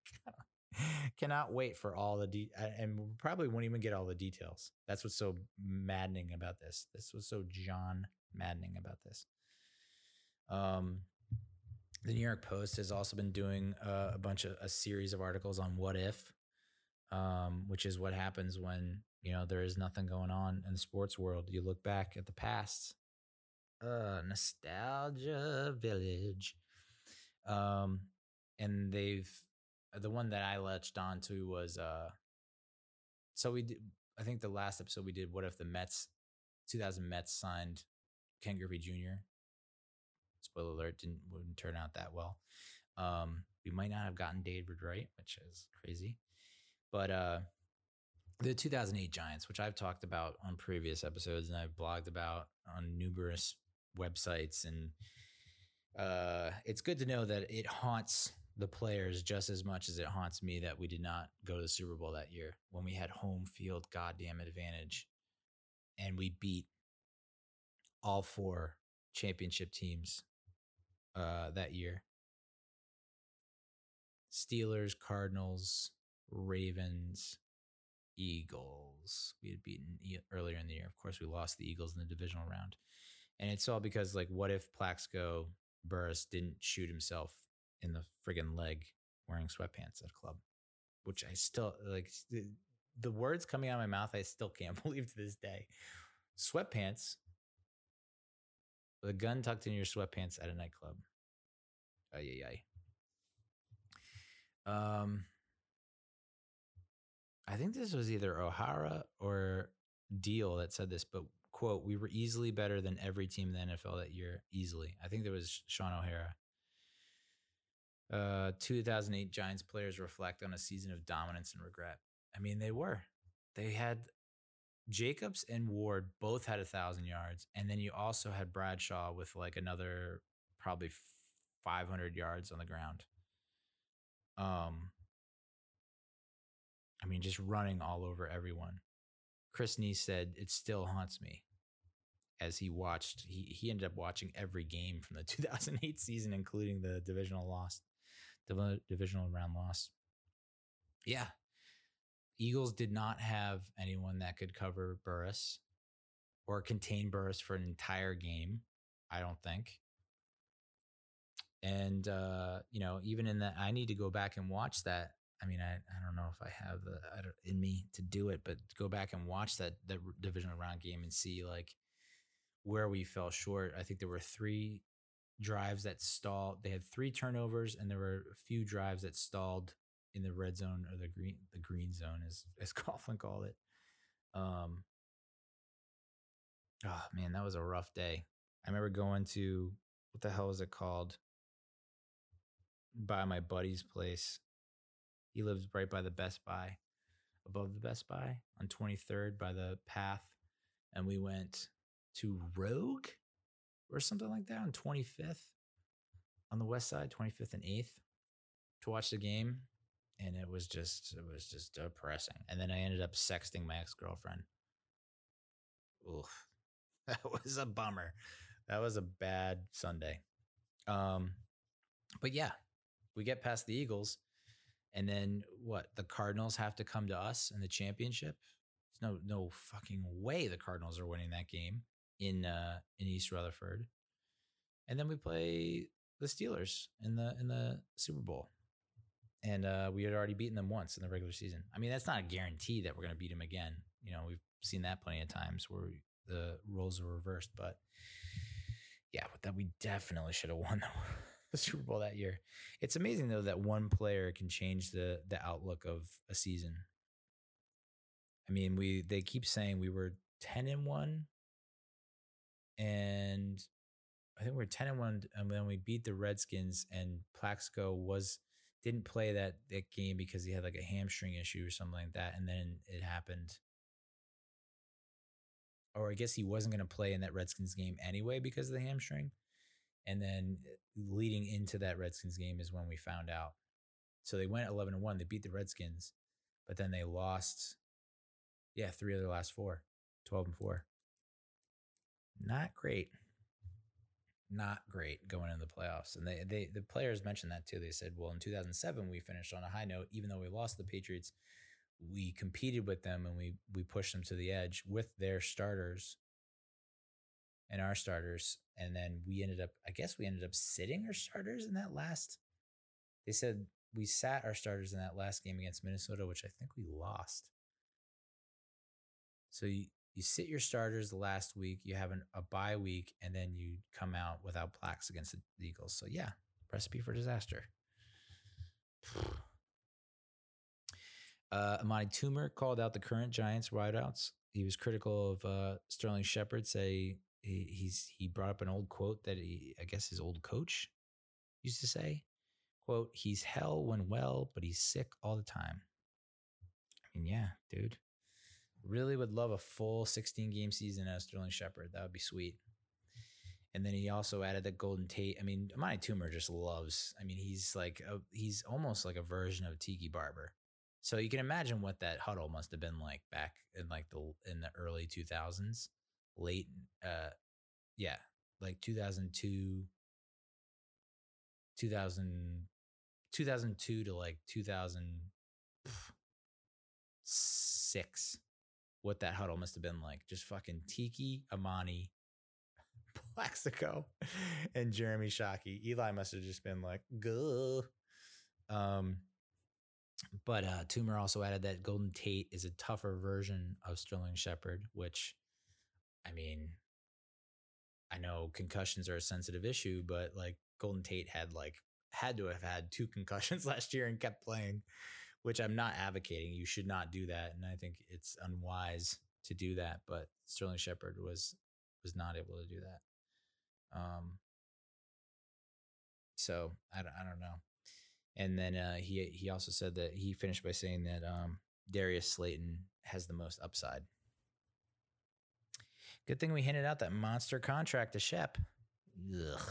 Speaker 1: cannot wait for all the de- and probably won't even get all the details. That's what's so maddening about this. This was so John maddening about this. Um, the New York Post has also been doing uh, a bunch of a series of articles on what if. um, which is what happens when you know there is nothing going on in the sports world. You look back at the past. Uh, nostalgia village. Um, and they've the one that I latched onto was uh. So we did. I think the last episode we did. What if the Mets, 2000 Mets signed Ken Griffey Jr. Spoiler alert, didn't wouldn't turn out that well. Um, we might not have gotten David Wright, which is crazy. But uh, the 2008 Giants, which I've talked about on previous episodes and I've blogged about on numerous websites, and uh, it's good to know that it haunts the players just as much as it haunts me that we did not go to the Super Bowl that year when we had home field goddamn advantage and we beat all four championship teams uh, that year. Steelers, Cardinals, Ravens, Eagles. We had beaten earlier in the year. Of course, we lost the Eagles in the divisional round. And it's all because, like, what if Plaxico Burress didn't shoot himself in the friggin' leg wearing sweatpants at a club? Which I still, like, the, the words coming out of my mouth, I still can't believe to this day. Sweatpants with a gun tucked in your sweatpants at a nightclub. Ay, ay, ay. Um, I think this was either O'Hara or Diehl that said this, but quote, we were easily better than every team in the NFL that year. Easily. I think there was Shaun O'Hara. Uh, 2008 Giants players reflect on a season of dominance and regret. I mean, they were. They had Jacobs and Ward both had a thousand yards, and then you also had Bradshaw with like another probably 500 yards on the ground. Um, I mean, just running all over everyone. Chris Snee said it still haunts me as he watched. He he ended up watching every game from the 2008 season, including the divisional loss, divisional round loss. Yeah, Eagles did not have anyone that could cover Burress or contain Burress for an entire game. I don't think. And uh, you know, even in that, I need to go back and watch that. I mean, I, I don't know if I have the I in me to do it, but go back and watch that that divisional round game and see like where we fell short. I think there were three drives that stalled. They had three turnovers, and there were a few drives that stalled in the red zone or the green the green zone, as as Coughlin called it. Um, oh man, that was a rough day. I remember going to what the hell is it called? By my buddy's place. He lives right by the Best Buy, above the Best Buy on 23rd by the path. And we went to Rogue or something like that on 25th on the west side, 25th and 8th to watch the game. And it was just, it was just depressing. And then I ended up sexting my ex girlfriend. Oof, that was a bummer. That was a bad Sunday. Um, but yeah, we get past the Eagles, and then what? The Cardinals have to come to us in the championship. There's no no fucking way the Cardinals are winning that game in uh, in East Rutherford, and then we play the Steelers in the in the Super Bowl, and uh, we had already beaten them once in the regular season. I mean, that's not a guarantee that we're going to beat them again. You know, we've seen that plenty of times where the roles are reversed, but yeah, but that we definitely should have won the Super Bowl that year. It's amazing though that one player can change the the outlook of a season. I mean, we they keep saying we were 10 and 1 and I think we are 10 and 1 and then we beat the Redskins and Plaxico was didn't play that that game because he had like a hamstring issue or something like that and then it happened or I guess he wasn't going to play in that Redskins game anyway because of the hamstring. And then uh, leading into that Redskins game is when we found out. So they went 11 and 1. They beat the Redskins, but then they lost, yeah, three of their last four, 12 and 4. Not great. Not great going into the playoffs. And they, they the players mentioned that too. They said, well, in 2007, we finished on a high note, even though we lost the Patriots. We competed with them and we we pushed them to the edge with their starters and our starters. And then we ended up, I guess we ended up sitting our starters in that last. They said we sat our starters in that last game against Minnesota, which I think we lost. So you, you sit your starters the last week, you have an, a bye week, and then you come out without Plax against the Eagles. So yeah, recipe for disaster. Uh, Amani Toomer called out the current Giants wideouts. He was critical of uh, Sterling Shepard. Say he, he's he brought up an old quote that he, I guess his old coach used to say, "quote He's hell when well, but he's sick all the time." I mean, yeah, dude. Really would love a full 16 game season as Sterling Shepard. That would be sweet. And then he also added that Golden Tate. I mean, Amani Toomer just loves. I mean, he's like a, he's almost like a version of Tiki Barber. So you can imagine what that huddle must have been like back in like the in the early 2000s, late uh yeah, like 2002 2000 2002 to like 2006 what that huddle must have been like just fucking Tiki Amani Plaxico and Jeremy Shockey. Eli must have just been like, "Go." Um but uh, Toomer also added that Golden Tate is a tougher version of Sterling Shepard, which, I mean, I know concussions are a sensitive issue, but like Golden Tate had like had to have had two concussions last year and kept playing, which I'm not advocating. You should not do that, and I think it's unwise to do that. But Sterling Shepard was was not able to do that. Um. So I don't, I don't know. And then uh, he he also said that he finished by saying that um, Darius Slayton has the most upside. Good thing we handed out that monster contract to Shep. Ugh.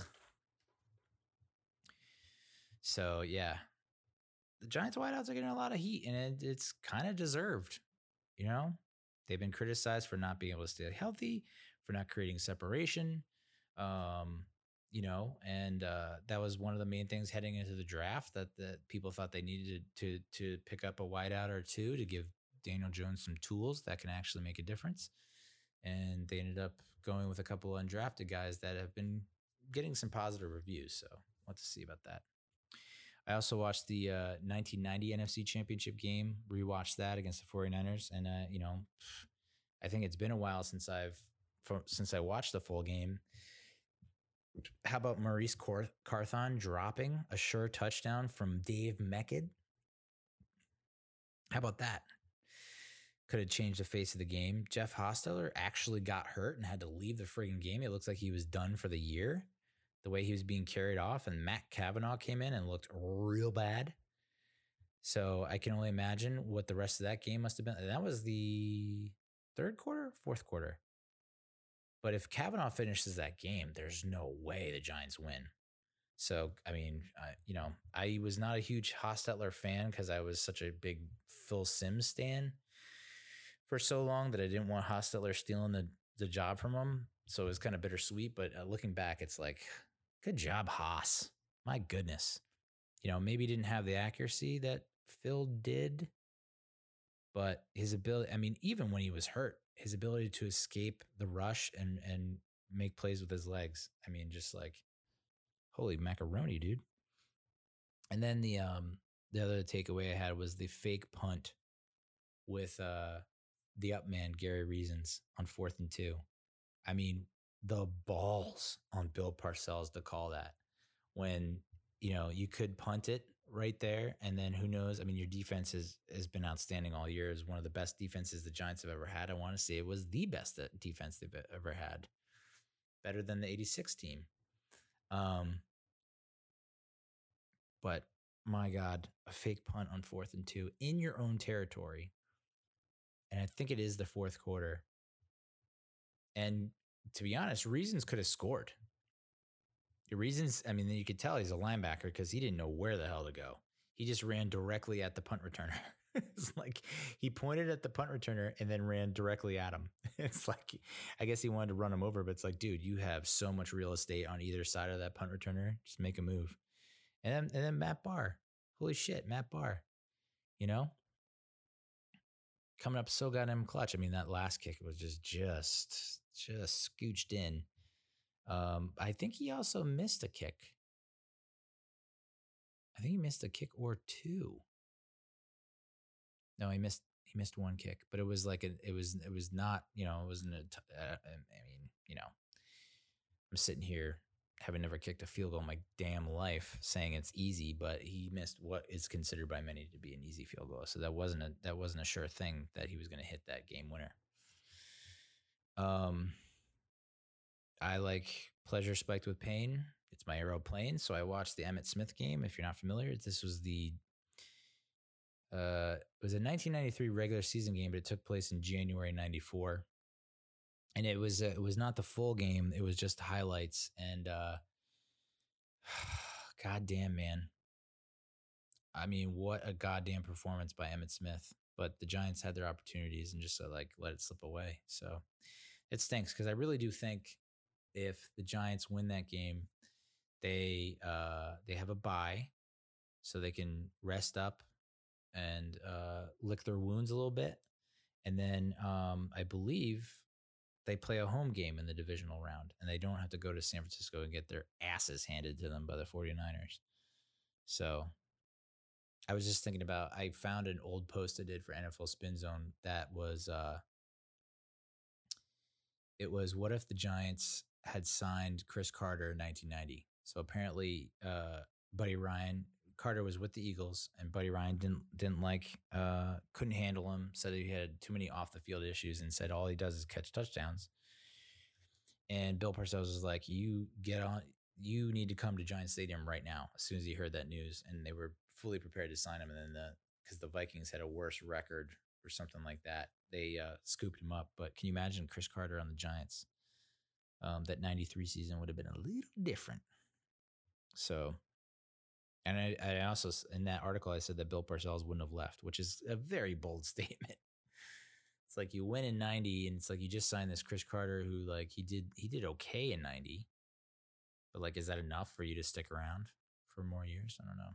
Speaker 1: So yeah, the Giants wideouts are getting a lot of heat, and it, it's kind of deserved. You know, they've been criticized for not being able to stay healthy, for not creating separation. Um, you know, and uh, that was one of the main things heading into the draft that that people thought they needed to to pick up a wideout or two to give Daniel Jones some tools that can actually make a difference. And they ended up going with a couple undrafted guys that have been getting some positive reviews. So what to see about that. I also watched the uh, 1990 NFC Championship game, rewatched that against the 49ers. And, uh, you know, I think it's been a while since I've, since I watched the full game how about Maurice Carthon dropping a sure touchdown from Dave Meggett? How about that? Could have changed the face of the game. Jeff Hostetler actually got hurt and had to leave the friggin' game. It looks like he was done for the year. The way he was being carried off, and Matt Cavanaugh came in and looked real bad. So I can only imagine what the rest of that game must have been. That was the third quarter, fourth quarter. But if Cavanaugh finishes that game, there's no way the Giants win. So, I mean, you know, I was not a huge Hostetler fan because I was such a big Phil Simms stan for so long that I didn't want Hostetler stealing the, the job from him. So it was kind of bittersweet. But uh, looking back, it's like, good job, Haas. My goodness. You know, maybe didn't have the accuracy that Phil did, but his ability, I mean, even when he was hurt, his ability to escape the rush and and make plays with his legs. I mean, just like holy macaroni, dude. And then the um the other takeaway I had was the fake punt with uh the up man Gary Reasons on fourth and two. I mean, the balls on Bill Parcells to call that when you know you could punt it right there. And then who knows? I mean, your defense has has been outstanding all year. Is one of the best defenses the Giants have ever had. I want to say it was the best defense they've ever had, better than the '86 team. Um, but my God, a fake punt on fourth and two in your own territory, and I think it is the fourth quarter. And to be honest, Reasons could have scored. Reasons, I mean, you could tell he's a linebacker because he didn't know where the hell to go. He just ran directly at the punt returner. it's like he pointed at the punt returner and then ran directly at him. It's like, I guess he wanted to run him over, but it's like, dude, you have so much real estate on either side of that punt returner. Just make a move. And then, and then Matt Bahr. Holy shit, Matt Bahr. You know, coming up so goddamn clutch. I mean, that last kick was just, just, just scooched in. Um, I think he also missed a kick. I think he missed a kick or two. No, he missed he missed one kick, but it was like a, it was it was not you know it wasn't a t- uh, I mean you know I'm sitting here having never kicked a field goal in my damn life, saying it's easy, but he missed what is considered by many to be an easy field goal. So that wasn't a that wasn't a sure thing that he was going to hit that game winner. Um, I like pleasure spiked with pain. It's my aeroplane, so I watched the Emmitt Smith game. If you're not familiar, this was the uh, it was a 1993 regular season game, but it took place in January '94 and it was uh, it was not the full game it was just highlights and uh goddamn man. I mean what a goddamn performance by emmitt smith but the giants had their opportunities and just uh, like let it slip away so it stinks because i really do think if the giants win that game they uh they have a bye so they can rest up and uh lick their wounds a little bit and then um i believe they play a home game in the divisional round and they don't have to go to San Francisco and get their asses handed to them by the 49ers. So I was just thinking about I found an old post I did for NFL Spin Zone that was uh it was what if the Giants had signed Cris Carter in 1990. So apparently uh Buddy Ryan Carter was with the Eagles, and Buddy Ryan didn't didn't like uh, couldn't handle him. Said he had too many off the field issues, and said all he does is catch touchdowns. And Bill Parcells was like, "You get on. You need to come to Giant Stadium right now." As soon as he heard that news, and they were fully prepared to sign him, and then the because the Vikings had a worse record or something like that, they uh, scooped him up. But can you imagine Cris Carter on the Giants? Um, that '93 season would have been a little different. So and I, I also in that article I said that Bill Parcells wouldn't have left, which is a very bold statement. It's like you win in '90, and it's like you just signed this Cris Carter, who like he did he did okay in '90, but like is that enough for you to stick around for more years? I don't know.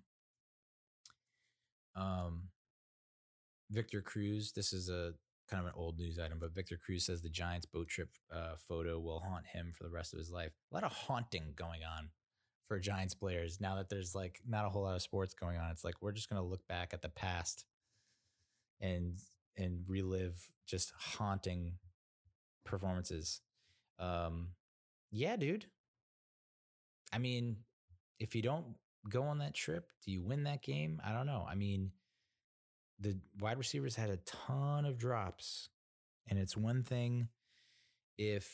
Speaker 1: Um, Victor Cruz, this is a kind of an old news item, but Victor Cruz says the Giants boat trip uh, photo will haunt him for the rest of his life. A lot of haunting going on for Giants players now that there's like not a whole lot of sports going on. It's like we're just going to look back at the past and and relive just haunting performances. Um yeah, dude. I mean, if you don't go on that trip, do you win that game? I don't know. I mean, the wide receivers had a ton of drops. And it's one thing if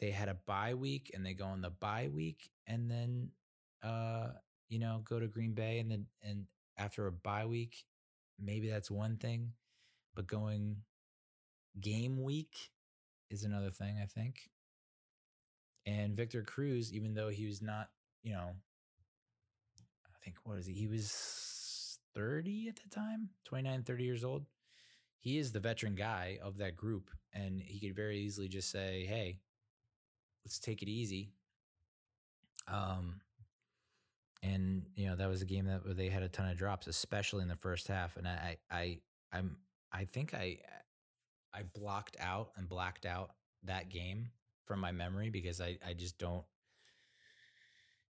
Speaker 1: they had a bye week and they go on the bye week and then uh, you know, go to Green Bay and then and after a bye week, maybe that's one thing. But going game week is another thing, I think. And Victor Cruz, even though he was not, you know, I think what is he? He was 30 at the time, 29, 30 years old. He is the veteran guy of that group. And he could very easily just say, Hey, let's take it easy. Um, and you know that was a game that they had a ton of drops, especially in the first half. And I, I, I'm, I think I, I blocked out and blacked out that game from my memory because I, I just don't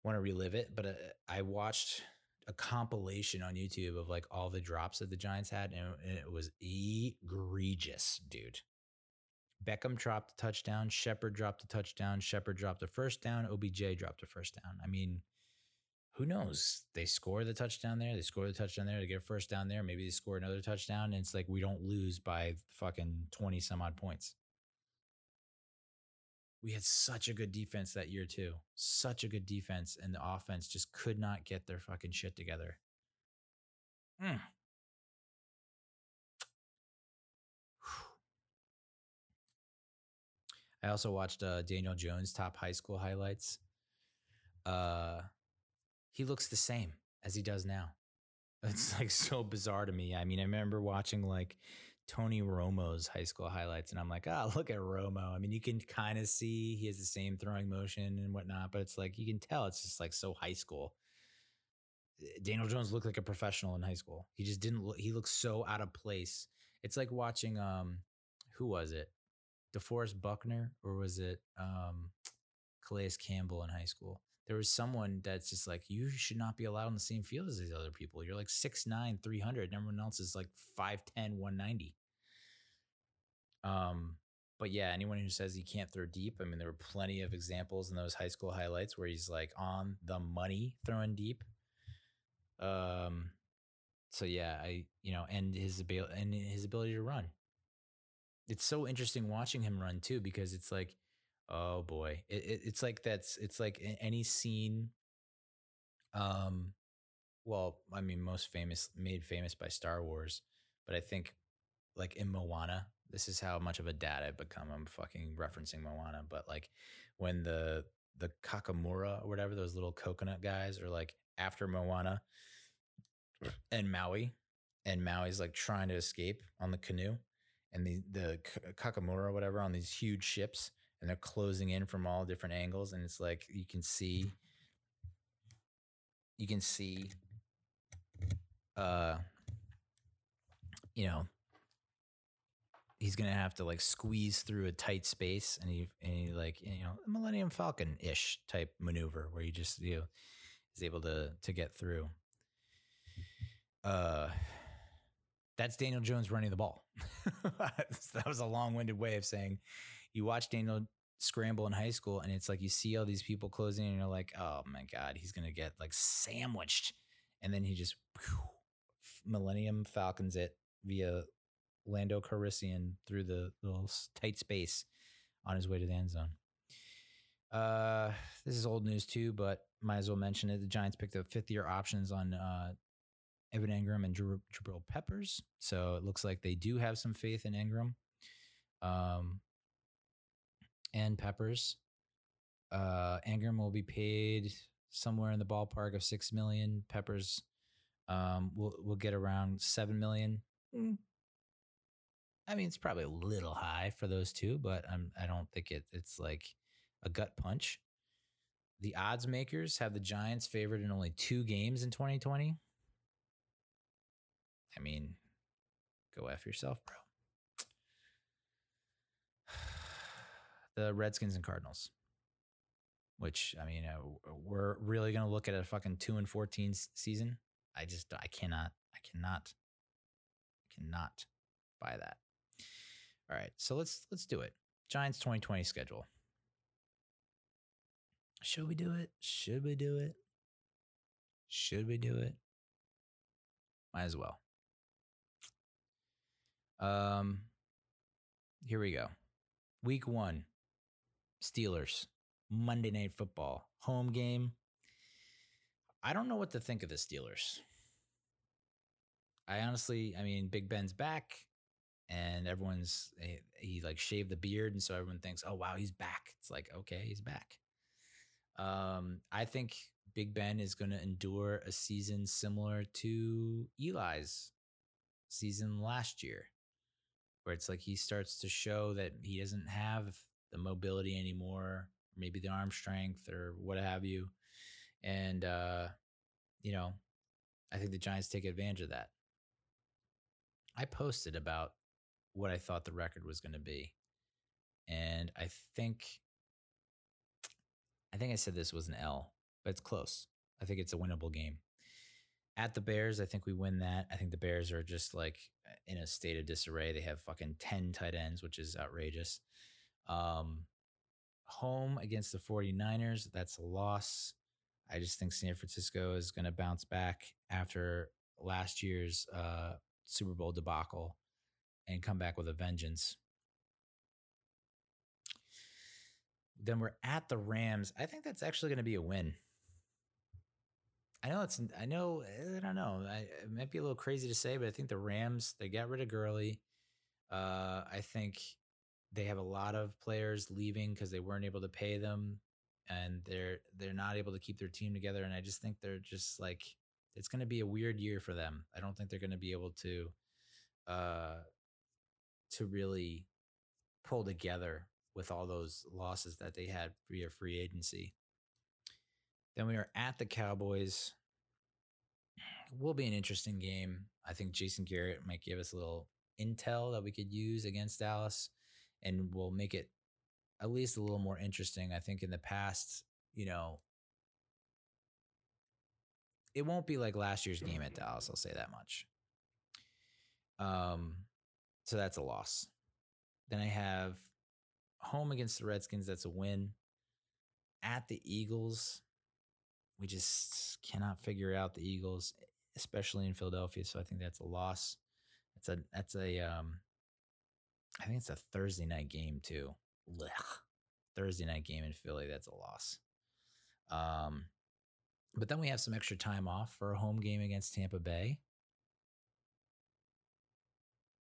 Speaker 1: want to relive it. But uh, I watched a compilation on YouTube of like all the drops that the Giants had, and, and it was egregious, dude. Beckham dropped a touchdown. Shepard dropped a touchdown. Shepard dropped a first down. OBJ dropped a first down. I mean, who knows? They score the touchdown there. They score the touchdown there. They get a first down there. Maybe they score another touchdown. And it's like we don't lose by fucking 20 some odd points. We had such a good defense that year, too. Such a good defense. And the offense just could not get their fucking shit together. Mm. I also watched uh, Daniel Jones top high school highlights. Uh, he looks the same as he does now. It's like so bizarre to me. I mean, I remember watching like Tony Romo's high school highlights, and I'm like, oh, look at Romo. I mean, you can kind of see he has the same throwing motion and whatnot, but it's like you can tell it's just like so high school. Daniel Jones looked like a professional in high school. He just didn't look, he looks so out of place. It's like watching, um, who was it? DeForest Buckner, or was it um, Calais Campbell in high school? There was someone that's just like, you should not be allowed on the same field as these other people. You're like 6'9, 300, and everyone else is like 5'10, 190. Um, but yeah, anyone who says he can't throw deep, I mean, there were plenty of examples in those high school highlights where he's like on the money throwing deep. Um, so yeah, I you know, and his ability and his ability to run. It's so interesting watching him run too because it's like Oh boy, it, it, it's like that's it's like any scene. Um, well, I mean, most famous made famous by Star Wars, but I think like in Moana, this is how much of a dad I've become. I'm fucking referencing Moana, but like when the the Kakamora or whatever those little coconut guys are like after Moana and Maui, and Maui's like trying to escape on the canoe, and the the Kakamora or whatever on these huge ships and they're closing in from all different angles and it's like you can see you can see uh you know he's gonna have to like squeeze through a tight space and he and he like you know millennium falcon ish type maneuver where he just you know is able to to get through. Uh that's daniel jones running the ball. That was a long-winded way of saying you watch Daniel scramble in high school and it's like you see all these people closing and you're like, oh my God, he's to get like sandwiched. And then he just whew, Millennium Falcons it via Lando Calrissian through the little tight space on his way to the end zone. Uh, this is old news too, but might as well mention it. The Giants picked up fifth year options on uh, Evan Engram and Jabril Peppers. So it looks like they do have some faith in Engram. Um, and Peppers. Uh, Engram will be paid somewhere in the ballpark of six million. Peppers um, will will get around seven million. Mm. I mean, it's probably a little high for those two, but I'm, I don't think it, it's like a gut punch. The odds makers have the Giants favored in only two games in 2020. I mean, go F yourself, bro. The Redskins and Cardinals. Which I mean, uh, we're really going to look at a fucking two and fourteen season. I just I cannot I cannot I cannot buy that. All right, so let's let's do it. Giants 2020 schedule. Should we do it? Should we do it? Should we do it? Might as well. Um, here we go. Week one, Steelers, Monday Night Football, home game. I don't know what to think of the Steelers. I honestly, I mean, Big Ben's back and everyone's, he, he like shaved the beard. And so everyone thinks, oh, wow, he's back. It's like, okay, he's back. Um, I think Big Ben is going to endure a season similar to Eli's season last year, where it's like he starts to show that he doesn't have the mobility anymore, maybe the arm strength or what have you. And, uh, you know, I think the Giants take advantage of that. I posted about what I thought the record was going to be. And I think, I think I said this was an L, but it's close. I think it's a winnable game. At the Bears, I think we win that. I think the Bears are just like in a state of disarray. They have fucking 10 tight ends, which is outrageous. Um, home against the 49ers, that's a loss. I just think San Francisco is going to bounce back after last year's uh, Super Bowl debacle and come back with a vengeance. Then we're at the Rams. I think that's actually going to be a win. I know it's, I know, I don't know. I, it might be a little crazy to say, but I think the Rams, they got rid of Gurley. Uh, I think they have a lot of players leaving because they weren't able to pay them and they're they're not able to keep their team together and i just think they're just like it's going to be a weird year for them. I don't think they're going to be able to uh to really pull together with all those losses that they had via free agency. Then we are at the cowboys. Will be an interesting game. I think jason garrett might give us a little intel that we could use against dallas and will make it at least a little more interesting. I think in the past, you know, it won't be like last year's game at Dallas. I'll say that much. Um, so that's a loss. Then I have home against the Redskins. That's a win. At the Eagles, we just cannot figure out the Eagles, especially in Philadelphia. So I think that's a loss. That's a that's a um, I think it's a Thursday night game too. Blech. Thursday night game in Philly. That's a loss. Um, but then we have some extra time off for a home game against Tampa Bay.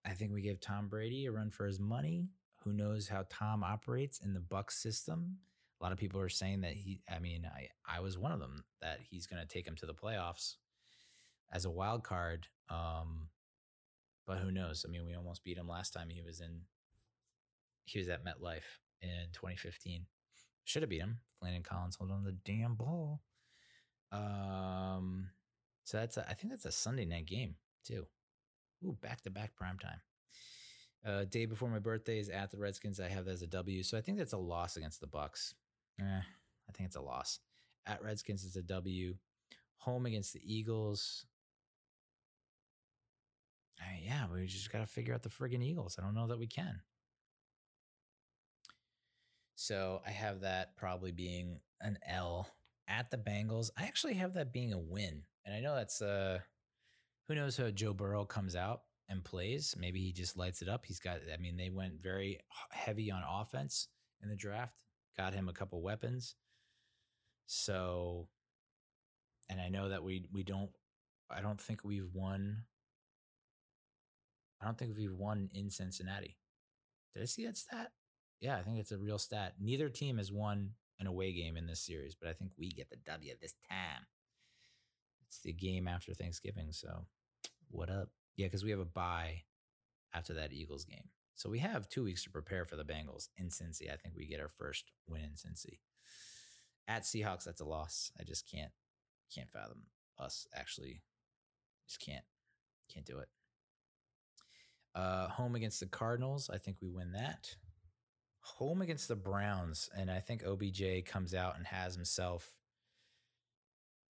Speaker 1: I think we give Tom Brady a run for his money. Who knows how Tom operates in the Bucs system? A lot of people are saying that he. I mean, I I was one of them that he's going to take him to the playoffs as a wild card. Um, but who knows? I mean, we almost beat him last time he was in. He was at MetLife in 2015. Should have beat him. Landon Collins hold on the damn ball. Um, so that's a, I think that's a Sunday night game too. Ooh, back to back prime time. Uh, day before my birthday is at the Redskins. I have that as a W. So I think that's a loss against the Bucs. Eh, I think it's a loss. At Redskins is a W. Home against the Eagles. Yeah, we just got to figure out the friggin' Eagles. I don't know that we can. So I have that probably being an L at the Bengals. I actually have that being a win. And I know that's uh who knows how Joe Burrow comes out and plays. Maybe he just lights it up. He's got I mean, they went very heavy on offense in the draft, got him a couple weapons. So and I know that we we don't I don't think we've won I don't think we've won in Cincinnati. Did I see that stat? Yeah, I think it's a real stat. Neither team has won an away game in this series, but I think we get the W this time. It's the game after Thanksgiving, so what up? Yeah, because we have a bye after that Eagles game. So we have two weeks to prepare for the Bengals in Cincy. I think we get our first win in Cincy. At Seahawks, that's a loss. I just can't can't fathom us actually. Just can't can't do it. Uh, home against the Cardinals, I think we win that home against the Browns, and I think OBJ comes out and has himself.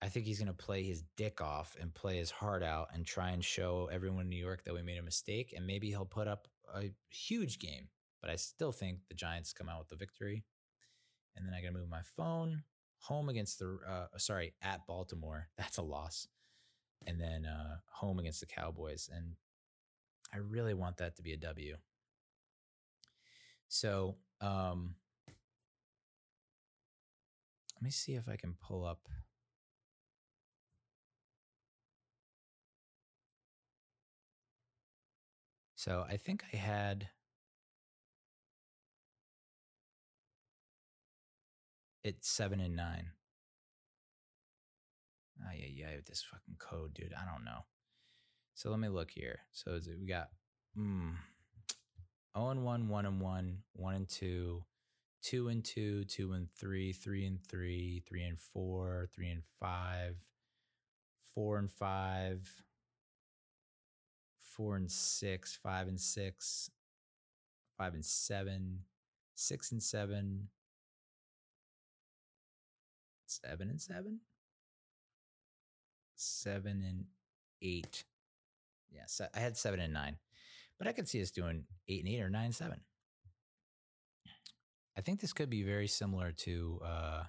Speaker 1: I think he's going to play his dick off and play his heart out and try and show everyone in New York that we made a mistake. And maybe he'll put up a huge game, but I still think the Giants come out with the victory. And then I got to move my phone home against the, uh, sorry, at Baltimore. That's a loss. And then uh, home against the Cowboys. And I really want that to be a W. So um, let me see if I can pull up. So I think I had it seven and nine. Oh yeah, yeah, this fucking code, dude. I don't know. So let me look here. So we got mm, 0 and 1, 1 and 1, 1 and 2, 2 and 2, 2 and 3, 3 and 3, 3 and 4, 3 and 5, 4 and 5, 4 and 6, 5 and 6, 5 and 7, 6 and 7, 7 and 7, 7 and 8. Yes, I had 7 and 9. But I could see us doing eight and eight or nine seven. I think this could be very similar to. Uh,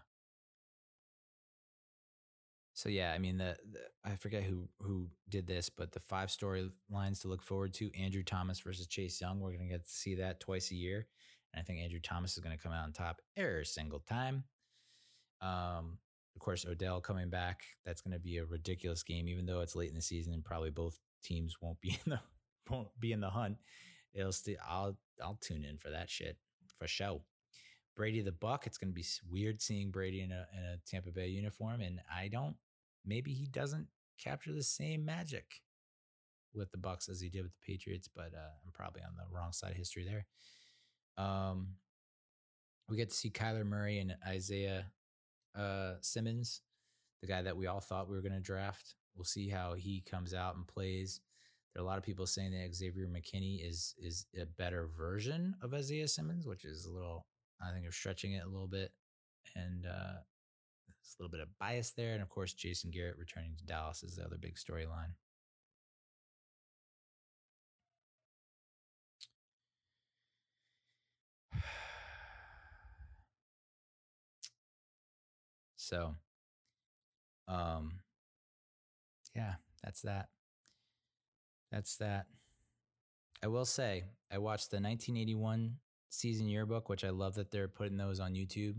Speaker 1: so yeah, I mean the, the, I forget who who did this, but the five storylines to look forward to: Andrew Thomas versus Chase Young. We're gonna get to see that twice a year, and I think Andrew Thomas is gonna come out on top every single time. Um, of course, Odell coming back. That's gonna be a ridiculous game, even though it's late in the season and probably both teams won't be in the won't be in the hunt, it'll still I'll I'll tune in for that shit for show. Brady the Buck. It's going to be weird seeing Brady in a in a Tampa Bay uniform, and I don't. Maybe he doesn't capture the same magic with the Bucs as he did with the Patriots, but uh, I'm probably on the wrong side of history there. Um, we get to see Kyler Murray and Isaiah uh, Simmons, the guy that we all thought we were going to draft. We'll see how he comes out and plays. There are a lot of people saying that Xavier McKinney is is a better version of Isaiah Simmons, which is a little I think they're stretching it a little bit. And uh, There's a little bit of bias there. And of course, Jason Garrett returning to Dallas is the other big storyline. So, um, yeah, that's that. That's that. I will say, I watched the 1981 season yearbook, which I love that they're putting those on YouTube,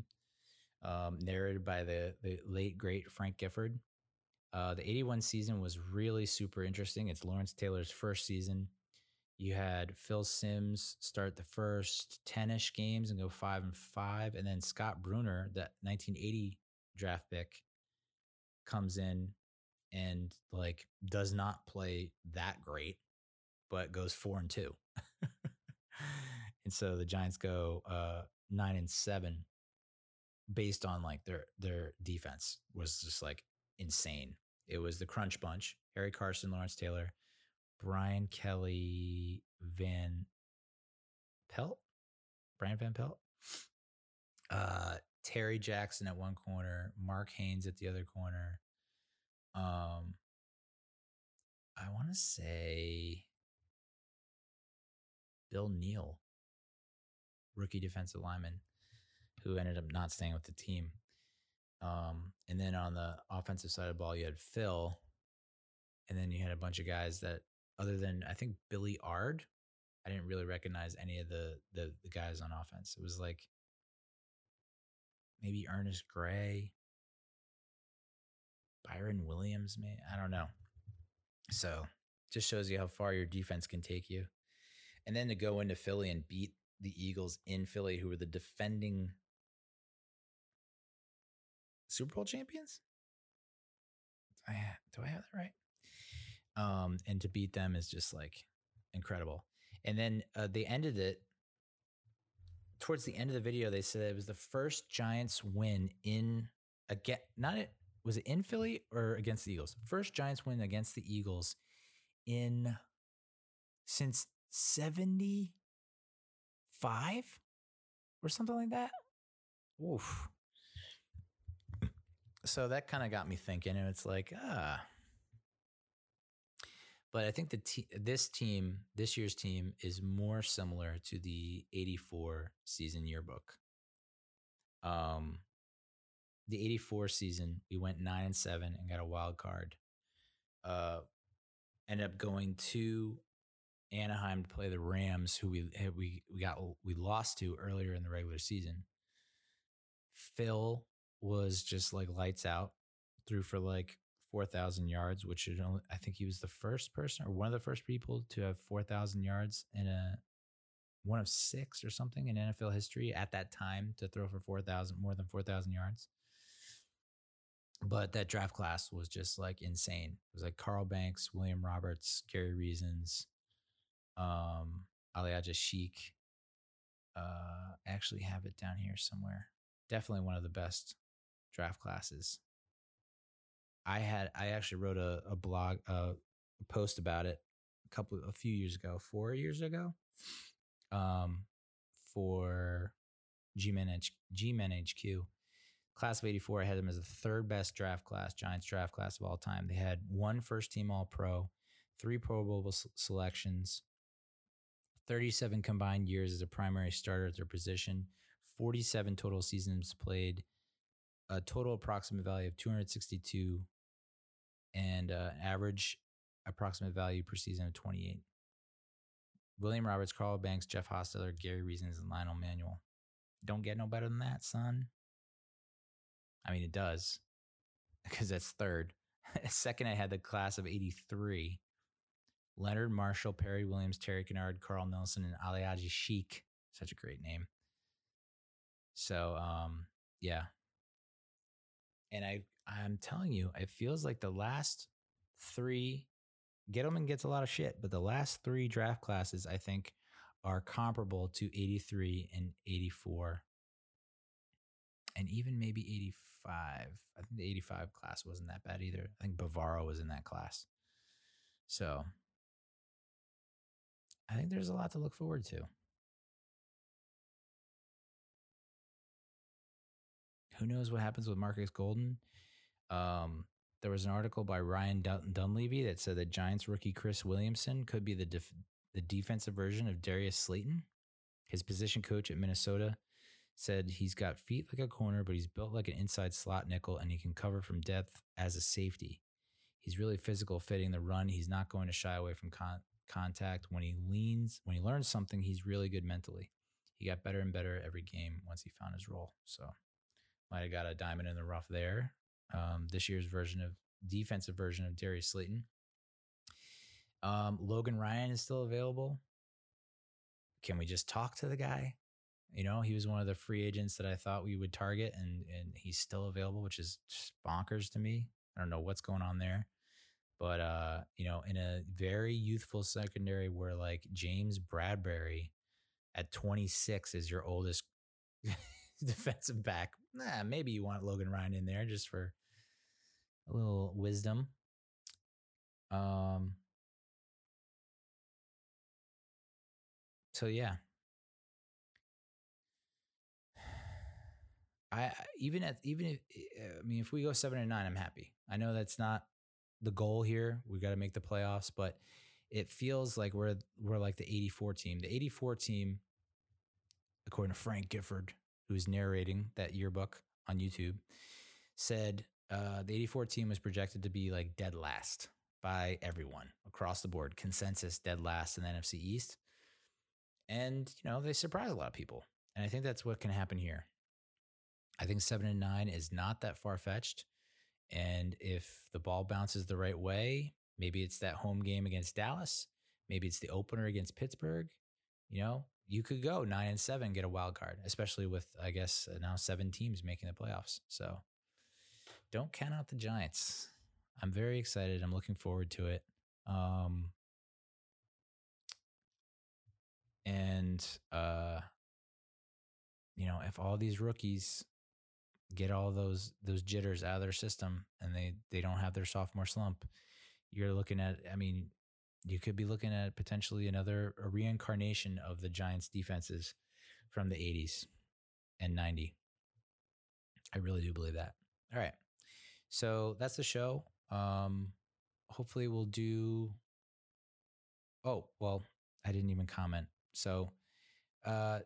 Speaker 1: um, narrated by the, the late, great Frank Gifford. Uh, the 81 season was really super interesting. It's Lawrence Taylor's first season. You had Phil Simms start the first 10 ish games and go five and five. And then Scott Brunner, that 1980 draft pick comes in and like does not play that great, but goes four and two. and so the Giants go uh, nine and seven based on like their their defense was just like insane. It was the crunch bunch: Harry Carson, Lawrence Taylor, Brian Kelley, Van Pelt, Brian Van Pelt, uh, Terry Jackson at one corner, Mark Haynes at the other corner. Um, I want to say Bill Neill, rookie defensive lineman, who ended up not staying with the team. Um, and then on the offensive side of the ball, you had Phil, and then you had a bunch of guys that, other than I think Billy Ard, I didn't really recognize any of the the, the guys on offense. It was like maybe Ernest Gray, Byron Williams, maybe I don't know. So just shows you how far your defense can take you. And then to go into Philly and beat the Eagles in Philly, who were the defending Super Bowl champions. I, do I have that right? Um, and to beat them is just like incredible. And then uh, they ended it towards the end of the video, they said it was the first Giants win in again. Not it was it in Philly or against the Eagles? First Giants win against the Eagles in since seventy five or something like that. Oof. So that kind of got me thinking, and it's like, ah, but I think the te- this team, this year's team, is more similar to the '84 season yearbook. Um, the '84 season, we went nine and seven and got a wild card. Uh, ended up going to Anaheim to play the Rams, who we we we got we lost to earlier in the regular season. Phil was just like lights out, threw for like 4,000 yards, which only, I think he was the first person or one of the first people to have 4,000 yards in a one of six or something in NFL history at that time to throw for 4,000, more than 4,000 yards. But that draft class was just like insane. It was like Carl Banks, William Roberts, Gary Reasons, um, Ali Haji-Sheikh. Uh, I actually have it down here somewhere. Definitely one of the best draft classes I had I actually wrote a, a blog uh, a post about it a couple a few years ago, four years ago, um, for G-Men, H- G-Men HQ. Class of 84, I had them as the third best draft class, Giants draft class of all time. They had one first team All Pro, three Pro Bowl selections, 37 combined years as a primary starter at their position, 47 total seasons played, a total approximate value of 262 and uh, average approximate value per season of 28. William Roberts, Carl Banks, Jeff Hostetler, Gary Reasons, and Lionel Manuel. Don't get no better than that, son. I mean, it does because that's third. Second, I had the class of 83. Leonard Marshall, Perry Williams, Terry Kinard, Karl Nelson, and Ali Haji-Sheikh. Such a great name. So, um, yeah. And I I'm telling you, it feels like the last three, Gettleman gets a lot of shit, but the last three draft classes, I think, are comparable to 83 and 84. And even maybe 85. I think the 85 class wasn't that bad either. I think Bavaro was in that class. So I think there's a lot to look forward to. who knows what happens with Marcus Golden? Um, there was an article by Ryan Dun- Dunleavy that said that Giants rookie Chris Williamson could be the def- the defensive version of Darius Slayton. His position coach at Minnesota said he's got feet like a corner, but he's built like an inside slot nickel and he can cover from depth as a safety. He's really physical fitting the run. He's not going to shy away from con- contact. When he leans, when he learns something, he's really good mentally. He got better and better every game once he found his role. So might have got a diamond in the rough there. Um, this year's version of defensive version of Darius Slayton. Um, Logan Ryan is still available. Can we just talk to the guy? You know, he was one of the free agents that I thought we would target, and and he's still available, which is bonkers to me. I don't know what's going on there, but uh, you know, in a very youthful secondary where like James Bradberry at 26 is your oldest defensive back, nah, maybe you want Logan Ryan in there just for a little wisdom. Um. So yeah, I even at even if I mean if we go seven and nine, I'm happy. I know that's not the goal here. We got to make the playoffs, but it feels like we're we're like the 84 team. The 84 team, according to Frank Gifford, who's narrating that yearbook on YouTube, said uh, the 84 team was projected to be like dead last by everyone across the board. Consensus dead last in the NFC East. And, you know, they surprise a lot of people. And I think that's what can happen here. I think seven and nine is not that far fetched. And if the ball bounces the right way, maybe it's that home game against Dallas, maybe it's the opener against Pittsburgh. You know, you could go nine and seven, get a wild card, especially with I guess now seven teams making the playoffs. So don't count out the Giants. I'm very excited. I'm looking forward to it. Um, and uh, you know, if all these rookies get all those those jitters out of their system and they they don't have their sophomore slump, you're looking at. I mean, you could be looking at potentially another a reincarnation of the Giants defenses from the 80s and 90. I really do believe that. All right. So that's the show. Um hopefully we'll do Oh, well, I didn't even comment. So uh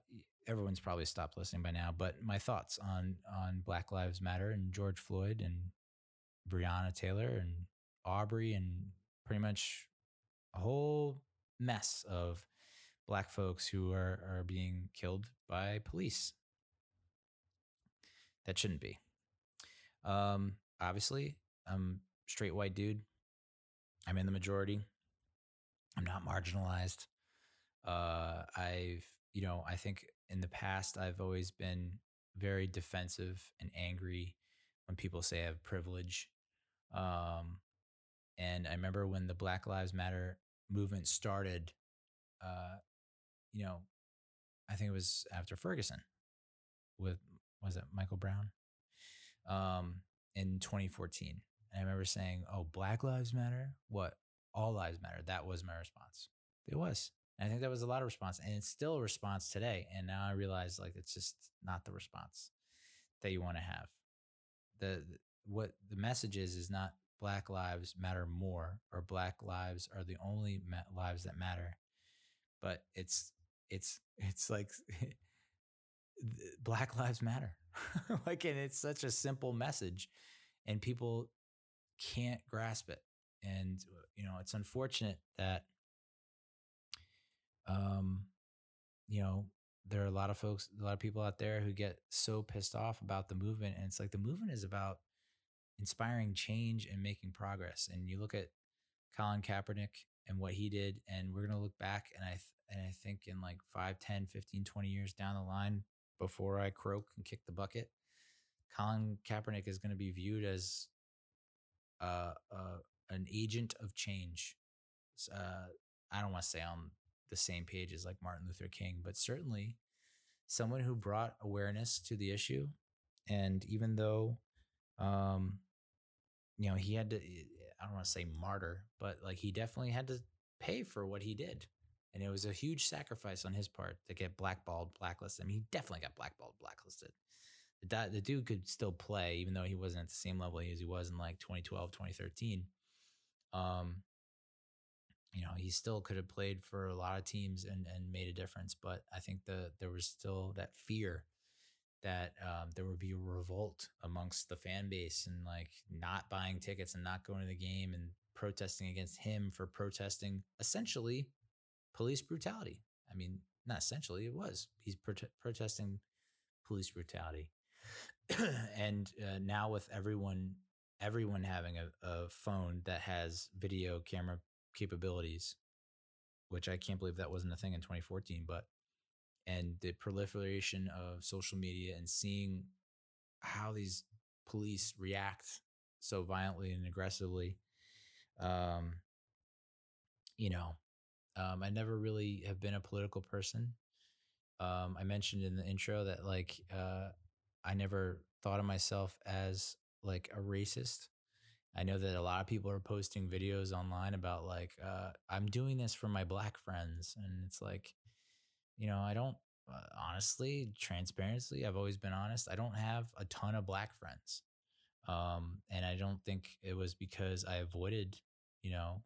Speaker 1: everyone's probably stopped listening by now, but my thoughts on on Black Lives Matter and George Floyd and Breonna Taylor and Arbery and pretty much a whole mess of black folks who are are being killed by police. That shouldn't be. Um, obviously, I'm straight white dude. I'm in the majority. I'm not marginalized. Uh, I've, you know, I think in the past I've always been very defensive and angry when people say I have privilege. Um, and I remember when the Black Lives Matter movement started, uh, you know, I think it was after Ferguson with, was it Michael Brown? Um, in 2014. And I remember saying, oh, Black Lives Matter? What? All lives matter. That was my response. It was. And I think that was a lot of response. And it's still a response today. And now I realize like it's just not the response that you want to have. The, the what the message is is not black lives matter more or black lives are the only ma- lives that matter but it's it's it's like black lives matter like and it's such a simple message and people can't grasp it and uh, you know it's unfortunate that um you know there are a lot of folks a lot of people out there who get so pissed off about the movement and it's like the movement is about inspiring change and making progress and you look at Colin Kaepernick and what he did and we're going to look back and I th- and I think in like 5 10 15 20 years down the line before I croak and kick the bucket Colin Kaepernick is going to be viewed as uh, uh, an agent of change. Uh, I don't want to say on the same page as like Martin Luther King, but certainly someone who brought awareness to the issue. And even though, um, you know, he had to, I don't want to say martyr, but like he definitely had to pay for what he did. And it was a huge sacrifice on his part to get blackballed, blacklisted. I mean, he definitely got blackballed, blacklisted. that the dude could still play, even though he wasn't at the same level as he was in like 2012, 2013. Um, you know, he still could have played for a lot of teams and and made a difference. But I think the there was still that fear that um, there would be a revolt amongst the fan base and like not buying tickets and not going to the game and protesting against him for protesting essentially police brutality. I mean, not essentially, it was. He's prote- protesting police brutality. and uh, now with everyone everyone having a, a phone that has video camera capabilities, which I can't believe that wasn't a thing in 2014, but and the proliferation of social media and seeing how these police react so violently and aggressively um you know um i never really have been a political person. Um i mentioned in the intro that like uh i never thought of myself as like a racist i know that a lot of people are posting videos online about like uh i'm doing this for my black friends and it's like you know, I don't uh, honestly, transparency, I've always been honest. I don't have a ton of black friends. Um, and I don't think it was because I avoided, you know,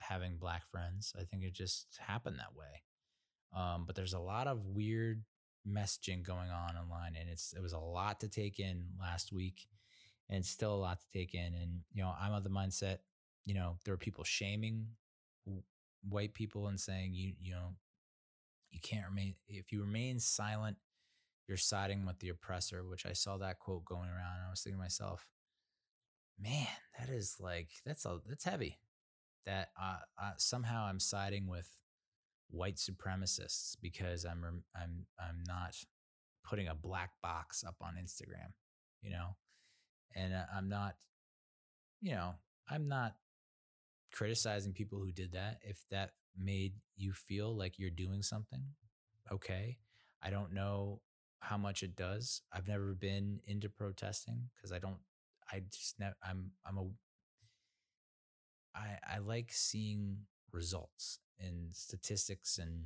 Speaker 1: having black friends. I think it just happened that way. Um, but there's a lot of weird messaging going on online and it's it was a lot to take in last week and still a lot to take in and you know i'm of the mindset you know there are people shaming white people and saying you you know you can't remain if you remain silent you're siding with the oppressor which i saw that quote going around i was thinking to myself man that is like that's a that's heavy that uh, uh, somehow i'm siding with white supremacists because i'm i'm i'm not putting a black box up on instagram you know and uh, i'm not you know i'm not criticizing people who did that if that made you feel like you're doing something, okay. I don't know how much it does. I've never been into protesting because I don't. I just never. I'm. I'm a. I I like seeing results and statistics and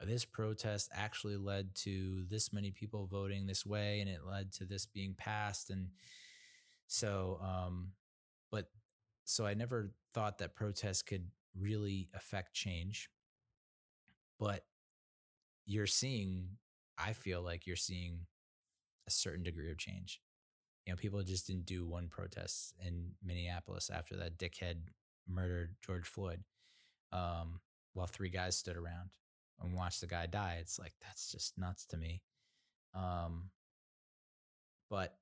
Speaker 1: this protest actually led to this many people voting this way and it led to this being passed and so um but so i never thought that protests could really affect change. But you're seeing, I feel like you're seeing a certain degree of change. You know, people just didn't do one protest in Minneapolis after that dickhead murdered George Floyd um, while three guys stood around and watched the guy die. It's like, that's just nuts to me. Um, but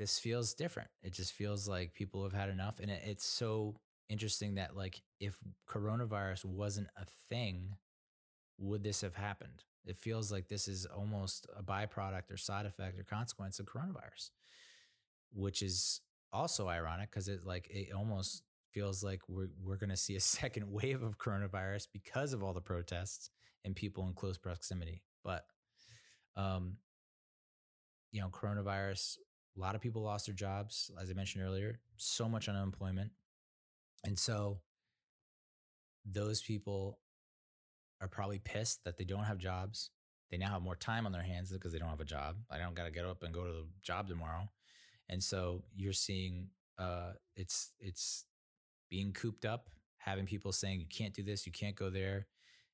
Speaker 1: this feels different. It just feels like people have had enough. And it, it's so interesting that like if coronavirus wasn't a thing, would this have happened? It feels like this is almost a byproduct or side effect or consequence of coronavirus, which is also ironic because it like it almost feels like we're we're going to see a second wave of coronavirus because of all the protests and people in close proximity. But um you know, coronavirus, a lot of people lost their jobs as I mentioned earlier, so much unemployment. And so those people are probably pissed that they don't have jobs. They now have more time on their hands because they don't have a job. I don't got to get up and go to the job tomorrow. And so you're seeing uh, it's it's being cooped up, having people saying you can't do this, you can't go there,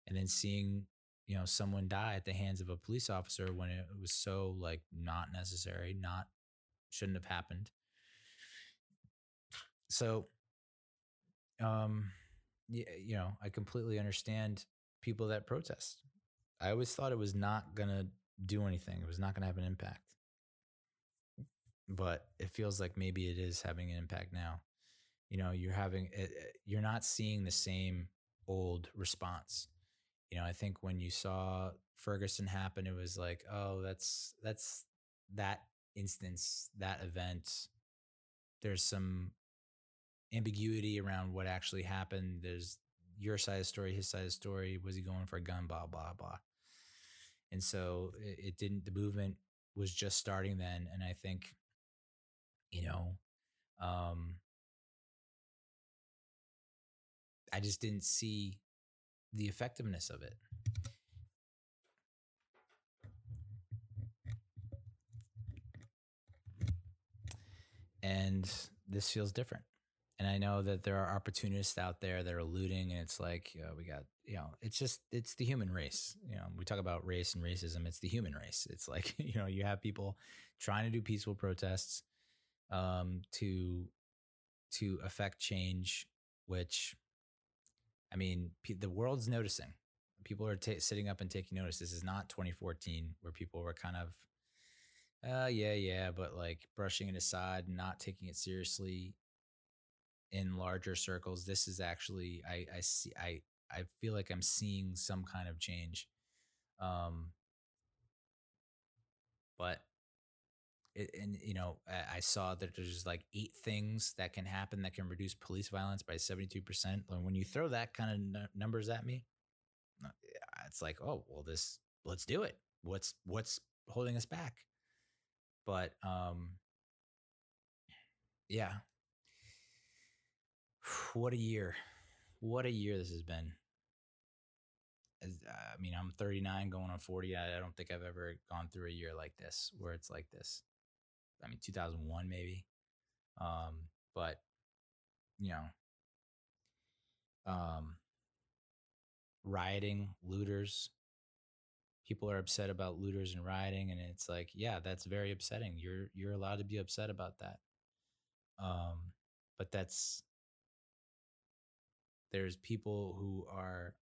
Speaker 1: and then seeing you know someone die at the hands of a police officer when it was so like not necessary, not shouldn't have happened. So um, you, you know, I completely understand people that protest. I always thought it was not going to do anything. It was not going to have an impact. But it feels like maybe it is having an impact now. You know, you're having, eh, eh, you're not seeing the same old response. You know, I think when you saw Ferguson happen, it was like, oh, that's, that's that instance, that event. There's some ambiguity around what actually happened. There's your side of the story, his side of the story. Was he going for a gun? Blah blah blah. And so it, it didn't. The movement was just starting then, and I think, you know, um, I just didn't see the effectiveness of it. And this feels different. And I know that there are opportunists out there that are looting, and it's like you know, we got you know, it's just it's the human race. You know, we talk about race and racism. It's the human race. It's like you know, you have people trying to do peaceful protests um, to to affect change, which I mean, the world's noticing. People are t- sitting up and taking notice. This is not 2014 where people were kind of, uh, yeah, yeah, but like brushing it aside, not taking it seriously in larger circles. This is actually, I, I see, I, I feel like I'm seeing some kind of change. Um, but it, and you know, I saw that there's like eight things that can happen that can reduce police violence by 72%. And when you throw that kind of n- numbers at me, uh, it's like, oh, well, this, let's do it. What's, what's holding us back? But, um, yeah, what a year. What a year this has been. As, I mean, I'm 39 going on 40. I, I don't think I've ever gone through a year like this where it's like this. I mean, 2001 maybe. Um, but you know, um, rioting, looters. People are upset about looters and rioting, and it's like, yeah, that's very upsetting. You're you're allowed to be upset about that. Um, but that's there's people who are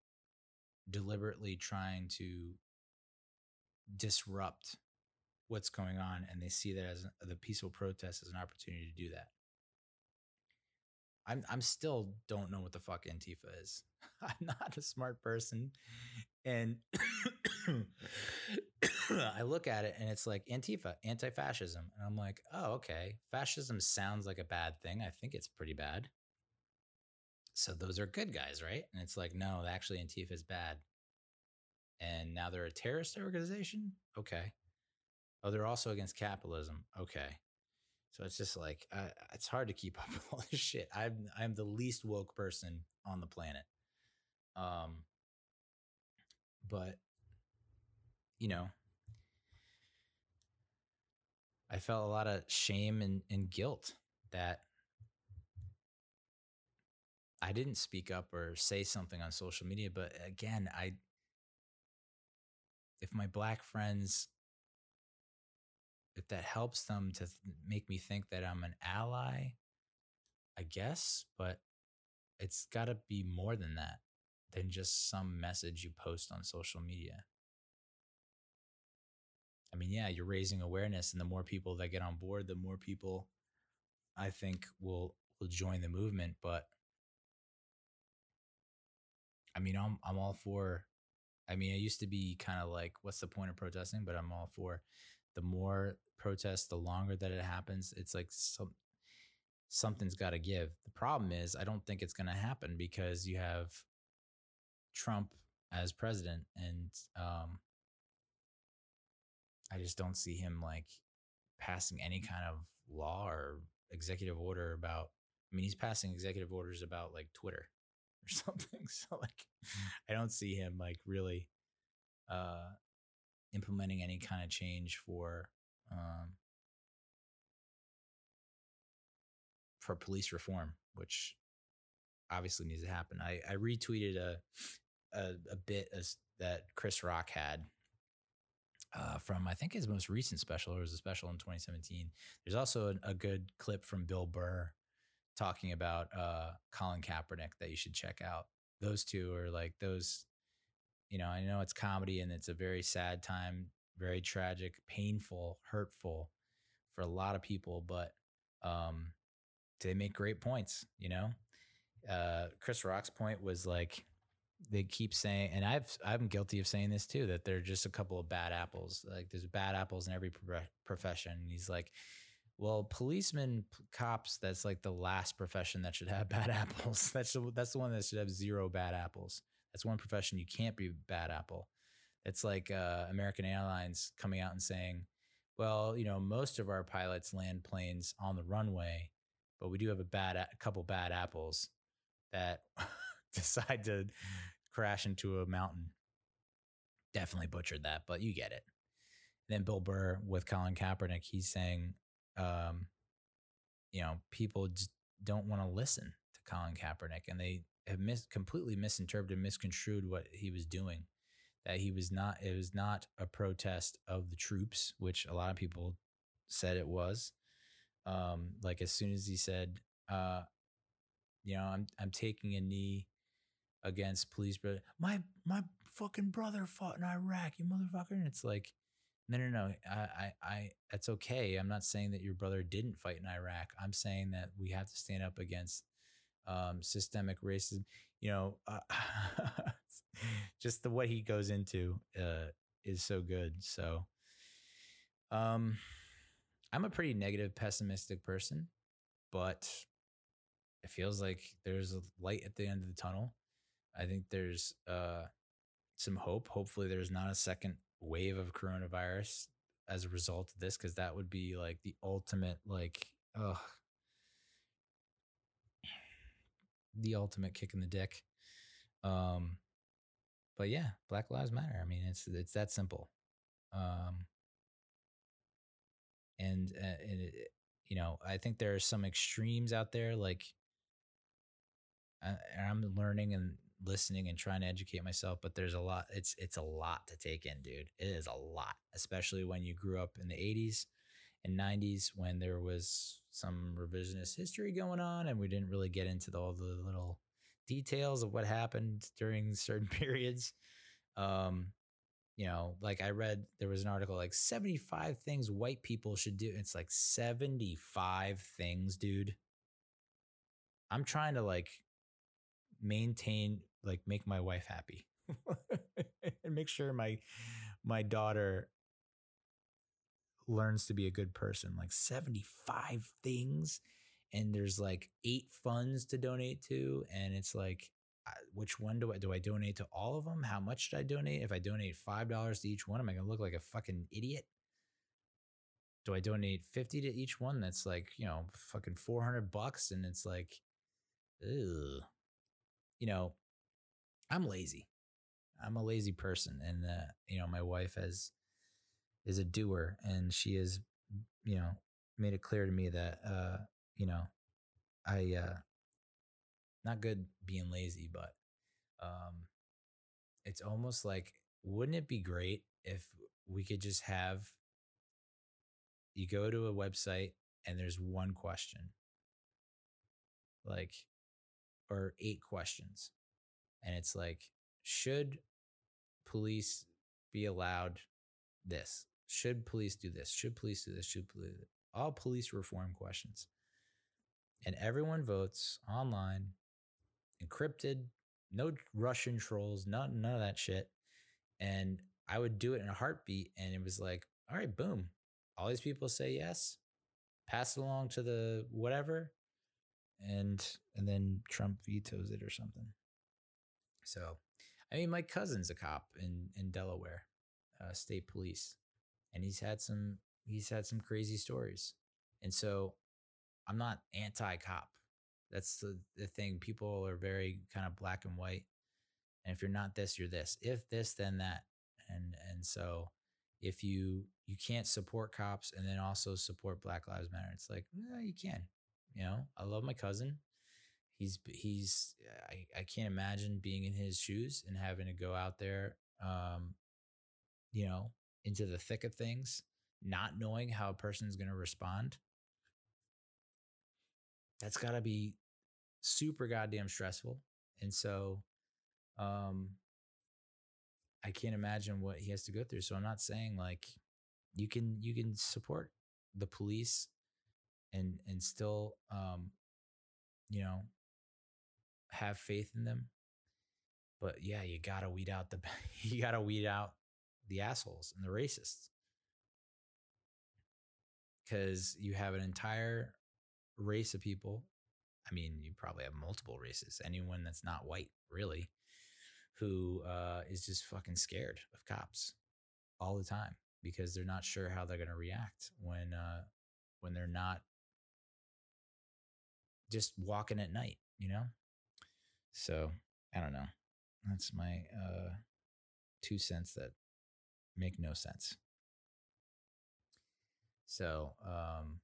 Speaker 1: deliberately trying to disrupt what's going on and they see that as the peaceful protest as an opportunity to do that. I'm I'm still don't know what the fuck Antifa is. I'm not a smart person. And I look at it and it's like Antifa, anti-fascism. And I'm like, oh, okay. Fascism sounds like a bad thing. I think it's pretty bad. So those are good guys, right? And it's like, no, actually Antifa is bad. And now they're a terrorist organization? Okay. Oh, they're also against capitalism. Okay. So it's just like uh, it's hard to keep up with all this shit. I'm I'm the least woke person on the planet. Um but you know, I felt a lot of shame and, and guilt that I didn't speak up or say something on social media. But again, I if my black friends if that helps them to th- make me think that I'm an ally, I guess, but it's got to be more than that than just some message you post on social media. I mean, yeah, you're raising awareness and the more people that get on board, the more people I think will will join the movement, but I mean, I'm I'm all for I mean, I used to be kind of like what's the point of protesting, but I'm all for the more protests, the longer that it happens, it's like some something's got to give. The problem is, I don't think it's going to happen because you have Trump as president, and um, I just don't see him like passing any kind of law or executive order about. I mean, he's passing executive orders about like Twitter or something. So like, I don't see him like really uh, implementing any kind of change for um, for police reform, which obviously needs to happen. I, I retweeted a a, a bit as, that Chris Rock had uh, from I think his most recent special. It was a special in 2017. There's also a, a good clip from Bill Burr talking about uh, Colin Kaepernick that you should check out. Those two are like those you know, I know it's comedy and it's a very sad time, very tragic, painful, hurtful for a lot of people, but um, they make great points, you know? Uh, Chris Rock's point was like, they keep saying, and I've I'm guilty of saying this too, that they're just a couple of bad apples. Like there's bad apples in every pro- profession. And he's like, well, policemen, cops, that's like the last profession that should have bad apples. That's the, that's the one that should have zero bad apples. That's one profession you can't be bad apple. It's like uh, American Airlines coming out and saying, well, you know, most of our pilots land planes on the runway, but we do have a bad a couple bad apples that decide to crash into a mountain. Definitely butchered that, but you get it. Then Bill Burr with Colin Kaepernick, he's saying, um, you know, people don't want to listen to Colin Kaepernick and they have mis- completely misinterpreted, misconstrued what he was doing. That he was not, it was not a protest of the troops, which a lot of people said it was. Um, like as soon as he said, uh, you know, I'm I'm taking a knee against police, but my my fucking brother fought in Iraq, you motherfucker. And it's like, no, no, no. I, I, I, that's okay. I'm not saying that your brother didn't fight in Iraq. I'm saying that we have to stand up against um, systemic racism. You know, uh, just the what he goes into uh, is so good. So, um, I'm a pretty negative, pessimistic person, but it feels like there's a light at the end of the tunnel. I think there's uh, some hope. Hopefully, there's not a second wave of coronavirus as a result of this, because that would be like the ultimate, like, ugh, the ultimate kick in the dick. Um, but yeah, Black Lives Matter. I mean, it's it's that simple. Um, and uh, and it, you know, I think there are some extremes out there. Like, I, I'm learning and listening and trying to educate myself, but there's a lot. It's it's a lot to take in, dude. It is a lot, especially when you grew up in the '80s and '90s when there was some revisionist history going on, and we didn't really get into the, all the little details of what happened during certain periods. Um, you know, like I read there was an article like 75 things white people should do. It's like 75 things, dude. I'm trying to like maintain like make my wife happy and make sure my my daughter learns to be a good person like 75 things and there's like eight funds to donate to and it's like which one do I do I donate to all of them? How much should I donate? If I donate five dollars to each one am I gonna look like a fucking idiot? Do I donate 50 to each one? That's like you know fucking 400 bucks and it's like ugh. You know I'm lazy. I'm a lazy person, and uh, you know my wife has is a doer, and she has you know made it clear to me that uh, you know I uh, not good being lazy, but um, it's almost like wouldn't it be great if we could just have you go to a website and there's one question like or eight questions and it's like should police be allowed this? Should police do this? Should police do this? Should police all police reform questions. And everyone votes online encrypted no russian trolls none, none of that shit and i would do it in a heartbeat and it was like all right boom. All these people say yes pass it along to the whatever and and then trump vetoes it or something so, I mean, my cousin's a cop in in Delaware, uh, state police, and he's had some he's had some crazy stories. And so, I'm not anti-cop. That's the the thing. People are very kind of black and white. And if you're not this, you're this. If this, then that. And and so, if you you can't support cops and then also support Black Lives Matter, it's like you can. You know, I love my cousin. He's he's I, I can't imagine being in his shoes and having to go out there um you know into the thick of things not knowing how a person's going to respond. That's got to be super goddamn stressful and so um i can't imagine what he has to go through so i'm not saying like you can you can support the police and and still um you know have faith in them. But yeah, you gotta weed out the you gotta weed out the assholes and the racists. Cause you have an entire race of people. I mean, you probably have multiple races. Anyone that's not white, really, who uh, is just fucking scared of cops all the time because they're not sure how they're gonna react when uh, when they're not just walking at night, you know? So I don't know. That's my uh, two cents that make no sense. So, um,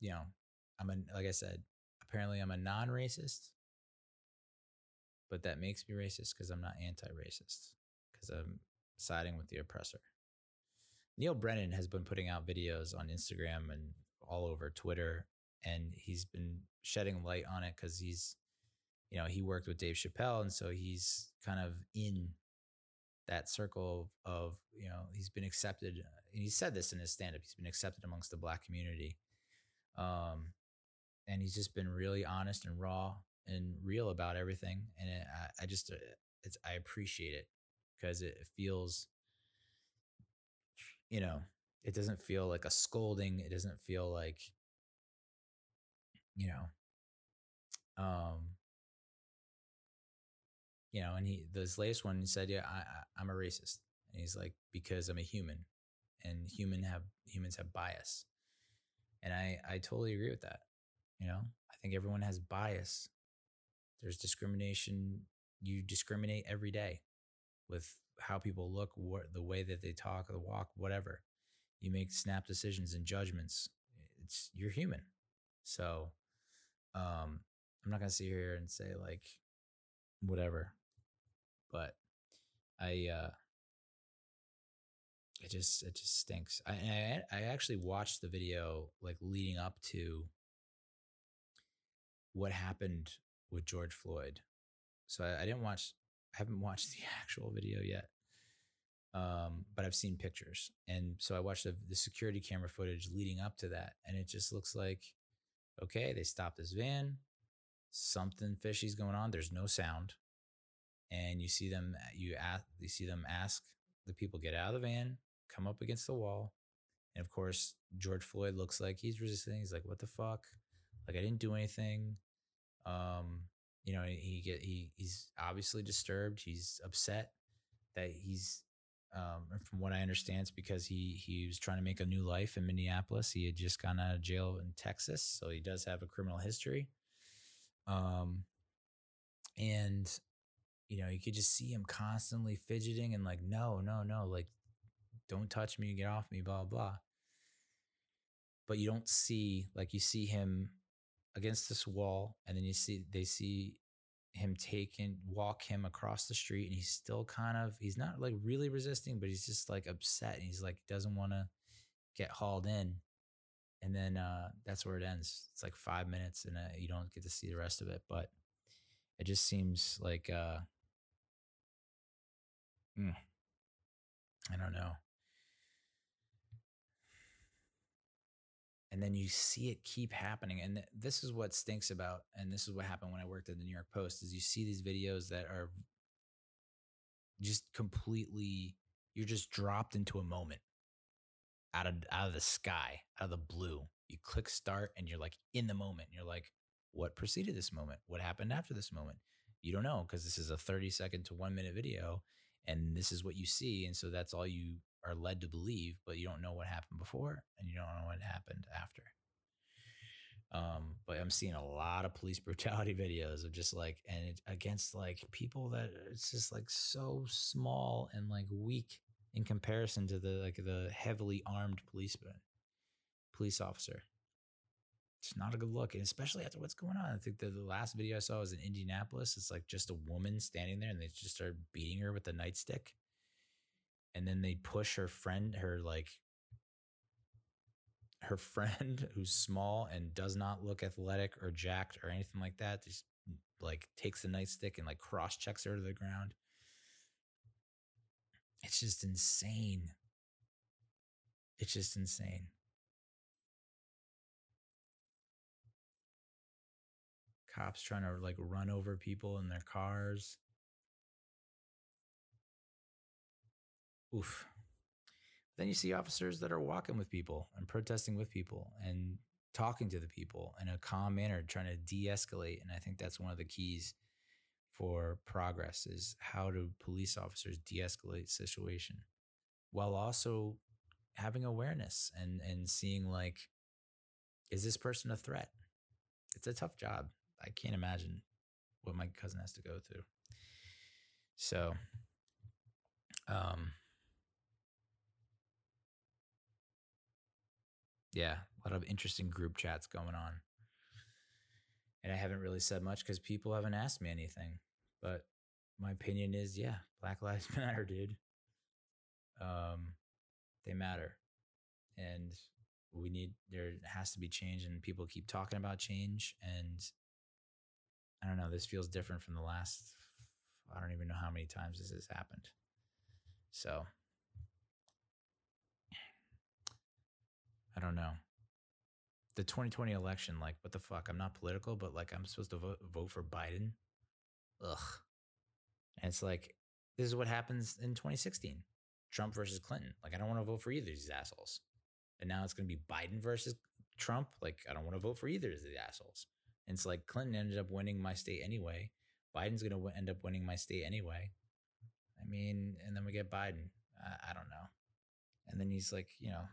Speaker 1: you know, I'm a like I said, apparently I'm a non-racist, but that makes me racist because I'm not anti-racist because I'm siding with the oppressor. Neal Brennan has been putting out videos on Instagram and all over Twitter, and he's been shedding light on it because he's, you know, he worked with Dave Chappelle, and so he's kind of in that circle of, you know, he's been accepted. And he said this in his stand up. He's been accepted amongst the black community, um, and he's just been really honest and raw and real about everything. And it, I, I just, uh, it's I appreciate it because it feels you know, it doesn't feel like a scolding. It doesn't feel like, you know, um, you know, and he, this latest one, he said, yeah, I, I, I'm a racist. And he's like, because I'm a human and human have, humans have bias. And I, I totally agree with that. You know, I think everyone has bias. There's discrimination. You discriminate every day with how people look, what, the way that they talk, the walk, whatever. You make snap decisions and judgments. It's you're human. So um, I'm not gonna sit here and say like whatever, but I uh, it just it just stinks. I, I I actually watched the video like leading up to what happened with George Floyd. So I, I didn't watch I haven't watched the actual video yet, um, but I've seen pictures. And so I watched the, the security camera footage leading up to that, and it just looks like, okay, they stop this van. Something fishy's going on. There's no sound, and you see them. You ask. You see them ask the people get out of the van, come up against the wall, and of course George Floyd looks like he's resisting. He's like, "What the fuck? Like I didn't do anything." Um, you know, he get he he's obviously disturbed. He's upset that he's um, from what I understand, it's because he he was trying to make a new life in Minneapolis. He had just gone out of jail in Texas, so he does have a criminal history. Um, and you know, you could just see him constantly fidgeting and like, no, no, no, like, don't touch me, get off me, blah blah. But you don't see like you see him against this wall, and then you see they see him take and walk him across the street, and he's still kind of he's not like really resisting, but he's just like upset, and he's like doesn't want to get hauled in, and then uh, that's where it ends. It's like five minutes, and uh, you don't get to see the rest of it, but it just seems like uh, mm, I don't know. And then you see it keep happening and this is what stinks about and this is what happened when i worked at the new york post is you see these videos that are just completely you're just dropped into a moment. Out of out of the sky out of the blue. You click start and you're like in the moment you're like what preceded this moment? What happened after this moment? You don't know because this is a 30 second to 1 minute video and this is what you see and so that's all you are led to believe, but you don't know what happened before and you don't know what happened after. Um, but I'm seeing a lot of police brutality videos of just like, and it, against like people that it's just like so small and like weak in comparison to the like the heavily armed policeman, police officer. It's not a good look, and especially after what's going on. I think the, the last video I saw was in Indianapolis. It's like just a woman standing there, and they just start beating her with a nightstick and then they push her friend, her like her friend who's small and does not look athletic or jacked or anything like that, just mm, like takes the nightstick and like cross checks her to the ground. It's just insane. It's just insane. Cops trying to like run over people in their cars. Oof. Then you see officers that are walking with people and protesting with people and talking to the people in a calm manner, trying to de escalate. And I think that's one of the keys for progress is how do police officers de escalate situation while also having awareness and, and seeing like, is this person a threat? It's a tough job. I can't imagine what my cousin has to go through. So, um, yeah, A lot of interesting group chats going on. And I haven't really said much because people haven't asked me anything. But my opinion is, yeah, Black Lives Matter, dude. Um, they matter, and we need there has to be change, and people keep talking about change, and I don't know. This feels different from the last. I don't even know how many times this has happened. So I don't know. The 2020 election, like, what the fuck? I'm not political, but like, I'm supposed to vote, vote for Biden. Ugh. And it's like, this is what happens in 2016 Trump versus Clinton. Like, I don't want to vote for either of these assholes. And now it's going to be Biden versus Trump. Like, I don't want to vote for either of these assholes. And it's like Clinton ended up winning my state anyway. Biden's going to end up winning my state anyway. I mean, and then we get Biden. I, I don't know. And then he's like, you know,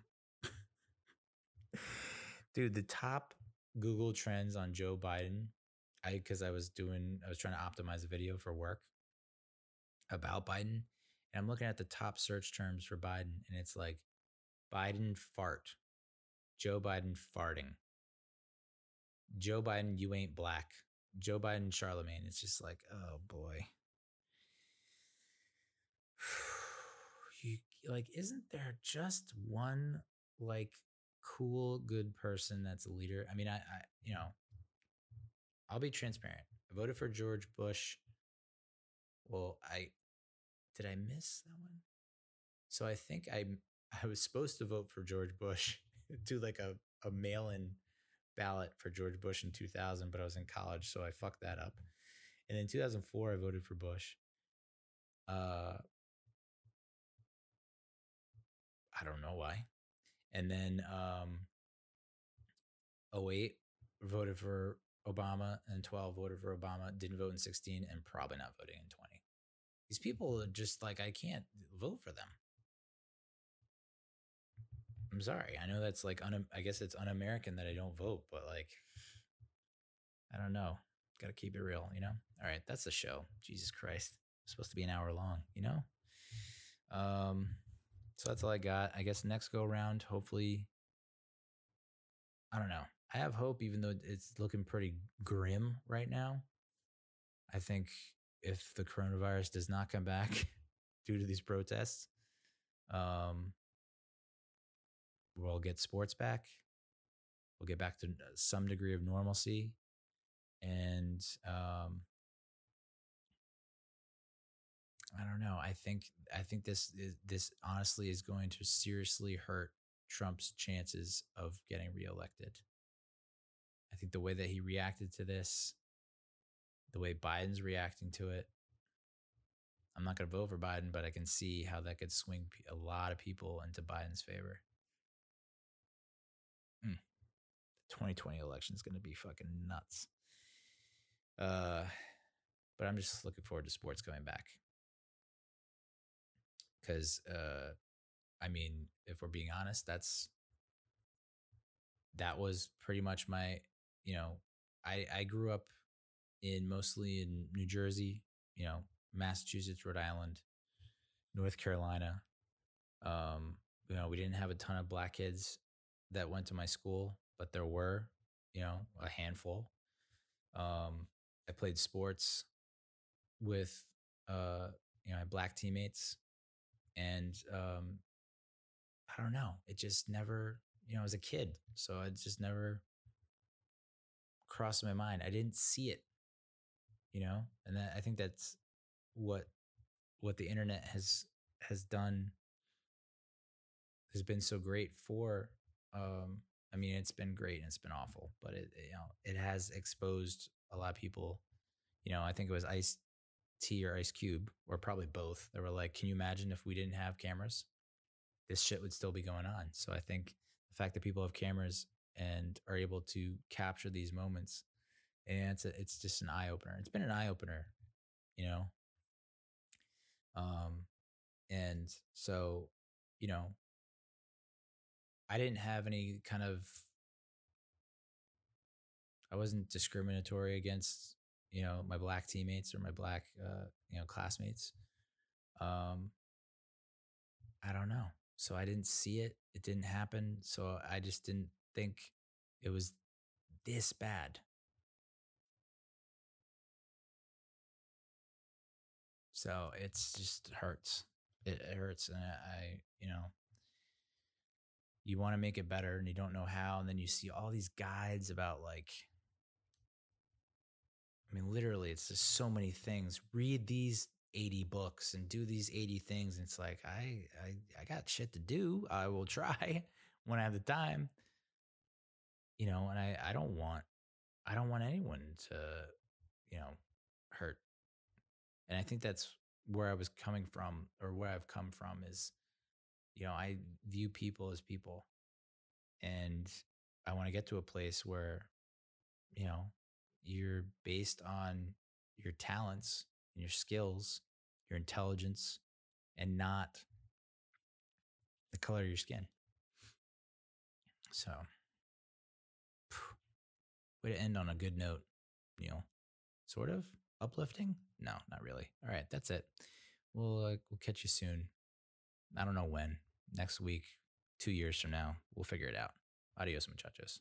Speaker 1: dude, the top Google trends on Joe Biden. I because I was doing, I was trying to optimize a video for work about Biden, and I'm looking at the top search terms for Biden, and it's like Biden fart, Joe Biden farting, Joe Biden, you ain't black, Joe Biden, Charlamagne. It's just like, oh boy. You like, isn't there just one like cool, good person that's a leader? I mean, I, I you know, I'll be transparent. I voted for George Bush. Well, I did I miss that one? So I think I I was supposed to vote for George Bush, do like a, a mail-in ballot for George Bush in 2000, but I was in college, so I fucked that up. And in 2004, I voted for Bush. Uh, I don't know why. And then um, 08, voted for Obama, and 12 voted for Obama, didn't vote in 16, and probably not voting in 20. These people are just like, I can't vote for them. I'm sorry. I know that's like, un- I guess it's un American that I don't vote, but like, I don't know. Got to keep it real, you know? All right, that's the show. Jesus Christ. It's supposed to be an hour long, you know? Um, so that's all I got. I guess next go around, hopefully, I don't know. I have hope, even though it's looking pretty grim right now. I think if the coronavirus does not come back due to these protests, um, we'll get sports back. We'll get back to some degree of normalcy. And um, I don't know. I think I think this is, this honestly is going to seriously hurt Trump's chances of getting reelected. I think the way that he reacted to this, the way Biden's reacting to it, I'm not going to vote for Biden, but I can see how that could swing a lot of people into Biden's favor. Mm. The 2020 election is going to be fucking nuts. Uh, but I'm just looking forward to sports coming back. Because, uh, I mean, if we're being honest, that's that was pretty much my, you know, I I grew up in mostly in New Jersey, you know, Massachusetts, Rhode Island, North Carolina. Um, you know, we didn't have a ton of black kids that went to my school, but there were, you know, a handful. Um, I played sports with, uh, you know, had black teammates, and um, I don't know, it just never, you know, as a kid, so it just never crossed my mind. I didn't see it, you know, and that, I think that's what what the internet has has done has been so great for um, I mean, it's been great and it's been awful, but it, you know, it has exposed a lot of people. You know, I think it was Ice T or Ice Cube, or probably both. They were like, "Can you imagine if we didn't have cameras? This shit would still be going on." So I think the fact that people have cameras and are able to capture these moments, and it's a, it's just an eye opener. It's been an eye opener, you know. Um, and so, you know, I didn't have any kind of I wasn't discriminatory against you know my black teammates or my black uh, you know classmates. Um, I don't know. So I didn't see it. It didn't happen. So I just didn't think it was this bad. So it's just hurts. It hurts. And I, you know, you want to make it better and you don't know how. And then you see all these guides about like, I mean, literally, it's just so many things. Read these 80 books and do these 80 things. And it's like, I, I, I got shit to do. I will try when I have the time, you know, and I, I don't want, I don't want anyone to, you know, hurt. And I think that's where I was coming from or where I've come from is, you know, I view people as people and I want to get to a place where, you know, you're based on your talents and your skills, your intelligence, and not the color of your skin. So, way to end on a good note, Neal. Sort of uplifting? No, not really. All right, that's it. We'll uh, we'll catch you soon. I don't know when. Next week, two years from now, we'll figure it out. Adios, muchachos.